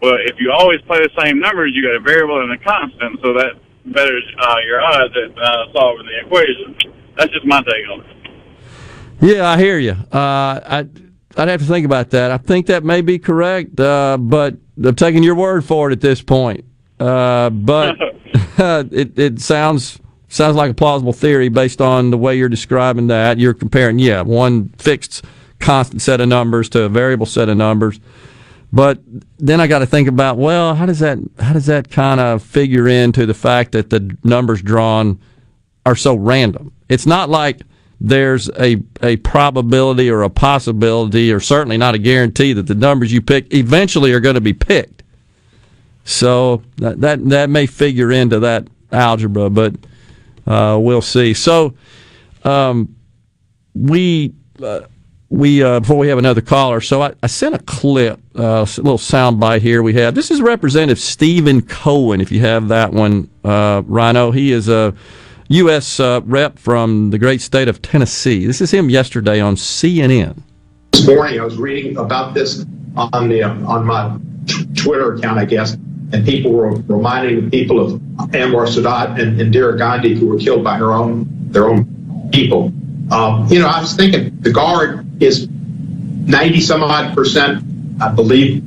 Speaker 53: But if you always play the same numbers, you got a variable and a constant, so that betters uh, your odds at uh, solving the equation. That's just my take on it.
Speaker 4: Yeah, I hear you. Uh, I I'd have to think about that. I think that may be correct, uh, but I'm taking your word for it at this point. Uh, but it it sounds sounds like a plausible theory based on the way you're describing that. You're comparing, yeah, one fixed constant set of numbers to a variable set of numbers. But then I got to think about, well, how does that how does that kind of figure into the fact that the numbers drawn are so random? It's not like there's a a probability or a possibility or certainly not a guarantee that the numbers you pick eventually are going to be picked. So that that, that may figure into that algebra, but uh, we'll see. So um, we uh, we uh, before we have another caller, so I, I sent a clip, uh, a little sound bite here. We have this is Representative Stephen Cohen. If you have that one, uh, Rhino, he is a U.S. Uh, rep from the great state of Tennessee. This is him yesterday on CNN.
Speaker 54: This morning, I was reading about this on the on my Twitter account, I guess, and people were reminding the people of Anwar Sadat and Indira Gandhi, who were killed by her own their own people. Um, you know, I was thinking the guard is 90 some odd percent, I believe,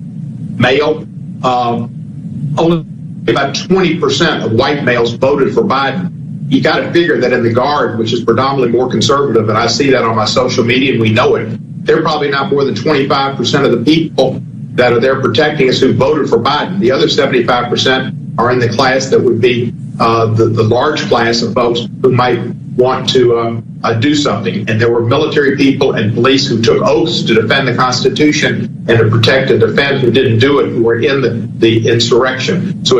Speaker 54: male. Um, only about 20 percent of white males voted for Biden. You got to figure that in the guard, which is predominantly more conservative, and I see that on my social media, and we know it. They're probably not more than 25 percent of the people that are there protecting us who voted for Biden. The other 75 percent are in the class that would be uh, the, the large class of folks who might want to uh, uh, do something. And there were military people and police who took oaths to defend the Constitution and to protect and defend who didn't do it, who were in the, the insurrection. So.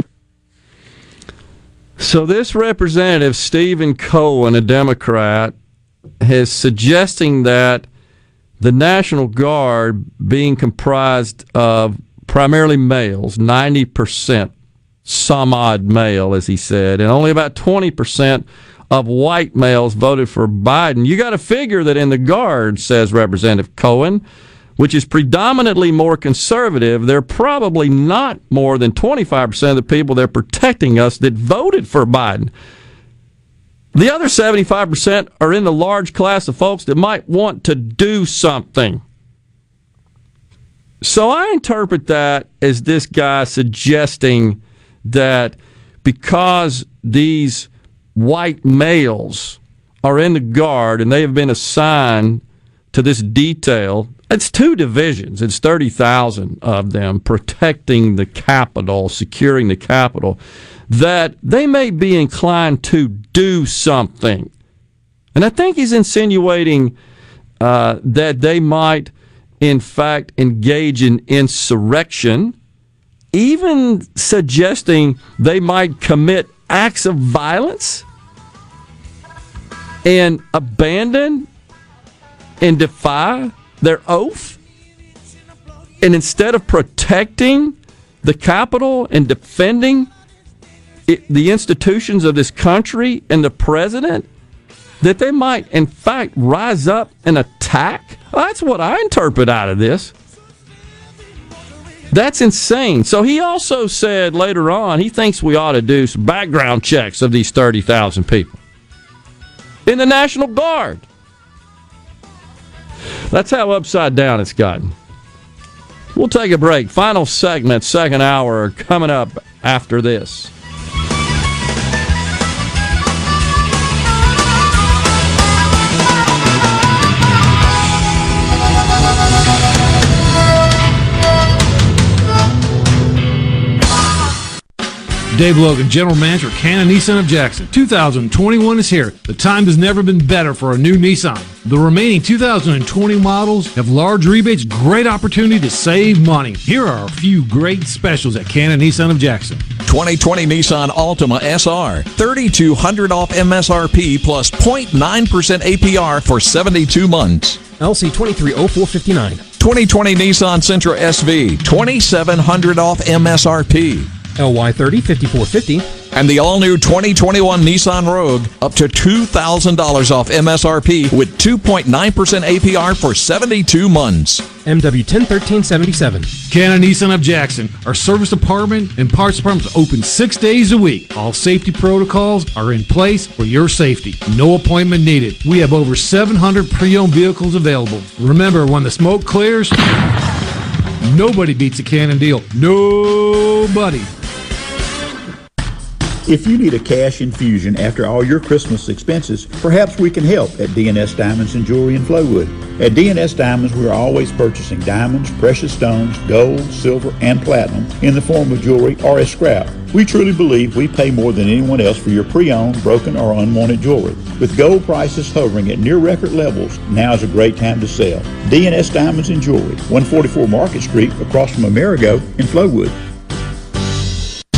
Speaker 4: So this representative Stephen Cohen, a Democrat, is suggesting that the National Guard, being comprised of primarily males, ninety percent, some odd male, as he said, and only about twenty percent of white males voted for Biden. You got to figure that in the Guard, says Representative Cohen, which is predominantly more conservative, they're probably not more than 25% of the people they're protecting us that voted for Biden. The other 75% are in the large class of folks that might want to do something. So I interpret that as this guy suggesting that because these white males are in the guard and they have been assigned to this detail. It's two divisions. It's 30,000 of them protecting the capital, securing the capital, that they may be inclined to do something. And I think he's insinuating uh, that they might, in fact, engage in insurrection, even suggesting they might commit acts of violence and abandon and defy their oath? And instead of protecting the Capitol and defending it, the institutions of this country and the president, that they might, in fact, rise up and attack? That's what I interpret out of this. That's insane. So he also said later on he thinks we ought to do some background checks of these 30,000 people in the National Guard. That's how upside down it's gotten. We'll take a break. Final segment, second hour, coming up after this.
Speaker 53: Dave Logan, General Manager, Cannon Nissan of Jackson. 2021 is here. The time has never been better for a new Nissan. The remaining 2020 models have large rebates, great opportunity to save money. Here are a few great specials at Cannon Nissan of Jackson.
Speaker 12: 2020 Nissan Altima SR, 3200 off MSRP plus 0.9% APR for 72 months.
Speaker 55: LC 230459.
Speaker 12: 2020 Nissan Sentra SV, 2700 off MSRP.
Speaker 55: LY 30 5450.
Speaker 12: And the all new 2021 Nissan Rogue up to $2,000 off MSRP with 2.9% APR for 72 months.
Speaker 55: MW 101377.
Speaker 53: Cannon Nissan of Jackson. Our service department and parts departments open six days a week. All safety protocols are in place for your safety. No appointment needed. We have over 700 pre-owned vehicles available. Remember, when the smoke clears, nobody beats a Cannon deal. Nobody.
Speaker 56: If you need a cash infusion after all your Christmas expenses, perhaps we can help at DNS Diamonds and Jewelry in Flowood. At DNS Diamonds, we are always purchasing diamonds, precious stones, gold, silver, and platinum in the form of jewelry or as scrap. We truly believe we pay more than anyone else for your pre-owned, broken, or unwanted jewelry. With gold prices hovering at near record levels, now is a great time to sell. DNS Diamonds and Jewelry, 144 Market Street, across from Amerigo in Flowood.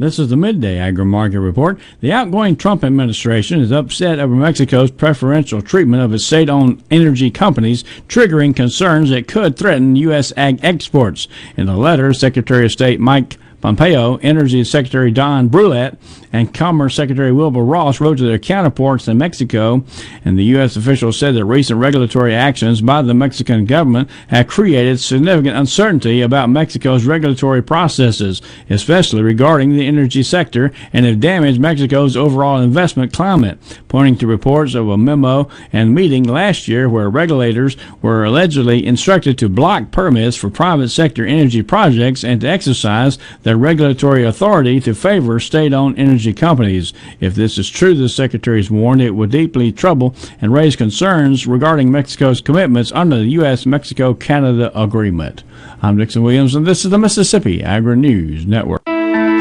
Speaker 29: This is the midday agri market report. The outgoing Trump administration is upset over Mexico's preferential treatment of its state owned energy companies, triggering concerns that could threaten U.S. ag exports. In the letter, Secretary of State Mike Pompeo, Energy Secretary Dan Brouillette, and Commerce Secretary Wilbur Ross wrote to their counterparts in Mexico, and the U.S. officials said that recent regulatory actions by the Mexican government have created significant uncertainty about Mexico's regulatory processes, especially regarding the energy sector, and have damaged Mexico's overall investment climate, pointing to reports of a memo and meeting last year where regulators were allegedly instructed to block permits for private sector energy projects and to exercise their regulatory authority to favor state-owned energy companies. If this is true, the secretary has warned it would deeply trouble and raise concerns regarding Mexico's commitments under the U.S. Mexico Canada Agreement. I'm Dixon Williams, and this is the Mississippi Agri News Network.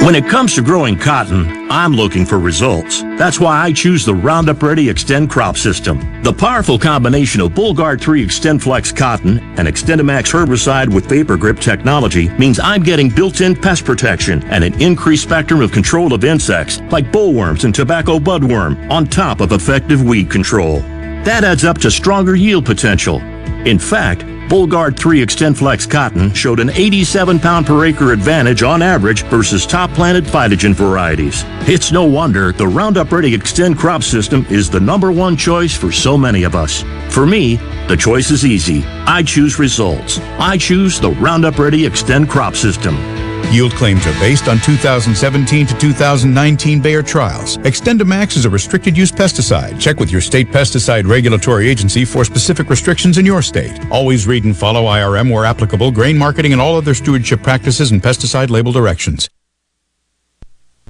Speaker 57: When it comes to growing cotton, I'm looking for results. That's why I choose the Roundup Ready Xtend crop system. The powerful combination of Bollgard 3 XtendFlex cotton and XtendiMax herbicide with VaporGrip technology means I'm getting built-in pest protection and an increased spectrum of control of insects like bollworms and tobacco budworm on top of effective weed control. That adds up to stronger yield potential. In fact, Bollgard 3 XtendFlex cotton showed an 87 pound per acre advantage on average versus top planted PhytoGen varieties. It's no wonder the Roundup Ready Xtend crop system is the number one choice for so many of us. For me, the choice is easy. I choose results. I choose the Roundup Ready Xtend crop system.
Speaker 54: Yield claims are based on 2017 to 2019 Bayer trials. XtendiMax is a restricted use pesticide. Check with your state pesticide regulatory agency for specific restrictions in your state. Always read and follow IRM where applicable, grain marketing, and all other stewardship practices and pesticide label directions.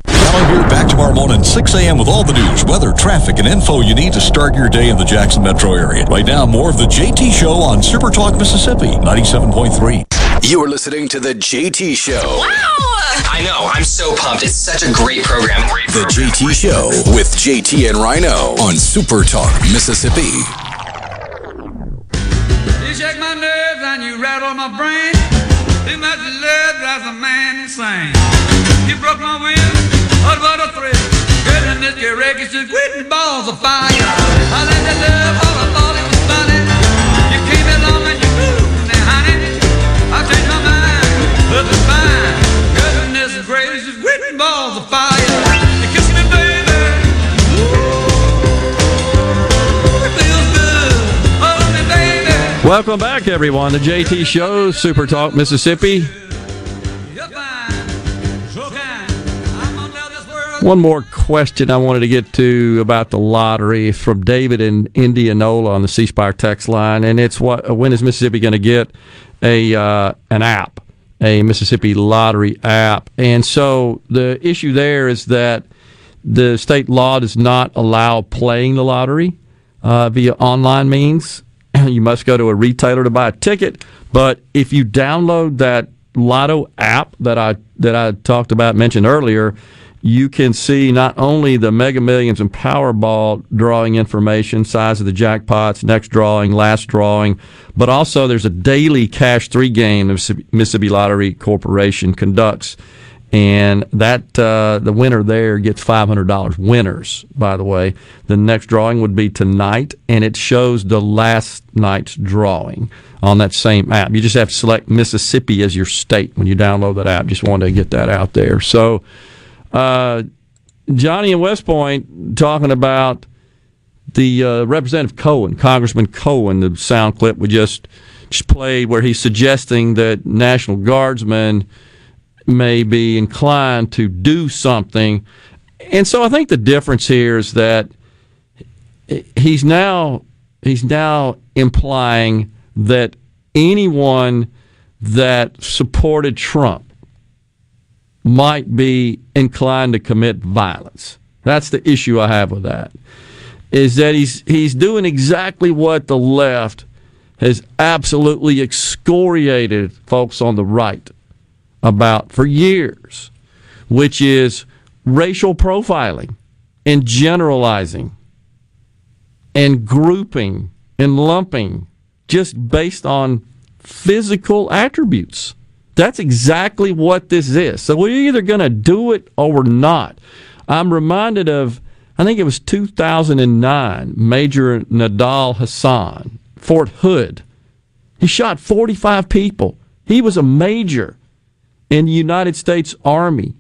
Speaker 12: Alan here back tomorrow morning, 6 a.m. with all the news, weather, traffic, and info you need to start your day in the Jackson metro area. Right now, more of the JT Show on Super Talk Mississippi, 97.3.
Speaker 1: You're listening to The JT Show.
Speaker 58: I know. I'm so pumped. It's such a great program. Great
Speaker 1: The JT Show with JT and Rhino on Super Talk Mississippi.
Speaker 59: You shake my nerves and you rattle my brain.
Speaker 60: Too much love drives a man insane. You broke my will, oh, what about a thrill? Girl, in this your record, just quitting balls of fire. I let that love, all I good. Hold me, baby.
Speaker 4: Welcome back, everyone. The JT Show, Super Talk, Mississippi. One more question I wanted to get to about the lottery from David in Indianola on the C Spire text line, and it's what when is Mississippi going to get a uh, an app, a Mississippi lottery app? And so the issue there is that the state law does not allow playing the lottery uh, via online means. You must go to a retailer to buy a ticket. But if you download that Lotto app that I that I talked about mentioned earlier, you can see not only the Mega Millions and Powerball drawing information, size of the jackpots, next drawing, last drawing, but also there's a daily Cash Three game the Mississippi Lottery Corporation conducts and that uh, the winner there gets five hundred dollars. Winners, by the way, the next drawing would be tonight, and it shows the last night's drawing on that same app. You just have to select Mississippi as your state when you download that app. Just wanted to get that out there. So, uh, Johnny in West Point talking about the uh, Representative Cohen, Congressman Cohen, the sound clip we just just played, where he's suggesting that National Guardsmen may be inclined to do something. And so I think the difference here is that he's now he's now implying that anyone that supported Trump might be inclined to commit violence. That's the issue I have with that. Is that he's he's doing exactly what the left has absolutely excoriated folks on the right about for years, which is racial profiling and generalizing and grouping and lumping just based on physical attributes. That's exactly what this is. So we're either going to do it or we're not. I'm reminded of, I think it was 2009, Major Nidal Hasan, Fort Hood. He shot 45 people. He was a major in the United States Army.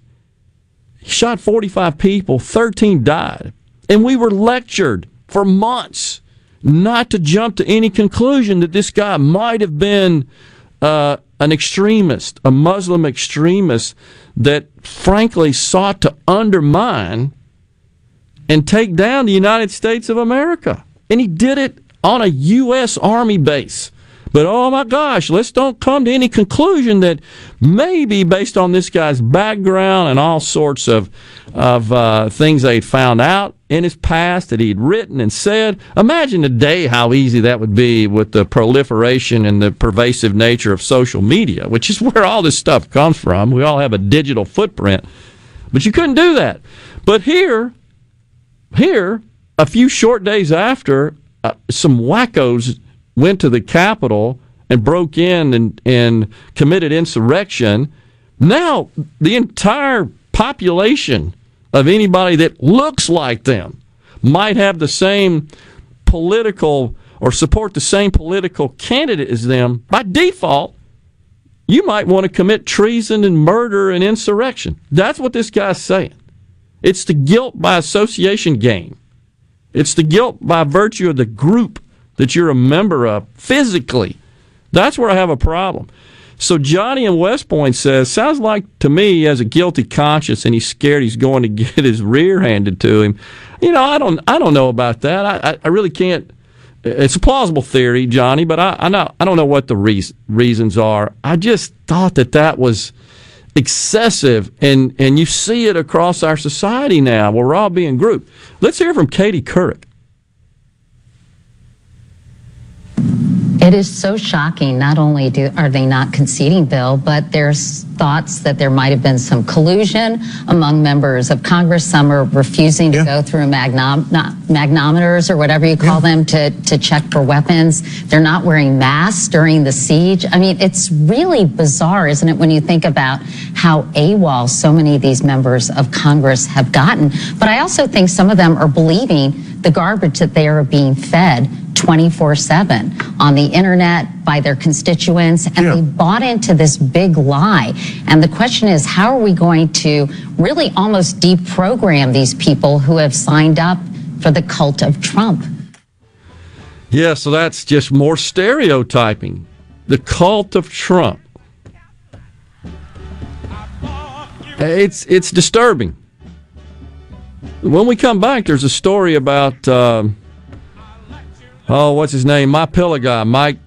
Speaker 4: He shot 45 people, 13 died. And we were lectured for months not to jump to any conclusion that this guy might have been uh, an extremist, a Muslim extremist that frankly sought to undermine and take down the United States of America. And he did it on a U.S. Army base. But oh my gosh, let's don't come to any conclusion that maybe based on this guy's background and all sorts of of uh, things they'd found out in his past that he'd written and said. Imagine today how easy that would be with the proliferation and the pervasive nature of social media, which is where all this stuff comes from. We all have a digital footprint, but you couldn't do that. But here, here, a few short days after, uh, some wackos went to the Capitol and broke in and, and committed insurrection, now the entire population of anybody that looks like them might have the same political or support the same political candidate as them by default you might want to commit treason and murder and insurrection that's what this guy's saying it's the guilt by association game it's the guilt by virtue of the group that you're a member of physically. That's where I have a problem. So Johnny in West Point says, sounds like to me he has a guilty conscience and he's scared he's going to get his rear handed to him. You know, I don't, I don't know about that. I, I really can't. It's a plausible theory, Johnny, but I, I, know, I don't know what the reas- reasons are. I just thought that that was excessive, and and you see it across our society now. We're all being grouped. Let's hear from Katie Couric.
Speaker 61: It is so shocking. Not only do, are they not conceding bill, but there's thoughts that there might have been some collusion among members of Congress. Some are refusing to go through magnom- magnometers or whatever you call them to, to check for weapons. They're not wearing masks during the siege. I mean, it's really bizarre, isn't it, when you think about how AWOL so many of these members of Congress have gotten. But I also think some of them are believing the garbage that they are being fed 24 7 on the internet by their constituents, and they bought into this big lie. And the question is, how are we going to really almost deprogram these people who have signed up for the cult of Trump?
Speaker 4: Yeah, so that's just more stereotyping. The cult of Trump. It's it's disturbing. When we come back, there's a story about um, oh, what's his name? My pillow guy, Mike.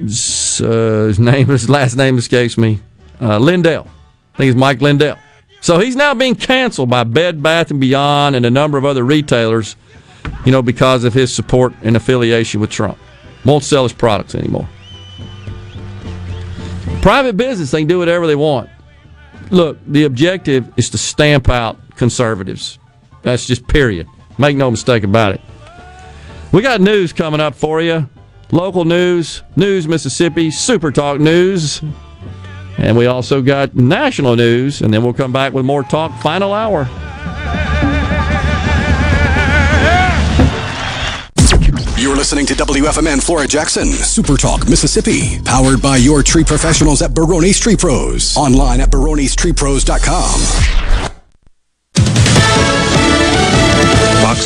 Speaker 4: Uh, his name, his last name escapes me. Uh, Lindell. I think it's Mike Lindell. So he's now being canceled by Bed Bath and Beyond and a number of other retailers, you know, because of his support and affiliation with Trump. Won't sell his products anymore. Private business, they can do whatever they want. Look, the objective is to stamp out conservatives. That's just period. Make no mistake about it. We got news coming up for you. Local news, News Mississippi, Super Talk News. And we also got national news, and then we'll come back with more talk final hour.
Speaker 1: You're listening to WFMN Flora Jackson, Super Talk, Mississippi, powered by your tree professionals at Barone's Tree Pros. Online at baronestreepros.com.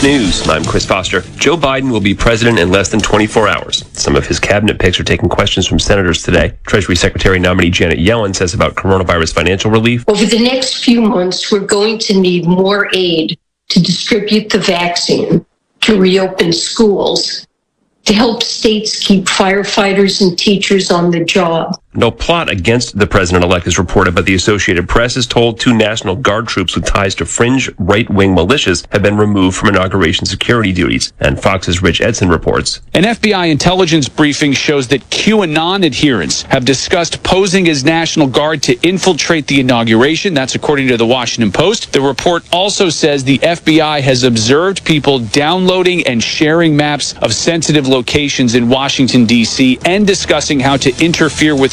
Speaker 34: News. I'm Chris Foster. Joe Biden will be president in less than 24 hours. Some of his cabinet picks are taking questions from senators today. Treasury Secretary nominee Janet Yellen says about coronavirus financial relief.
Speaker 62: Over the next few months, we're going to need more aid to distribute the vaccine, to reopen schools, to help states keep firefighters and teachers on the job.
Speaker 34: No plot against the president elect is reported, but the Associated Press is told two National Guard troops with ties to fringe right wing militias have been removed from inauguration security duties. And Fox's Rich Edson reports.
Speaker 63: An FBI intelligence briefing shows that QAnon adherents have discussed posing as National Guard to infiltrate the inauguration. That's according to the Washington Post. The report also says the FBI has observed people downloading and sharing maps of sensitive locations in Washington, D.C., and discussing how to interfere with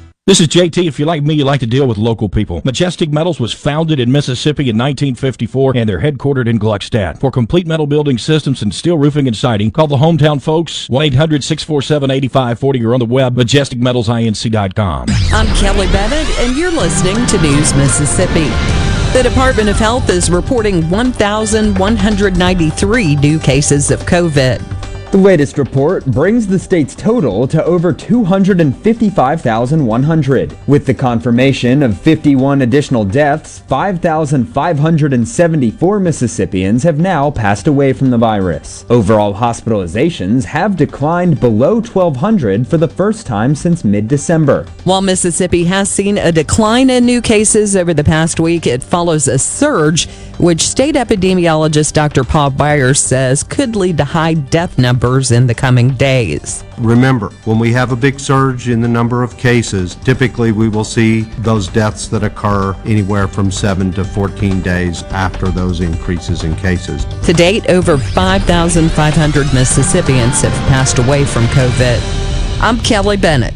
Speaker 64: This is JT. If you're like me, you like to deal with local people. Majestic Metals was founded in Mississippi in 1954 and they're headquartered in Gluckstadt. For complete metal building systems and steel roofing and siding, call the hometown folks 1-800-647-8540 or on the web majesticmetalsinc.com.
Speaker 23: I'm Kelly Bennett, and you're listening to News Mississippi. The Department of Health is reporting 1,193 new cases of COVID.
Speaker 65: The latest report brings the state's total to over 255,100. With the confirmation of 51 additional deaths, 5,574 Mississippians have now passed away from the virus. Overall hospitalizations have declined below 1,200 for the first time since mid December.
Speaker 23: While Mississippi has seen a decline in new cases over the past week, it follows a surge, which state epidemiologist Dr. Paul Byers says could lead to high death numbers in the coming days.
Speaker 66: Remember, when we have a big surge in the number of cases, typically we will see those deaths that occur anywhere from 7 to 14 days after those increases in cases.
Speaker 23: To date, over 5,500 Mississippians have passed away from COVID. I'm Kelly Bennett.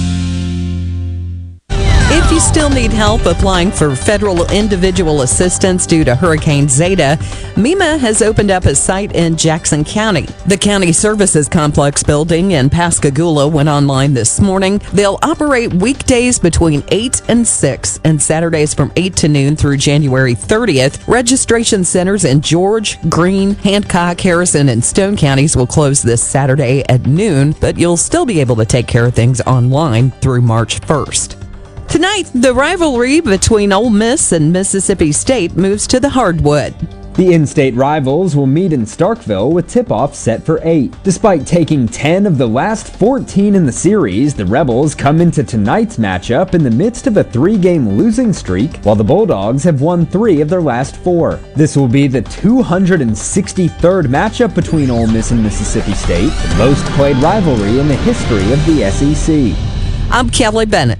Speaker 23: If you still need help applying for federal individual assistance due to Hurricane Zeta, MEMA has opened up a site in Jackson County. The County Services Complex building in Pascagoula went online this morning. They'll operate weekdays between 8 and 6 and Saturdays from 8 to noon through January 30th. Registration centers in George, Greene, Hancock, Harrison, and Stone counties will close this Saturday at noon, but you'll still be able to take care of things online through March 1st. Tonight, the rivalry between Ole Miss and Mississippi State moves to the hardwood.
Speaker 65: The in-state rivals will meet in Starkville with tip-off set for 8. Despite taking 10 of the last 14 in the series, the Rebels come into tonight's matchup in the midst of a three-game losing streak, while the Bulldogs have won 3 of their last 4. This will be the 263rd matchup between Ole Miss and Mississippi State, the most played rivalry in the history of the SEC.
Speaker 23: I'm Kelly Bennett.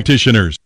Speaker 62: practitioners.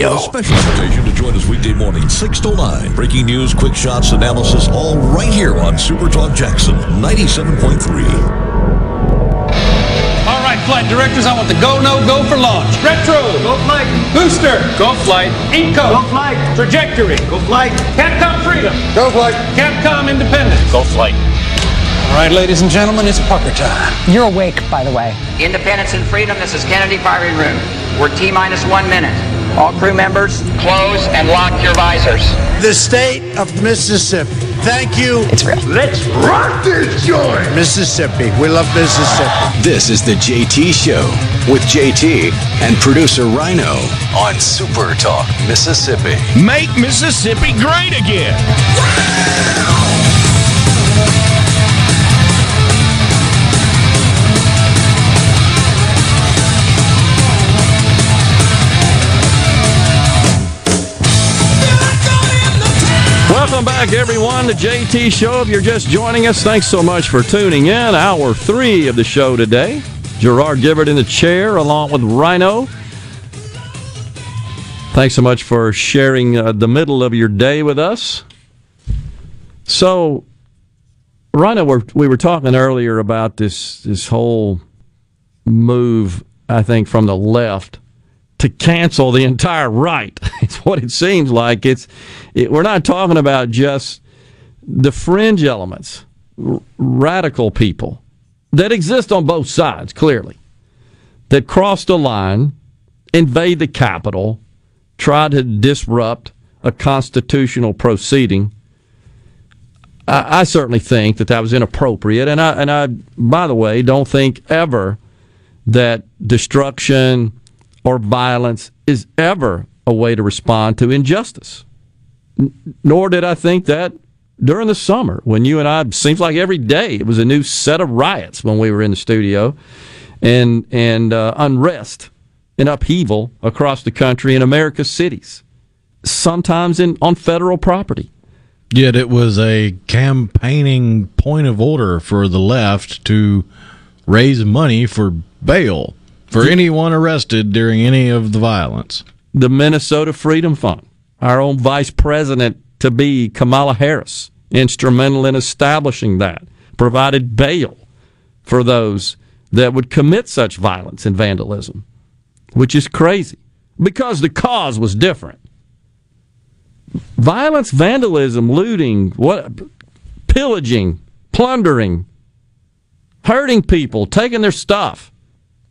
Speaker 12: Special invitation to join us weekday morning, 6 to 9. Breaking news, quick shots, analysis, all right here on Super Talk Jackson 97.3.
Speaker 67: All right, flight directors, I want the go, no, go for launch. Retro. Go flight. Booster. Go flight. Inco. Go flight. Trajectory. Go flight. Capcom Freedom. Go flight. Capcom Independence. Go flight. All right, ladies and gentlemen, it's pucker time.
Speaker 68: You're awake, by the way.
Speaker 69: Independence and Freedom, this is Kennedy Firing Room. We're T minus one minute. All crew members, close and lock your visors.
Speaker 70: The state of Mississippi. Thank you.
Speaker 68: It's real.
Speaker 70: Let's rock this joint. Mississippi. We love Mississippi.
Speaker 1: This is the JT Show with JT and producer Rhino on Super Talk Mississippi.
Speaker 71: Make Mississippi great again.
Speaker 4: Welcome back, everyone, to JT Show. If you're just joining us, thanks so much for tuning in. Hour three of the show today. Gerard Gibbert in the chair, along with Rhino. Thanks so much for sharing uh, the middle of your day with us. So, Rhino, we're, we were talking earlier about this this whole move. I think from the left to cancel the entire right. What it seems like. It's it, we're not talking about just the fringe elements, r- radical people that exist on both sides, clearly, that cross the line, invade the Capitol, try to disrupt a constitutional proceeding. I, I certainly think that that was inappropriate, and I and I, by the way, don't think ever that destruction or violence is ever a way to respond to injustice. Nor did I think that during the summer when you and I seems like every day it was a new set of riots when we were in the studio and and uh, unrest and upheaval across the country in America's cities, sometimes in on federal property.
Speaker 9: Yet it was a campaigning point of order for the left to raise money for bail for anyone arrested during any of the violence.
Speaker 4: The Minnesota Freedom Fund, our own vice president to be Kamala Harris, instrumental in establishing that, provided bail for those that would commit such violence and vandalism, which is crazy because the cause was different. Violence, vandalism, looting, what pillaging, plundering, hurting people, taking their stuff.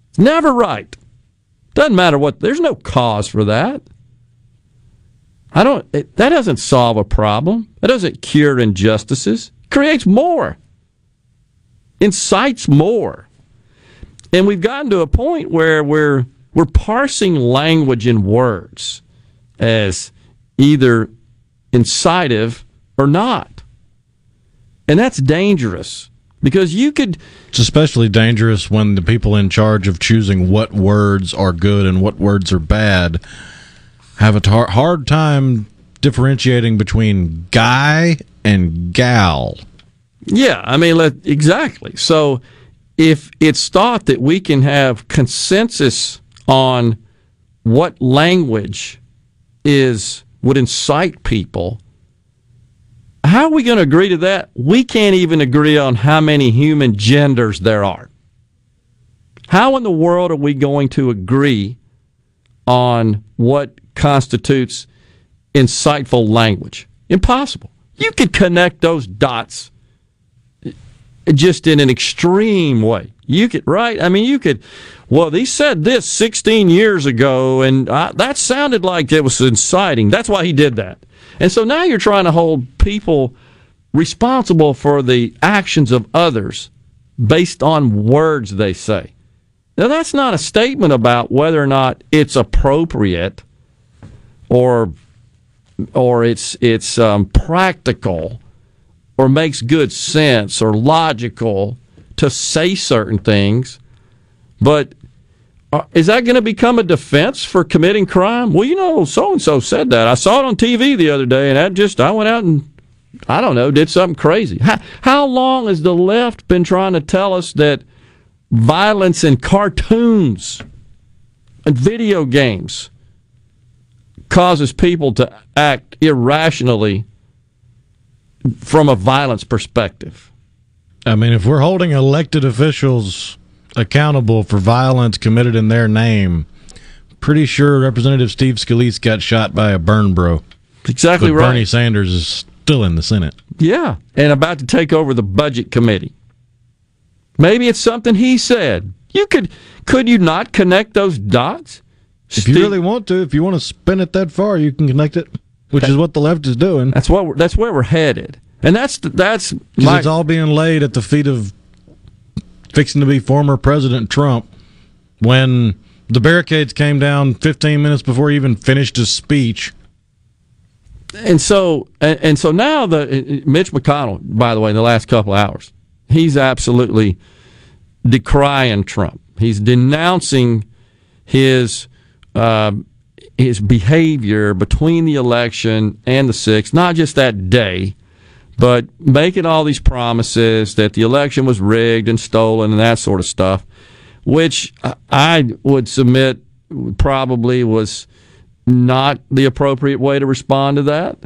Speaker 4: It's never right. Doesn't matter what, there's no cause for that. I don't, it, that doesn't solve a problem. That doesn't cure injustices. Creates more, incites more. And we've gotten to a point where we're, we're parsing language in words as either incitive or not. And that's dangerous because you could.
Speaker 9: It's especially dangerous when the people in charge of choosing what words are good and what words are bad have a tar- hard time differentiating between guy and gal.
Speaker 4: Yeah, I mean, let, exactly. So if it's thought that we can have consensus on what language is would incite people, how are we going to agree to that? We can't even agree on how many human genders there are. How in the world are we going to agree on what constitutes insightful language? Impossible. You could connect those dots just in an extreme way. You could, right? I mean, you could, well, he said this 16 years ago, and I, that sounded like it was inciting. That's why he did that. And so now you're trying to hold people responsible for the actions of others based on words they say. Now, that's not a statement about whether or not it's appropriate or or it's it's um, practical or makes good sense or logical to say certain things, but Uh, is that going to become a defense for committing crime? Well, you know, so and so said that. I saw it on TV the other day, and that just I went out and I don't know, did something crazy. How, how long has the left been trying to tell us that violence in cartoons and video games causes people to act irrationally from a violence perspective?
Speaker 9: I mean, if we're holding elected officials accountable for violence committed in their name, pretty sure Representative Steve Scalise got shot by a burn bro.
Speaker 4: Exactly
Speaker 9: but
Speaker 4: right.
Speaker 9: Bernie Sanders is still in the Senate.
Speaker 4: Yeah, and about to take over the budget committee. Maybe it's something he said. You could could you not connect those dots?
Speaker 9: If you really want to, if you want to spin it that far, you can connect it, which
Speaker 4: That-
Speaker 9: is what the left is doing.
Speaker 4: That's what we're, that's where we're headed, and that's that's my,
Speaker 9: it's all being laid at the feet of fixing to be former President Trump when the barricades came down 15 minutes before he even finished his speech.
Speaker 4: and so and, so now the Mitch McConnell, by the way, in the last couple hours, he's absolutely decrying Trump. He's denouncing his uh, his behavior between the election and the sixth, not just that day, but making all these promises that the election was rigged and stolen and that sort of stuff, which I- would submit probably was not the appropriate way to respond to that.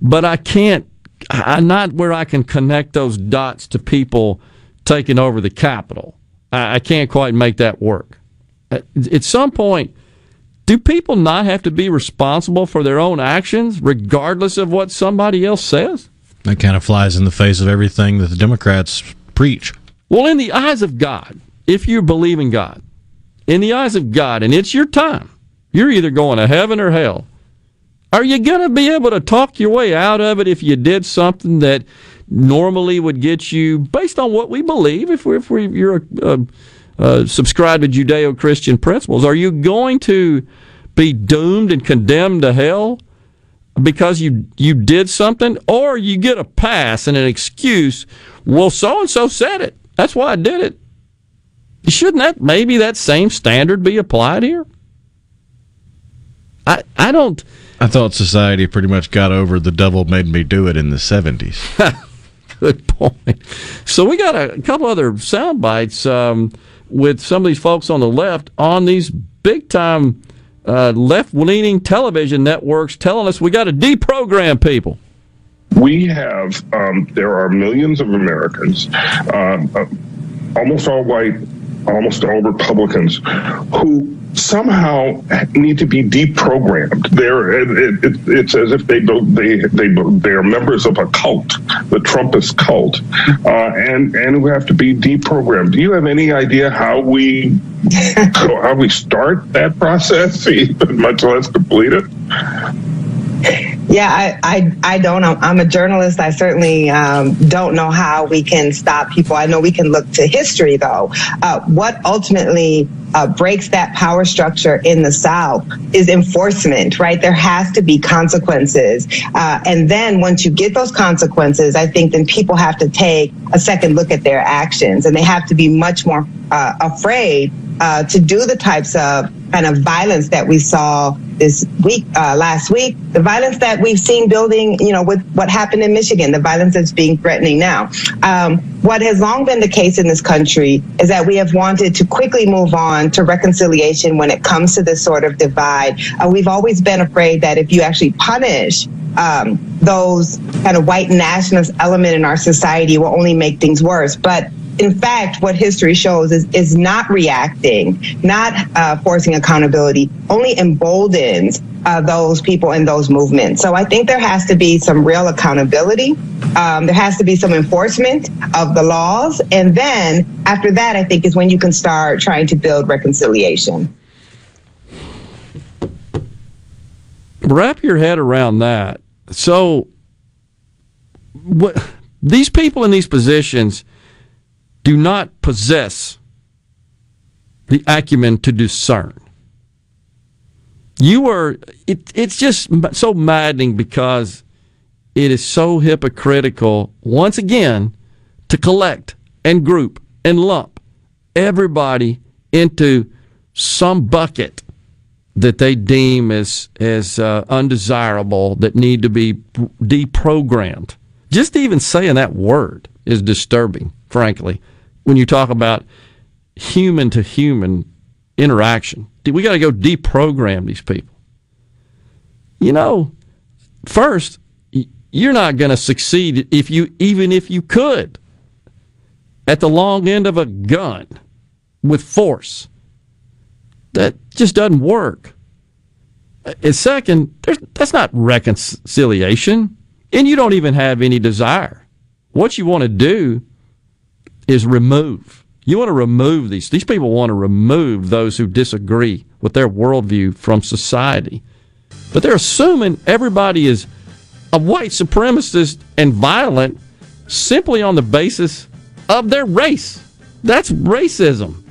Speaker 4: But I can't, I'm not where I can connect those dots to people taking over the Capitol. I, can't quite make that work. At, at some point, do people not have to be responsible for their own actions, regardless of what somebody else says?
Speaker 9: That kind of flies in the face of everything that the Democrats preach.
Speaker 4: Well, in the eyes of God, if you believe in God, in the eyes of God, and it's your time, you're either going to heaven or hell. Are you going to be able to talk your way out of it if you did something that normally would get you, based on what we believe, if, we're, if we're, you're subscribed to Judeo Christian principles, are you going to be doomed and condemned to hell because you you did something, or you get a pass and an excuse. Well, so and so said it. That's why I did it. Shouldn't that maybe that same standard be applied here? I I don't.
Speaker 72: I thought society pretty much got over the devil made me do it in the 70s.
Speaker 4: Good point. So we got a couple other sound bites um, with some of these folks on the left on these big time uh, left leaning television networks telling us we got to deprogram people.
Speaker 66: We have, um, there are millions of Americans, um, uh, almost all white, almost all Republicans, who somehow need to be deprogrammed. They're it, it, it's as if they they they they are members of a cult, the Trumpist cult, uh, and and who have to be deprogrammed. Do you have any idea how we how we start that process, even much less complete it?
Speaker 73: Yeah, I, I, I don't know. I'm a journalist. I certainly um, don't know how we can stop people. I know we can look to history, though. Uh, what ultimately uh, breaks that power structure in the South is enforcement, right? There has to be consequences. Uh, and then once you get those consequences, I think then people have to take a second look at their actions and they have to be much more uh, afraid uh, to do the types of kind of violence that we saw this week, uh, last week, the violence that we've seen building, you know, with what happened in Michigan, the violence that's being threatening now. Um, what has long been the case in this country is that we have wanted to quickly move on to reconciliation when it comes to this sort of divide. Uh, we've always been afraid that if you actually punish um, those kind of white nationalist element in our society will only make things worse. But in fact, what history shows is, is not reacting, not uh, forcing accountability, only emboldens uh, those people and those movements. So I think there has to be some real accountability. Um, there has to be some enforcement of the laws. And then after that, I think is when you can start trying to build reconciliation.
Speaker 4: Wrap your head around that. So, what these people in these positions do not possess the acumen to discern. You are, it, it's just so maddening because it is so hypocritical, once again, to collect and group and lump everybody into some bucket that they deem as as uh, undesirable that need to be deprogrammed. Just even saying that word is disturbing, frankly. When you talk about human to human interaction, we got to go deprogram these people. You know, first, you're not going to succeed if you even if you could at the long end of a gun with force that just doesn't work. And second, that's not reconciliation. And you don't even have any desire. What you want to do is remove. You want to remove these. These people want to remove those who disagree with their worldview from society. But they're assuming everybody is a white supremacist and violent simply on the basis of their race. That's racism.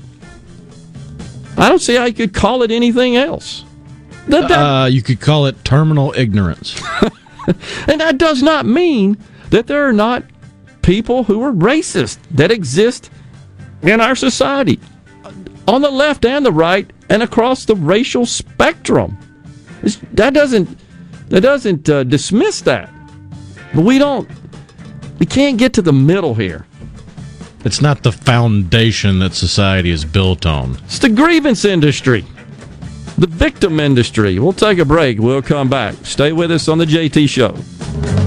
Speaker 4: I don't see how you could call it anything else.
Speaker 72: That, that, uh, you could call it terminal ignorance.
Speaker 4: and that does not mean that there are not people who are racist that exist in our society on the left and the right and across the racial spectrum. It's, that doesn't that doesn't uh, dismiss that. But we don't we can't get to the middle here.
Speaker 72: It's not the foundation that society is built on.
Speaker 4: It's the grievance industry, the victim industry. We'll take a break. We'll come back. Stay with us on the JT Show.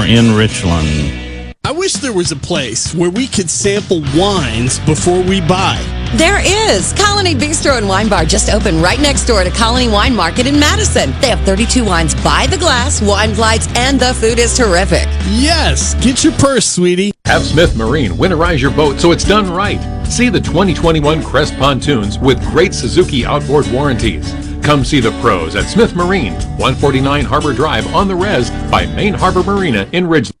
Speaker 74: in Richland.
Speaker 75: I wish there was a place where we could sample wines before we buy.
Speaker 76: There is. Colony Bistro and Wine Bar just opened right next door to Colony Wine Market in Madison. They have 32 wines by the glass, wine flights, and the food is terrific.
Speaker 75: Yes, get your purse, sweetie.
Speaker 66: Have Smith Marine winterize your boat so it's done right. See the 2021 Crest pontoons with great Suzuki outboard warranties. Come see the pros at Smith Marine, 149 Harbor Drive on the Res by Main Harbor Marina in Ridgeland.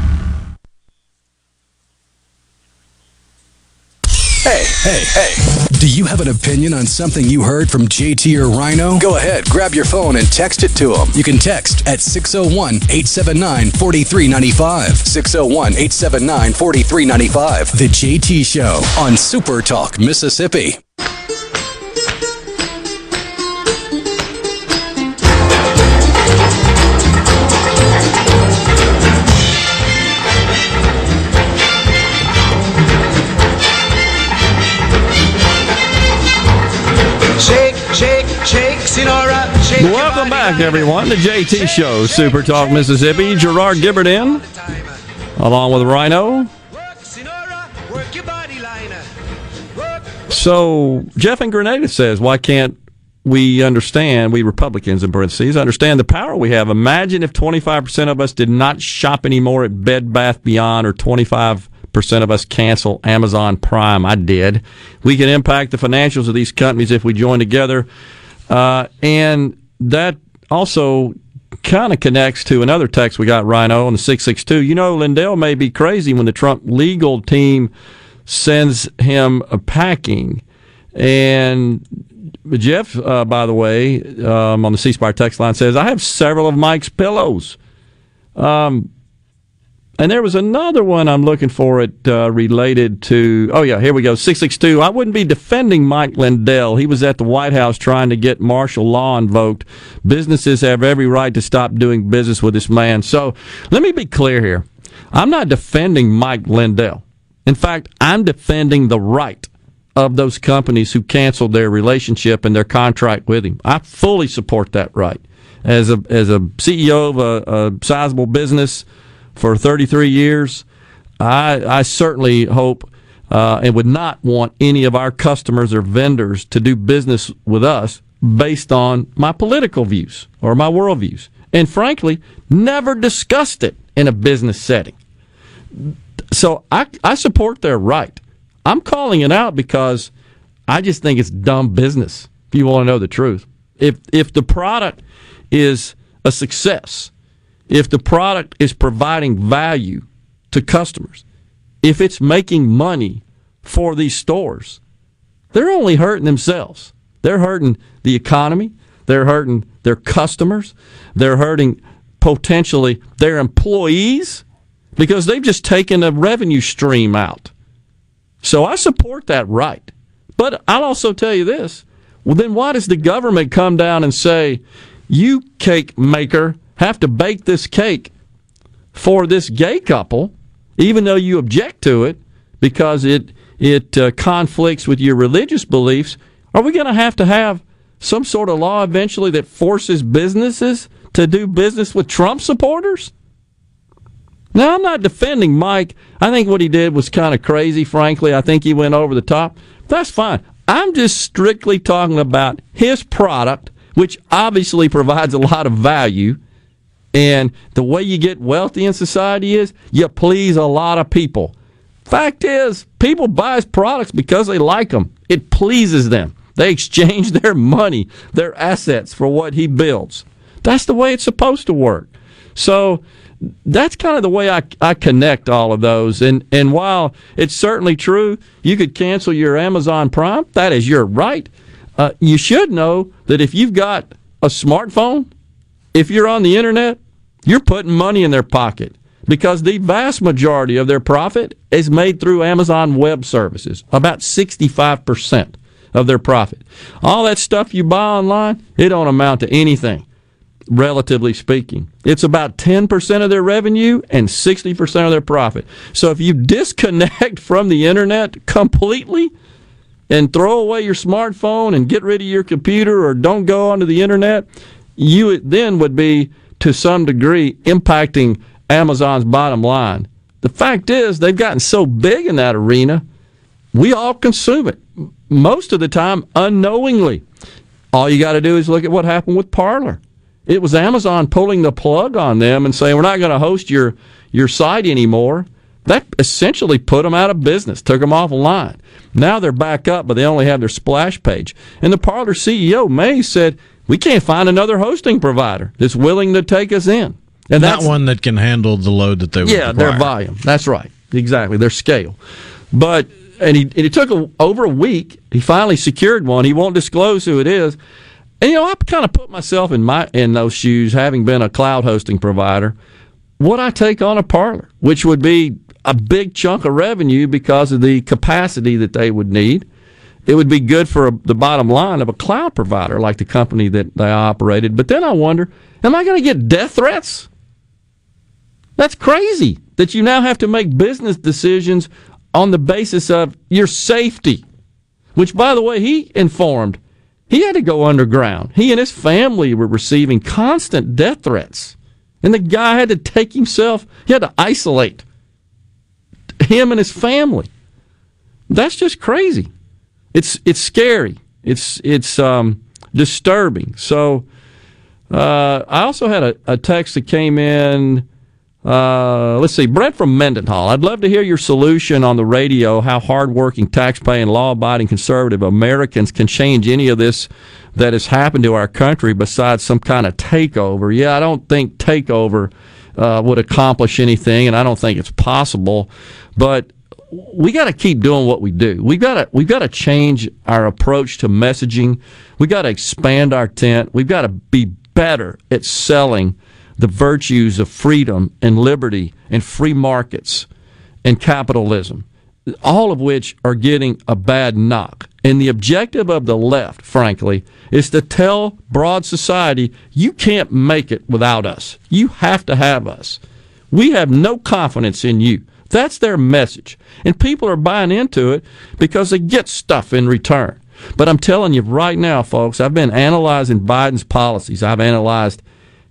Speaker 1: Hey, hey, hey. Do you have an opinion on something you heard from JT or Rhino? Go ahead, grab your phone and text it to them. You can text at 601 879 4395. 601 879 4395. The JT Show on Super Talk, Mississippi.
Speaker 4: Welcome back, everyone. The JT Show, Super Talk Mississippi. Gerard Gibbert in, along with Rhino. So Jeff in Grenada says, why can't we understand, we Republicans in parentheses, understand the power we have? Imagine if 25% of us did not shop anymore at Bed Bath Beyond or 25% of us cancel Amazon Prime. I did. We can impact the financials of these companies if we join together. Uh, and that also kind of connects to another text we got, Rhino, on the 662. You know, Lindell may be crazy when the Trump legal team sends him a packing. And Jeff, uh, by the way, um, on the C Spire text line says, I have several of Mike's pillows. Um, and there was another one I'm looking for it uh, related to. Oh, yeah, here we go. 662. I wouldn't be defending Mike Lindell. He was at the White House trying to get martial law invoked. Businesses have every right to stop doing business with this man. So let me be clear here. I'm not defending Mike Lindell. In fact, I'm defending the right of those companies who canceled their relationship and their contract with him. I fully support that right. As a as a CEO of a, a sizable business for 33 years, I I certainly hope uh, and would not want any of our customers or vendors to do business with us based on my political views or my worldviews. And frankly, never discussed it in a business setting. So I, I support their right. I'm calling it out because I just think it's dumb business. If you want to know the truth, if if the product is a success, if the product is providing value to customers, if it's making money for these stores, they're only hurting themselves. They're hurting the economy. They're hurting their customers. They're hurting potentially their employees because they've just taken a revenue stream out. So I support that right. But I'll also tell you this well, then why does the government come down and say, you cake maker have to bake this cake for this gay couple, even though you object to it because it, it uh, conflicts with your religious beliefs? Are we going to have to have some sort of law eventually that forces businesses to do business with Trump supporters? Now, I'm not defending Mike. I think what he did was kind of crazy, frankly. I think he went over the top. That's fine. I'm just strictly talking about his product, which obviously provides a lot of value. And the way you get wealthy in society is you please a lot of people. Fact is, people buy products because they like them. It pleases them. They exchange their money, their assets for what he builds. That's the way it's supposed to work. So that's kind of the way I, I connect all of those. And and while it's certainly true, you could cancel your Amazon Prime. That is your right. Uh, you should know that if you've got a smartphone, if you're on the internet, you're putting money in their pocket because the vast majority of their profit is made through Amazon Web Services. About 65% of their profit. All that stuff you buy online, it don't amount to anything relatively speaking. It's about 10% of their revenue and 60% of their profit. So if you disconnect from the internet completely and throw away your smartphone and get rid of your computer or don't go onto the internet, you then would be to some degree impacting Amazon's bottom line. The fact is, they've gotten so big in that arena, we all consume it most of the time unknowingly. All you got to do is look at what happened with Parler it was Amazon pulling the plug on them and saying, we're not going to host your, your site anymore. That essentially put them out of business, took them offline. Now they're back up, but they only have their splash page. And the Parler CEO, May, said, we can't find another hosting provider that's willing to take us in.
Speaker 72: And not one that can handle the load that they would
Speaker 4: Yeah,
Speaker 72: require.
Speaker 4: their volume. That's right. Exactly. Their scale. But and he and it took a, over a week. He finally secured one. He won't disclose who it is. And you know, I kind of put myself in my in those shoes, having been a cloud hosting provider. Would I take on a Parler, which would be a big chunk of revenue because of the capacity that they would need? It would be good for a, the bottom line of a cloud provider like the company that they operated. But then I wonder, am I going to get death threats? That's crazy that you now have to make business decisions on the basis of your safety, which, by the way, he informed he had to go underground. He and his family were receiving constant death threats. And the guy had to take himself, he had to isolate him and his family. That's just crazy. It's it's scary. It's it's um, disturbing. So uh, I also had a, a text that came in uh, let's see, Brent from Mendenhall. I'd love to hear your solution on the radio how hardworking, tax-paying, law-abiding conservative Americans can change any of this that has happened to our country besides some kind of takeover. Yeah, I don't think takeover uh, would accomplish anything, and I don't think it's possible. But we got to keep doing what we do. We got to we got to change our approach to messaging. We got to expand our tent. We've got to be better at selling the virtues of freedom and liberty and free markets and capitalism, all of which are getting a bad knock. And the objective of the left, frankly, is to tell broad society, you can't make it without us. You have to have us. We have no confidence in you. That's their message. And people are buying into it because they get stuff in return. But I'm telling you right now, folks, I've been analyzing Biden's policies. I've analyzed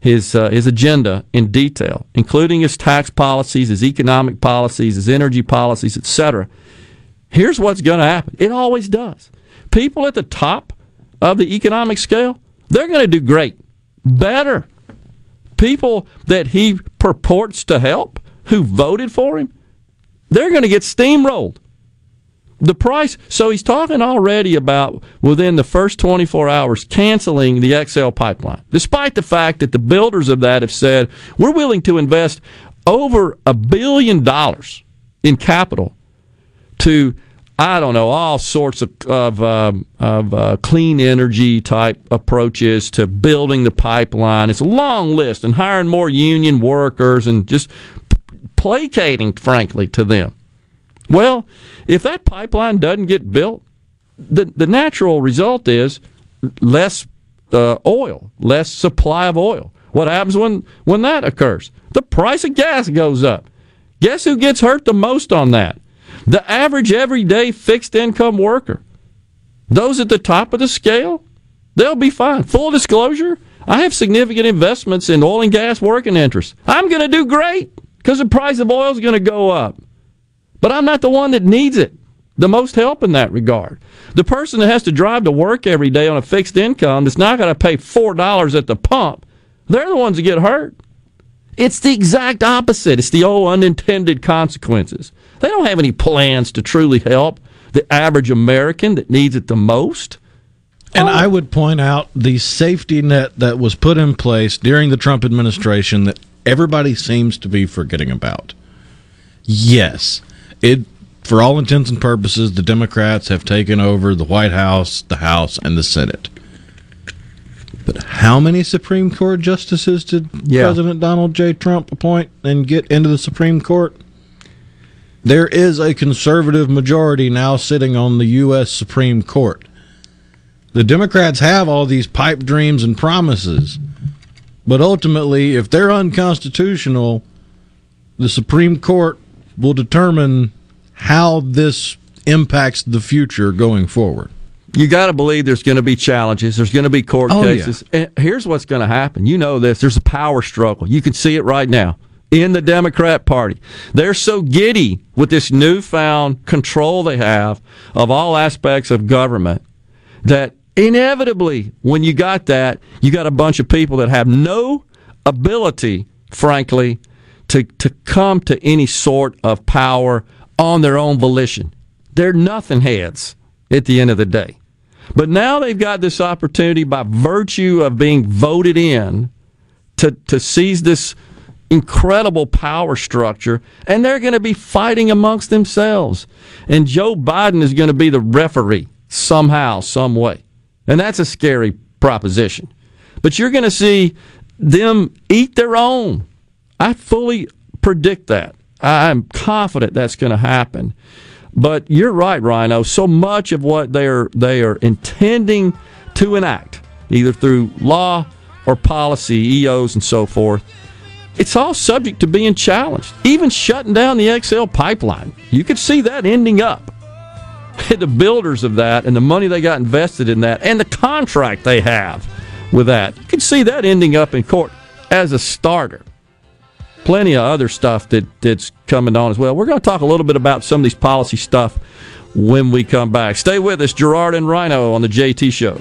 Speaker 4: his uh, his agenda in detail, including his tax policies, his economic policies, his energy policies, etc. Here's what's going to happen. It always does. People at the top of the economic scale, they're going to do great, better. People that he purports to help, who voted for him, they're going to get steamrolled. The price, so he's talking already about within the first 24 hours canceling the XL pipeline, despite the fact that the builders of that have said, we're willing to invest over a billion dollars in capital to I don't know all sorts of of, um, of uh, clean energy type approaches to building the pipeline. It's a long list and hiring more union workers and just placating, frankly, to them. Well, if that pipeline doesn't get built, the the natural result is less uh, oil, less supply of oil. What happens when when that occurs? The price of gas goes up. Guess who gets hurt the most on that? The average everyday fixed income worker. Those at the top of the scale, they'll be fine. Full disclosure, I have significant investments in oil and gas working interests. I'm going to do great because the price of oil is going to go up. But I'm not the one that needs it. The most help in that regard. The person that has to drive to work every day on a fixed income that's not going to pay $4 at the pump, they're the ones that get hurt. It's the exact opposite. It's the old unintended consequences. They don't have any plans to truly help the average American that needs it the most.
Speaker 9: And oh. I would point out the safety net that was put in place during the Trump administration that everybody seems to be forgetting about. Yes, it for all intents and purposes the Democrats have taken over the White House, the House and the Senate. But how many Supreme Court justices did
Speaker 4: Yeah.
Speaker 9: President Donald J. Trump appoint and get into the Supreme Court? There is a conservative majority now sitting on the U.S. Supreme Court. The Democrats have all these pipe dreams and promises, but ultimately, if they're unconstitutional, the Supreme Court will determine how this impacts the future going forward.
Speaker 4: You got to believe there's going to be challenges. There's going to be court
Speaker 9: Oh, yeah.
Speaker 4: cases. And here's what's going to happen. You know this. There's a power struggle. You can see it right now in the Democrat Party. They're so giddy with this newfound control they have of all aspects of government that inevitably, when you got that, you got a bunch of people that have no ability, frankly, to, to come to any sort of power on their own volition. They're nothing heads at the end of the day. But now they've got this opportunity by virtue of being voted in to, to seize this incredible power structure, and they're going to be fighting amongst themselves. And Joe Biden is going to be the referee somehow, some way. And that's a scary proposition. But you're going to see them eat their own. I fully predict that. I'm confident that's going to happen. But you're right, Rhino. So much of what they are they are intending to enact, either through law or policy, EOs and so forth, it's all subject to being challenged. Even shutting down the XL pipeline, you could see that ending up. the builders of that and the money they got invested in that and the contract they have with that, you can see that ending up in court as a starter plenty of other stuff that, that's coming on as well. We're going to talk a little bit about some of these policy stuff when we come back. Stay with us, Gerard and Rhino on the JT Show.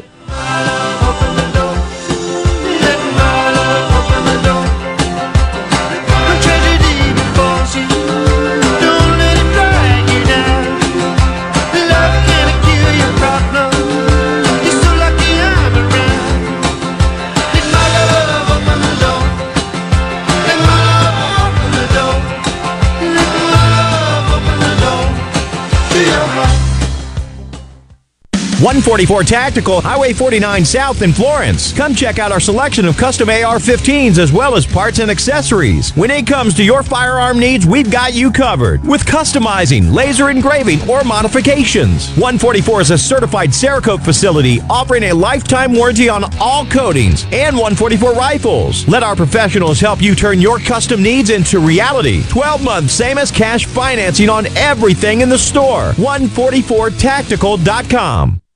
Speaker 47: 144 Tactical, Highway 49 South in Florence. Come check out our selection of custom AR 15s as well as parts and accessories. When it comes to your firearm needs, we've got you covered with customizing, laser engraving, or modifications. 144 is a certified Cerakote facility offering a lifetime warranty on all coatings and 144 rifles. Let our professionals help you turn your custom needs into reality. 12 months, same as cash financing on everything in the store. 144tactical.com.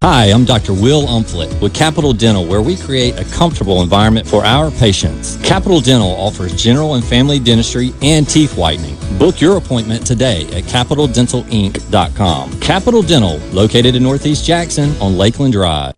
Speaker 26: Hi, I'm Dr. Will Umflett with Capital Dental, where we create a comfortable environment for our patients. Capital Dental offers general and family dentistry and teeth whitening. Book your appointment today at CapitalDentalInc.com. Capital Dental, located in Northeast Jackson on Lakeland Drive.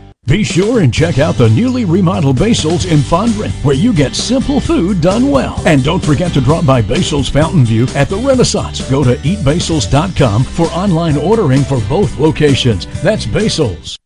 Speaker 13: Be sure and check out the newly remodeled Basil's in Fondren, where you get simple food done well. And don't forget to drop by Basil's Fountain View at the Renaissance. Go to eatbasils.com for online ordering for both locations. That's Basil's.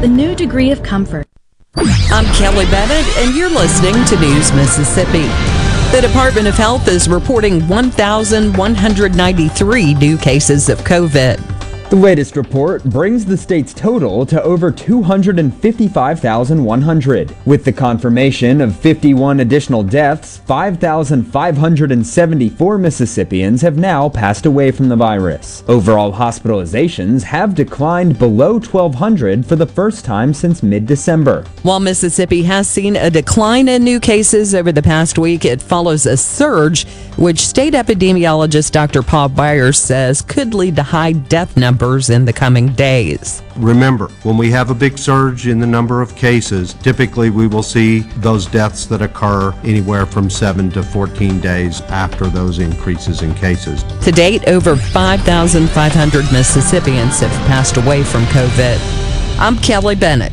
Speaker 77: The new degree of comfort.
Speaker 23: I'm Kelly Bennett, and you're listening to News Mississippi. The Department of Health is reporting 1,193 new cases of COVID.
Speaker 65: The latest report brings the state's total to over 255,100. With the confirmation of 51 additional deaths, 5,574 Mississippians have now passed away from the virus. Overall hospitalizations have declined below 1,200 for the first time since mid December.
Speaker 23: While Mississippi has seen a decline in new cases over the past week, it follows a surge, which state epidemiologist Dr. Paul Byers says could lead to high death numbers in the coming days.
Speaker 78: Remember, when we have a big surge in the number of cases, typically we will see those deaths that occur anywhere from 7 to 14 days after those increases in cases.
Speaker 23: To date, over 5,500 Mississippians have passed away from COVID. I'm Kelly Bennett.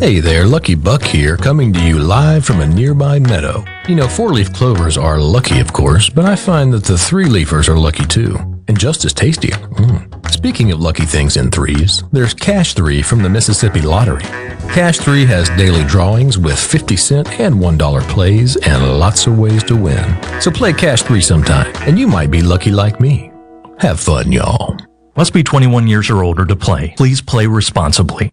Speaker 49: Hey there, Lucky Buck here, coming to you live from a nearby meadow. You know, four leaf clovers are lucky, of course, but I find that the three leafers are lucky too, and just as tasty. Mm. Speaking of lucky things in threes, there's Cash 3 from the Mississippi Lottery. Cash 3 has daily drawings with 50 cent and $1 plays and lots of ways to win. So play Cash 3 sometime, and you might be lucky like me. Have fun, y'all.
Speaker 79: Must be 21 years or older to play. Please play responsibly.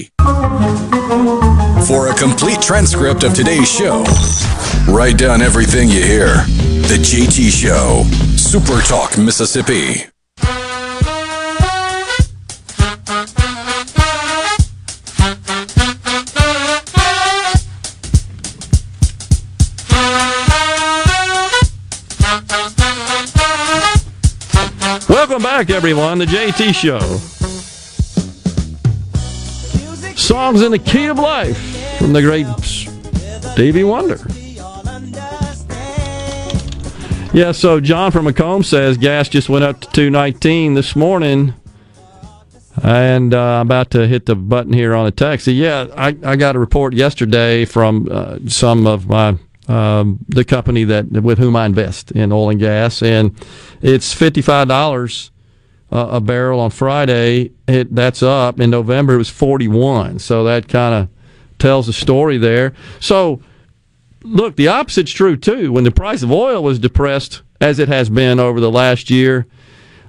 Speaker 1: For a complete transcript of today's show, write down everything you hear. The JT Show, Super Talk, Mississippi.
Speaker 4: Welcome back, everyone. The JT Show. Songs in the Key of Life from the great Stevie Wonder. Yeah, so John from Macomb says gas just went up to 219 this morning. And uh, I'm about to hit the button here on a taxi. Yeah, I, I got a report yesterday from uh, some of my um, the company that with whom I invest in oil and gas, and it's fifty five dollars uh, a barrel on Friday. It that's up in November. It was forty one. So that kind of tells a story there. So look, the opposite's true too. When the price of oil was depressed as it has been over the last year,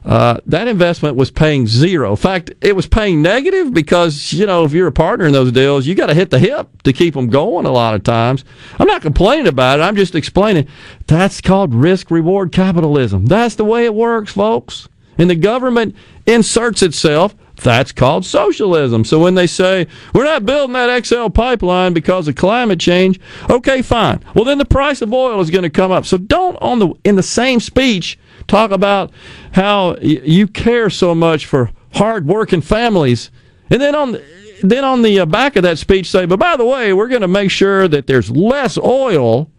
Speaker 4: uh, that investment was paying zero. In fact, it was paying negative because you know if you're a partner in those deals, you got to hit the hip to keep them going. A lot of times, I'm not complaining about it. I'm just explaining that's called risk reward capitalism. That's the way it works, folks. And the government inserts itself. That's called socialism. So when they say we're not building that XL pipeline because of climate change, okay, fine. Well, then the price of oil is going to come up. So don't on the in the same speech talk about how you care so much for hard-working families, and then on the, then on the uh, back of that speech say, but by the way, we're going to make sure that there's less oil.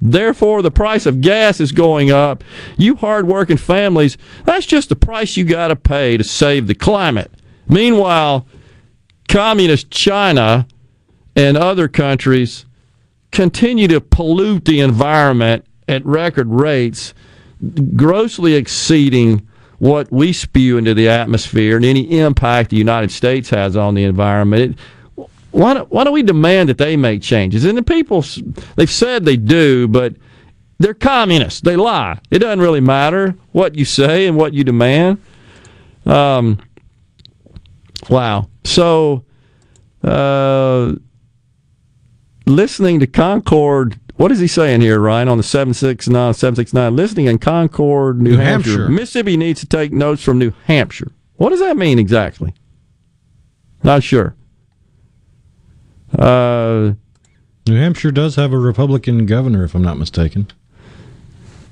Speaker 4: Therefore, the price of gas is going up. You hard-working families, that's just the price you got to pay to save the climate. Meanwhile, communist China and other countries continue to pollute the environment at record rates grossly exceeding what we spew into the atmosphere and any impact the United States has on the environment. It, why, don't, why don't we demand that they make changes? And the people, they've said they do, but they're communists. They lie. It doesn't really matter what you say and what you demand. Um, wow. So, uh, listening to Concord what is he saying here, Ryan, on the 769, 769? Listening in Concord, New,
Speaker 72: New
Speaker 4: Hampshire.
Speaker 72: Hampshire.
Speaker 4: Mississippi needs to take notes from New Hampshire. What does that mean exactly? Not sure. Uh,
Speaker 72: New Hampshire does have a Republican governor, if I'm not mistaken.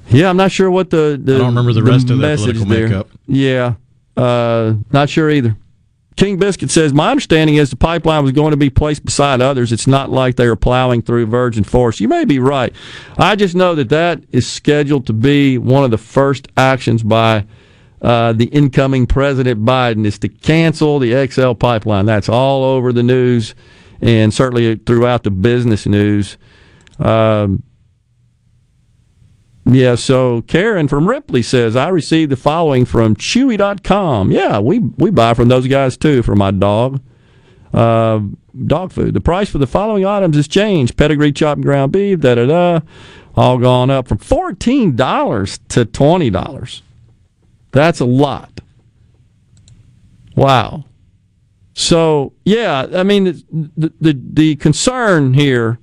Speaker 4: yeah, I'm not sure what the, the
Speaker 72: I don't remember the rest of
Speaker 4: message
Speaker 72: political
Speaker 4: there.
Speaker 72: makeup.
Speaker 4: Yeah, uh, not sure either. King Biscuit says, My understanding is the pipeline was going to be placed beside others. It's not like they are plowing through virgin forest. You may be right. I just know that that is scheduled to be one of the first actions by uh, the incoming President Biden is to cancel the XL pipeline. That's all over the news and certainly throughout the business news. Um, yeah, so Karen from Ripley says, I received the following from Chewy.com. Yeah, we, we buy from those guys too for my dog. Uh, dog food. The price for the following items has changed. Pedigree chopped ground beef, da da da. All gone up from $14 to $20. That's a lot. Wow. So, yeah, I mean, the, the, the concern here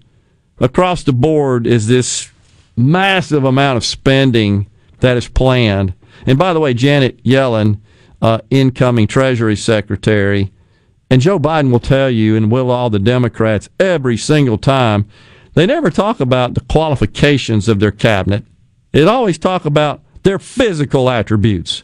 Speaker 4: across the board is this massive amount of spending that is planned. And by the way, Janet Yellen, uh, incoming Treasury Secretary, and Joe Biden will tell you, and will all the Democrats, every single time, they never talk about the qualifications of their cabinet. They always talk about their physical attributes.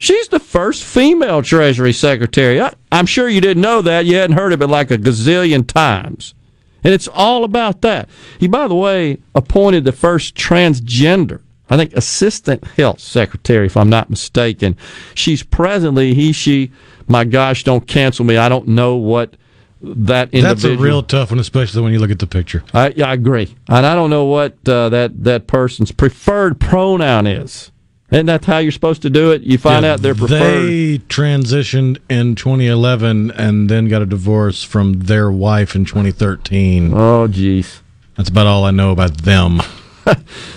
Speaker 4: She's the first female Treasury Secretary. I, I'm sure you didn't know that. You hadn't heard of it like a gazillion times. And it's all about that. He, by the way, appointed the first transgender I think assistant health secretary, if I'm not mistaken. She's presently he she. My gosh, don't cancel me. I don't know what that individual.
Speaker 72: That's a real tough one, especially when you look at the picture.
Speaker 4: I, I agree, and I don't know what uh, that that person's preferred pronoun is. Isn't that how you're supposed to do it? You find
Speaker 72: Yeah,
Speaker 4: out their preferred.
Speaker 72: They transitioned in 2011 and then got a divorce from their wife in 2013.
Speaker 4: Oh, jeez.
Speaker 72: That's about all I know about them.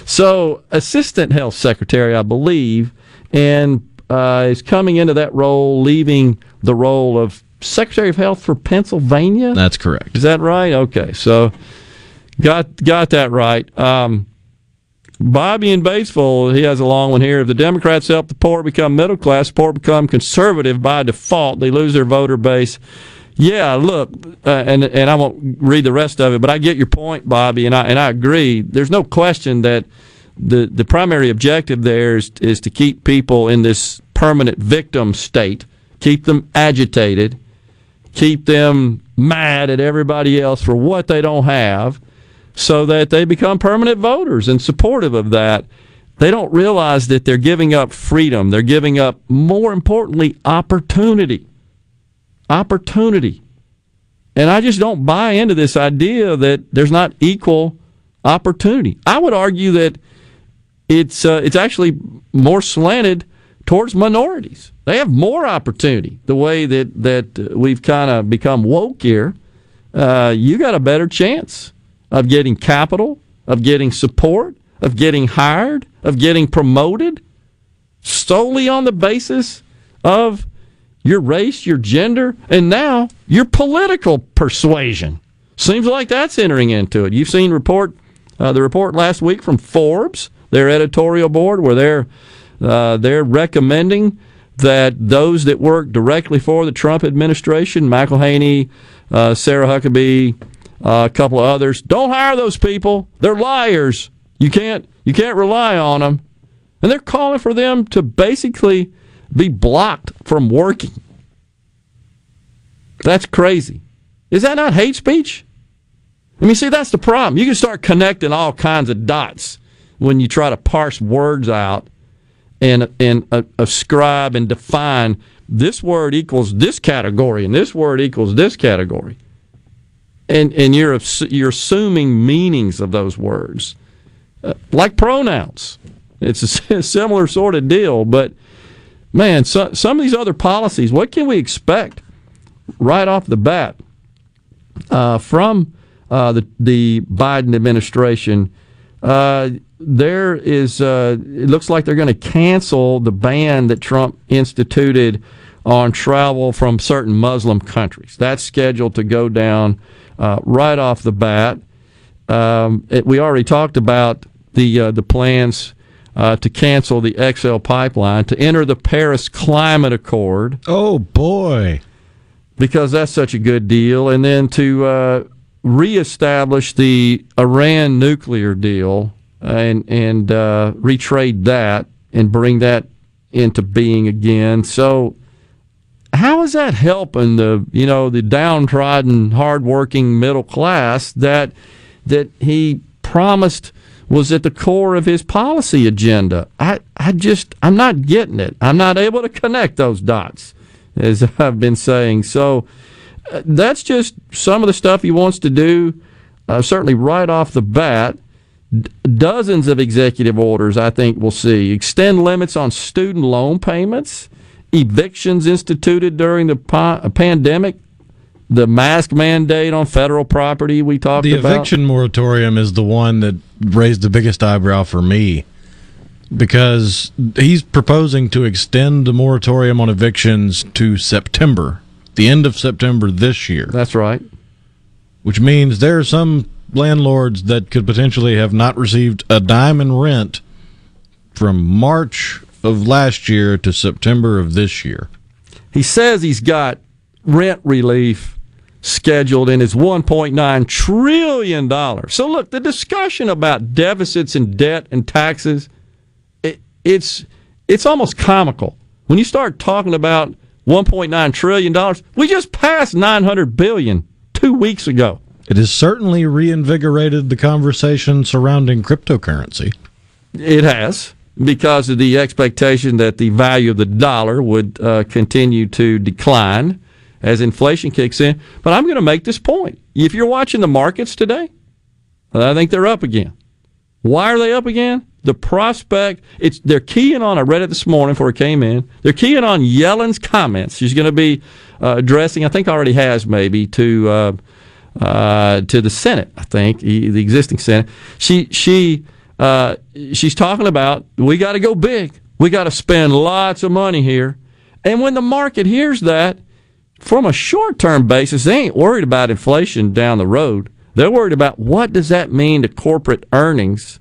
Speaker 4: So, assistant health secretary, I believe, and uh, is coming into that role, leaving the role of secretary of health for Pennsylvania.
Speaker 72: That's correct.
Speaker 4: Is that right? Okay, so got got that right. Um, Bobby in Batesville, he has a long one here. If the Democrats help the poor become middle class, poor become conservative by default, they lose their voter base. Yeah, look, uh, and and I won't read the rest of it, but I get your point, Bobby, and I and I agree. There's no question that the the primary objective there is is to keep people in this permanent victim state, keep them agitated, keep them mad at everybody else for what they don't have, so that they become permanent voters and supportive of that. They don't realize that they're giving up freedom. They're giving up, more importantly, opportunity opportunity. And I just don't buy into this idea that there's not equal opportunity. I would argue that it's uh, it's actually more slanted towards minorities. They have more opportunity. The way that that we've kind of become woke here, uh, you got a better chance of getting capital, of getting support, of getting hired, of getting promoted, solely on the basis of your race, your gender, and now your political persuasion. Seems like that's entering into it. You've seen report uh, the report last week from Forbes, their editorial board, where they're uh, they're recommending that those that work directly for the Trump administration, McEnany, uh, Sarah Huckabee, uh, a couple of others, don't hire those people. They're liars. You can't you can't rely on them, and they're calling for them to basically be blocked from working. That's crazy. Is that not hate speech? I mean, see, that's the problem. You can start connecting all kinds of dots when you try to parse words out and and uh, ascribe and define this word equals this category and this word equals this category. And and you're you're assuming meanings of those words, uh, like pronouns. It's a similar sort of deal, but man, so, some of these other policies, what can we expect right off the bat uh, from uh, the, the Biden administration? Uh, there is, uh, it looks like they're going to cancel the ban that Trump instituted on travel from certain Muslim countries. That's scheduled to go down uh, right off the bat. Um, it, we already talked about the uh, the plans uh, to cancel the XL pipeline, to enter the Paris Climate Accord.
Speaker 72: Oh, boy.
Speaker 4: Because that's such a good deal. And then to uh, reestablish the Iran nuclear deal and, and uh, retrade that and bring that into being again. So, how is that helping the you know the downtrodden, hardworking middle class that that he promised was at the core of his policy agenda. I, I just, I'm not getting it. I'm not able to connect those dots, as I've been saying. So uh, that's just some of the stuff he wants to do, uh, certainly right off the bat. Dozens of executive orders, I think we'll see. Extend limits on student loan payments, evictions instituted during the pa- uh, pandemic, the mask mandate on federal property we talked
Speaker 72: the
Speaker 4: about.
Speaker 72: The eviction moratorium is the one that raised the biggest eyebrow for me because he's proposing to extend the moratorium on evictions to September, the end of September this year.
Speaker 4: That's right.
Speaker 72: Which means there are some landlords that could potentially have not received a dime in rent from March of last year to September of this year.
Speaker 4: He says he's got rent relief scheduled in his 1.9 trillion dollars. So look, the discussion about deficits and debt and taxes, it, it's it's almost comical when you start talking about 1.9 trillion dollars. We just passed 900 billion two weeks ago.
Speaker 72: It has certainly reinvigorated the conversation surrounding cryptocurrency.
Speaker 4: It has because of the expectation that the value of the dollar would uh, continue to decline as inflation kicks in. But I'm going to make this point. If you're watching the markets today, I think they're up again. Why are they up again? The prospect, it's they're keying on. I read it this morning before it came in. They're keying on Yellen's comments. She's going to be uh, addressing, I think, already has maybe to uh, uh, to the Senate. I think the existing Senate. She she uh, she's talking about we got to go big. We got to spend lots of money here. And when the market hears that, from a short term basis, they ain't worried about inflation down the road. They're worried about what does that mean to corporate earnings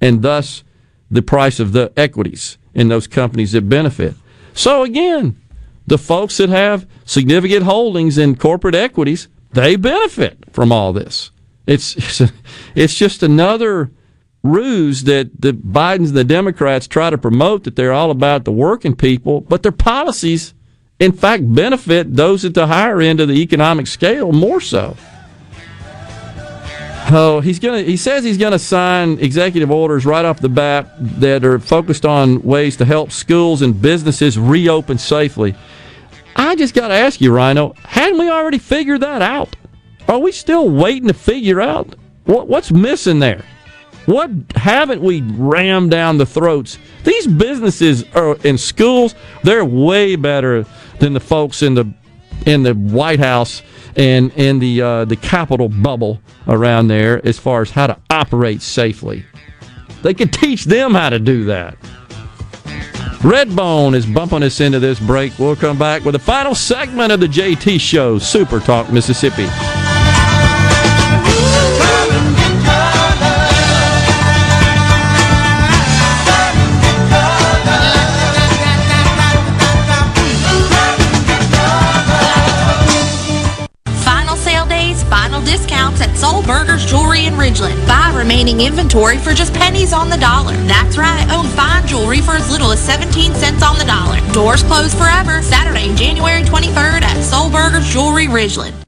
Speaker 4: and thus the price of the equities in those companies that benefit. So again, the folks that have significant holdings in corporate equities, they benefit from all this. It's it's, a, it's just another ruse that the Bidens and the Democrats try to promote that they're all about the working people, but their policies in fact benefit those at the higher end of the economic scale more so. Oh, he's gonna. He says he's gonna sign executive orders right off the bat that are focused on ways to help schools and businesses reopen safely. I just got to ask you, Rhino, hadn't we already figured that out? Are we still waiting to figure out what, what's missing there? What haven't we rammed down the throats? These businesses are in schools. They're way better than the folks in the in the White House and in the uh, the Capitol bubble around there as far as how to operate safely. They could teach them how to do that. Redbone is bumping us into this break. We'll come back with the final segment of the JT Show, Super Talk Mississippi.
Speaker 80: Final discounts at Soul Burgers Jewelry in Ridgeland. Buy remaining inventory for just pennies on the dollar. That's right, own fine jewelry for as little as 17 cents on the dollar. Doors closed forever, Saturday, January 23rd at Soul Burgers Jewelry Ridgeland.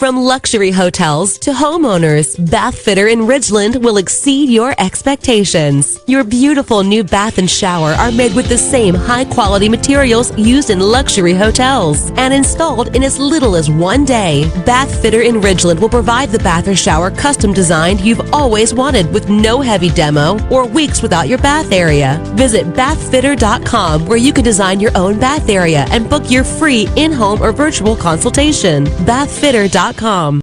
Speaker 81: From luxury hotels to homeowners, Bath Fitter in Ridgeland will exceed your expectations. Your beautiful new bath and shower are made with the same high quality materials used in luxury hotels and installed in as little as one day. Bath Fitter in Ridgeland will provide the bath or shower custom designed you've always wanted with no heavy demo or weeks without your bath area. Visit bathfitter.com where you can design your own bath area and book your free in-home or virtual consultation. bathfitter.com. Com.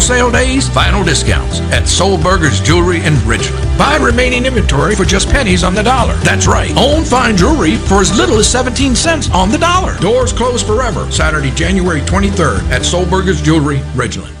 Speaker 82: sale days, final discounts at Soulburgers Jewelry in Richmond. Buy remaining inventory for just pennies on the dollar. That's right. Own fine jewelry for as little as 17 cents on the dollar. Doors closed forever Saturday, January 23rd at Soulburgers Jewelry, Ridgeland.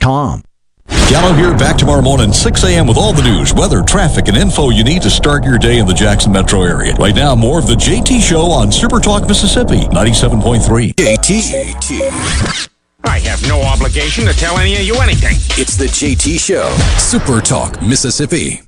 Speaker 12: Gallo here back tomorrow morning, 6 a.m. with all the news, weather, traffic, and info you need to start your day in the Jackson metro area. Right now, more of the JT Show on Super Talk Mississippi, 97.3.
Speaker 1: JT.
Speaker 83: I have no obligation to tell any of you anything.
Speaker 1: It's the JT Show. Super Talk Mississippi.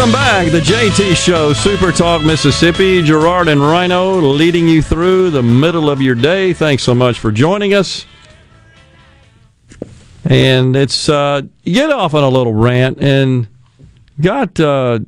Speaker 4: Welcome back, the JT Show, Super Talk Mississippi. Gerard and Rhino leading you through the middle of your day. Thanks so much for joining us. And it's uh, get off on a little rant and got uh,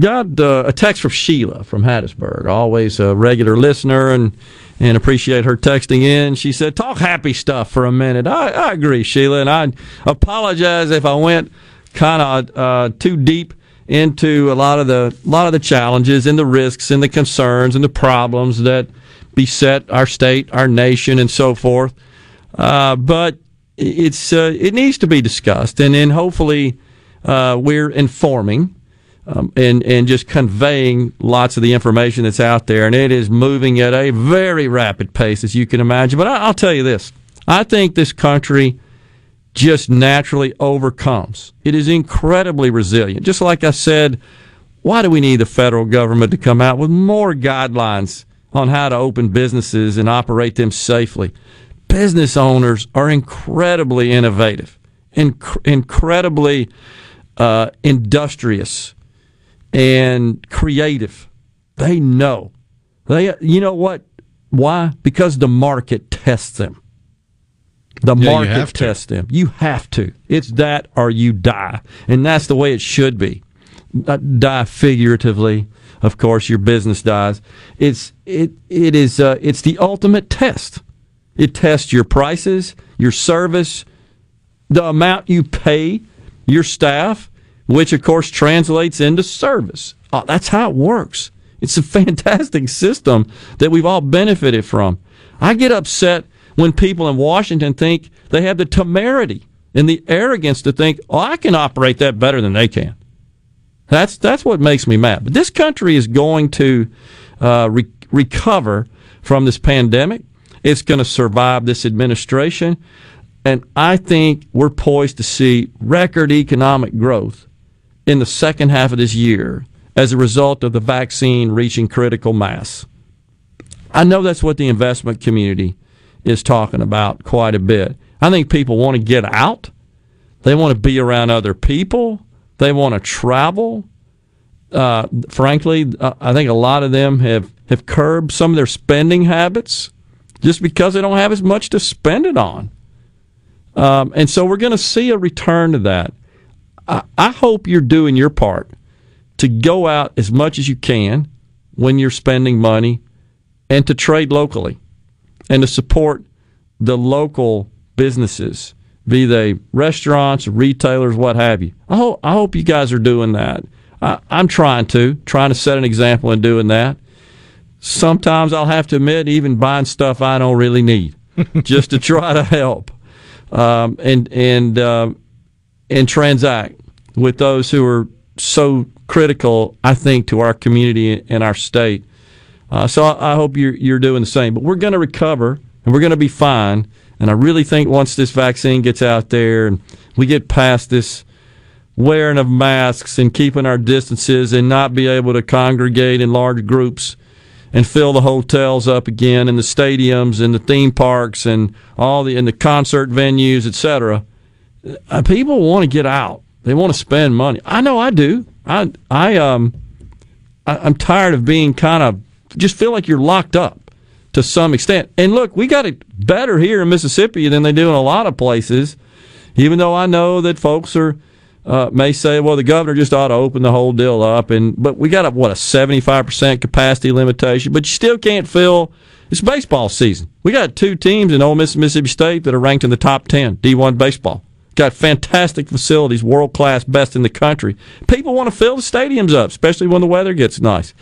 Speaker 4: got uh, a text from Sheila from Hattiesburg, always a regular listener and and appreciate her texting in. She said, "Talk happy stuff for a minute." I, I agree, Sheila, and I apologize if I went kind of uh, too deep into a lot of the lot of the challenges and the risks and the concerns and the problems that beset our state, our nation, and so forth. Uh, but it's uh, it needs to be discussed, and then hopefully uh, we're informing um, and and just conveying lots of the information that's out there, and it is moving at a very rapid pace, as you can imagine. But I, I'll tell you this: I think this country just naturally overcomes. It is incredibly resilient. Just like I said, why do we need the federal government to come out with more guidelines on how to open businesses and operate them safely? Business owners are incredibly innovative, inc- incredibly uh, industrious, and creative. They know. They, you know what? Why? Because the market tests them. The
Speaker 72: Yeah,
Speaker 4: market tests them. You have to. It's that or you die, and that's the way it should be. Not die figuratively. Of course, your business dies. It's it it is uh, it's the ultimate test. It tests your prices, your service, the amount you pay your staff, which of course translates into service. Uh, that's how it works. It's a fantastic system that we've all benefited from. I get upset when people in Washington think they have the temerity and the arrogance to think, "Oh, I can operate that better than they can." That's that's what makes me mad. But this country is going to uh, re- recover from this pandemic. It's going to survive this administration, and I think we're poised to see record economic growth in the second half of this year as a result of the vaccine reaching critical mass. I know that's what the investment community is talking about quite a bit. I think people want to get out. They want to be around other people. They want to travel. Uh, frankly, uh, I think a lot of them have, have curbed some of their spending habits just because they don't have as much to spend it on. Um, and so we're going to see a return to that. I, I hope you're doing your part to go out as much as you can when you're spending money and to trade locally and to support the local businesses, be they restaurants, retailers, what have you. I hope, I hope you guys are doing that. I, I'm trying to, trying to set an example in doing that. Sometimes I'll have to admit, even buying stuff I don't really need, just to try to help um, and and uh, and transact with those who are so critical. I think to our community and our state. Uh, so I, I hope you're you're doing the same. But we're going to recover and we're going to be fine. And I really think once this vaccine gets out there and we get past this wearing of masks and keeping our distances and not be able to congregate in large groups and fill the hotels up again and the stadiums and the theme parks and all the and the concert venues, etc. Uh, people want to get out. They want to spend money. I know I do. I I um I, I'm tired of being kind of just feel like you're locked up to some extent. And look, we got it better here in Mississippi than they do in a lot of places. Even though I know that folks are uh, may say, well, the governor just ought to open the whole deal up, and but we got a what a seventy five percent capacity limitation, but you still can't fill. It's baseball season. We got two teams in Ole Miss, Mississippi State that are ranked in the top ten D one baseball. Got fantastic facilities, world class, best in the country. People want to fill the stadiums up, especially when the weather gets nice.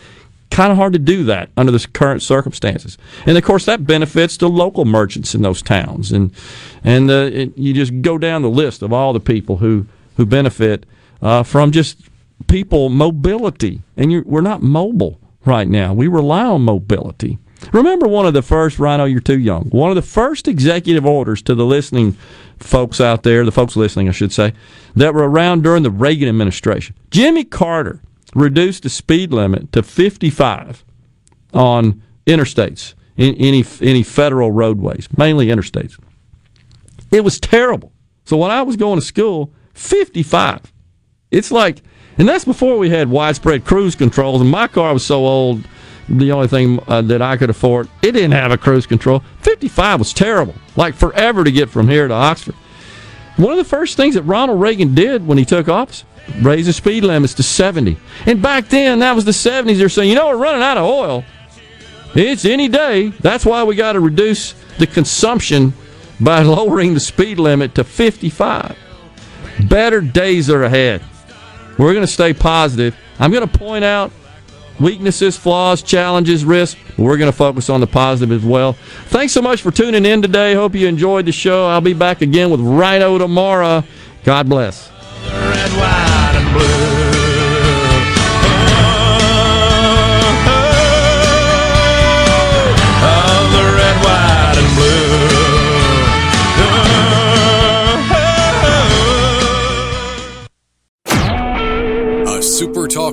Speaker 4: Kind of hard to do that under the current circumstances, and of course that benefits the local merchants in those towns, and and uh, it, you just go down the list of all the people who who benefit uh, from just people mobility, and we're not mobile right now. We rely on mobility. Remember one of the first, Rhino, you're too young. One of the first executive orders to the listening folks out there, the folks listening, I should say, that were around during the Reagan administration. Jimmy Carter reduced the speed limit to 55 on interstates, in any any federal roadways, mainly interstates. It was terrible. So when I was going to school, 55. It's like, and that's before we had widespread cruise controls. And my car was so old, the only thing uh, that I could afford, it didn't have a cruise control. 55 was terrible, like forever to get from here to Oxford. One of the first things that Ronald Reagan did when he took office, raise the speed limits to 70. And back then, that was the 70s. They're saying, you know, we're running out of oil. It's any day. That's why we got to reduce the consumption by lowering the speed limit to 55. Better days are ahead. We're going to stay positive. I'm going to point out weaknesses, flaws, challenges, risks. We're going to focus on the positive as well. Thanks so much for tuning in today. Hope you enjoyed the show. I'll be back again with Rhino tomorrow. God bless.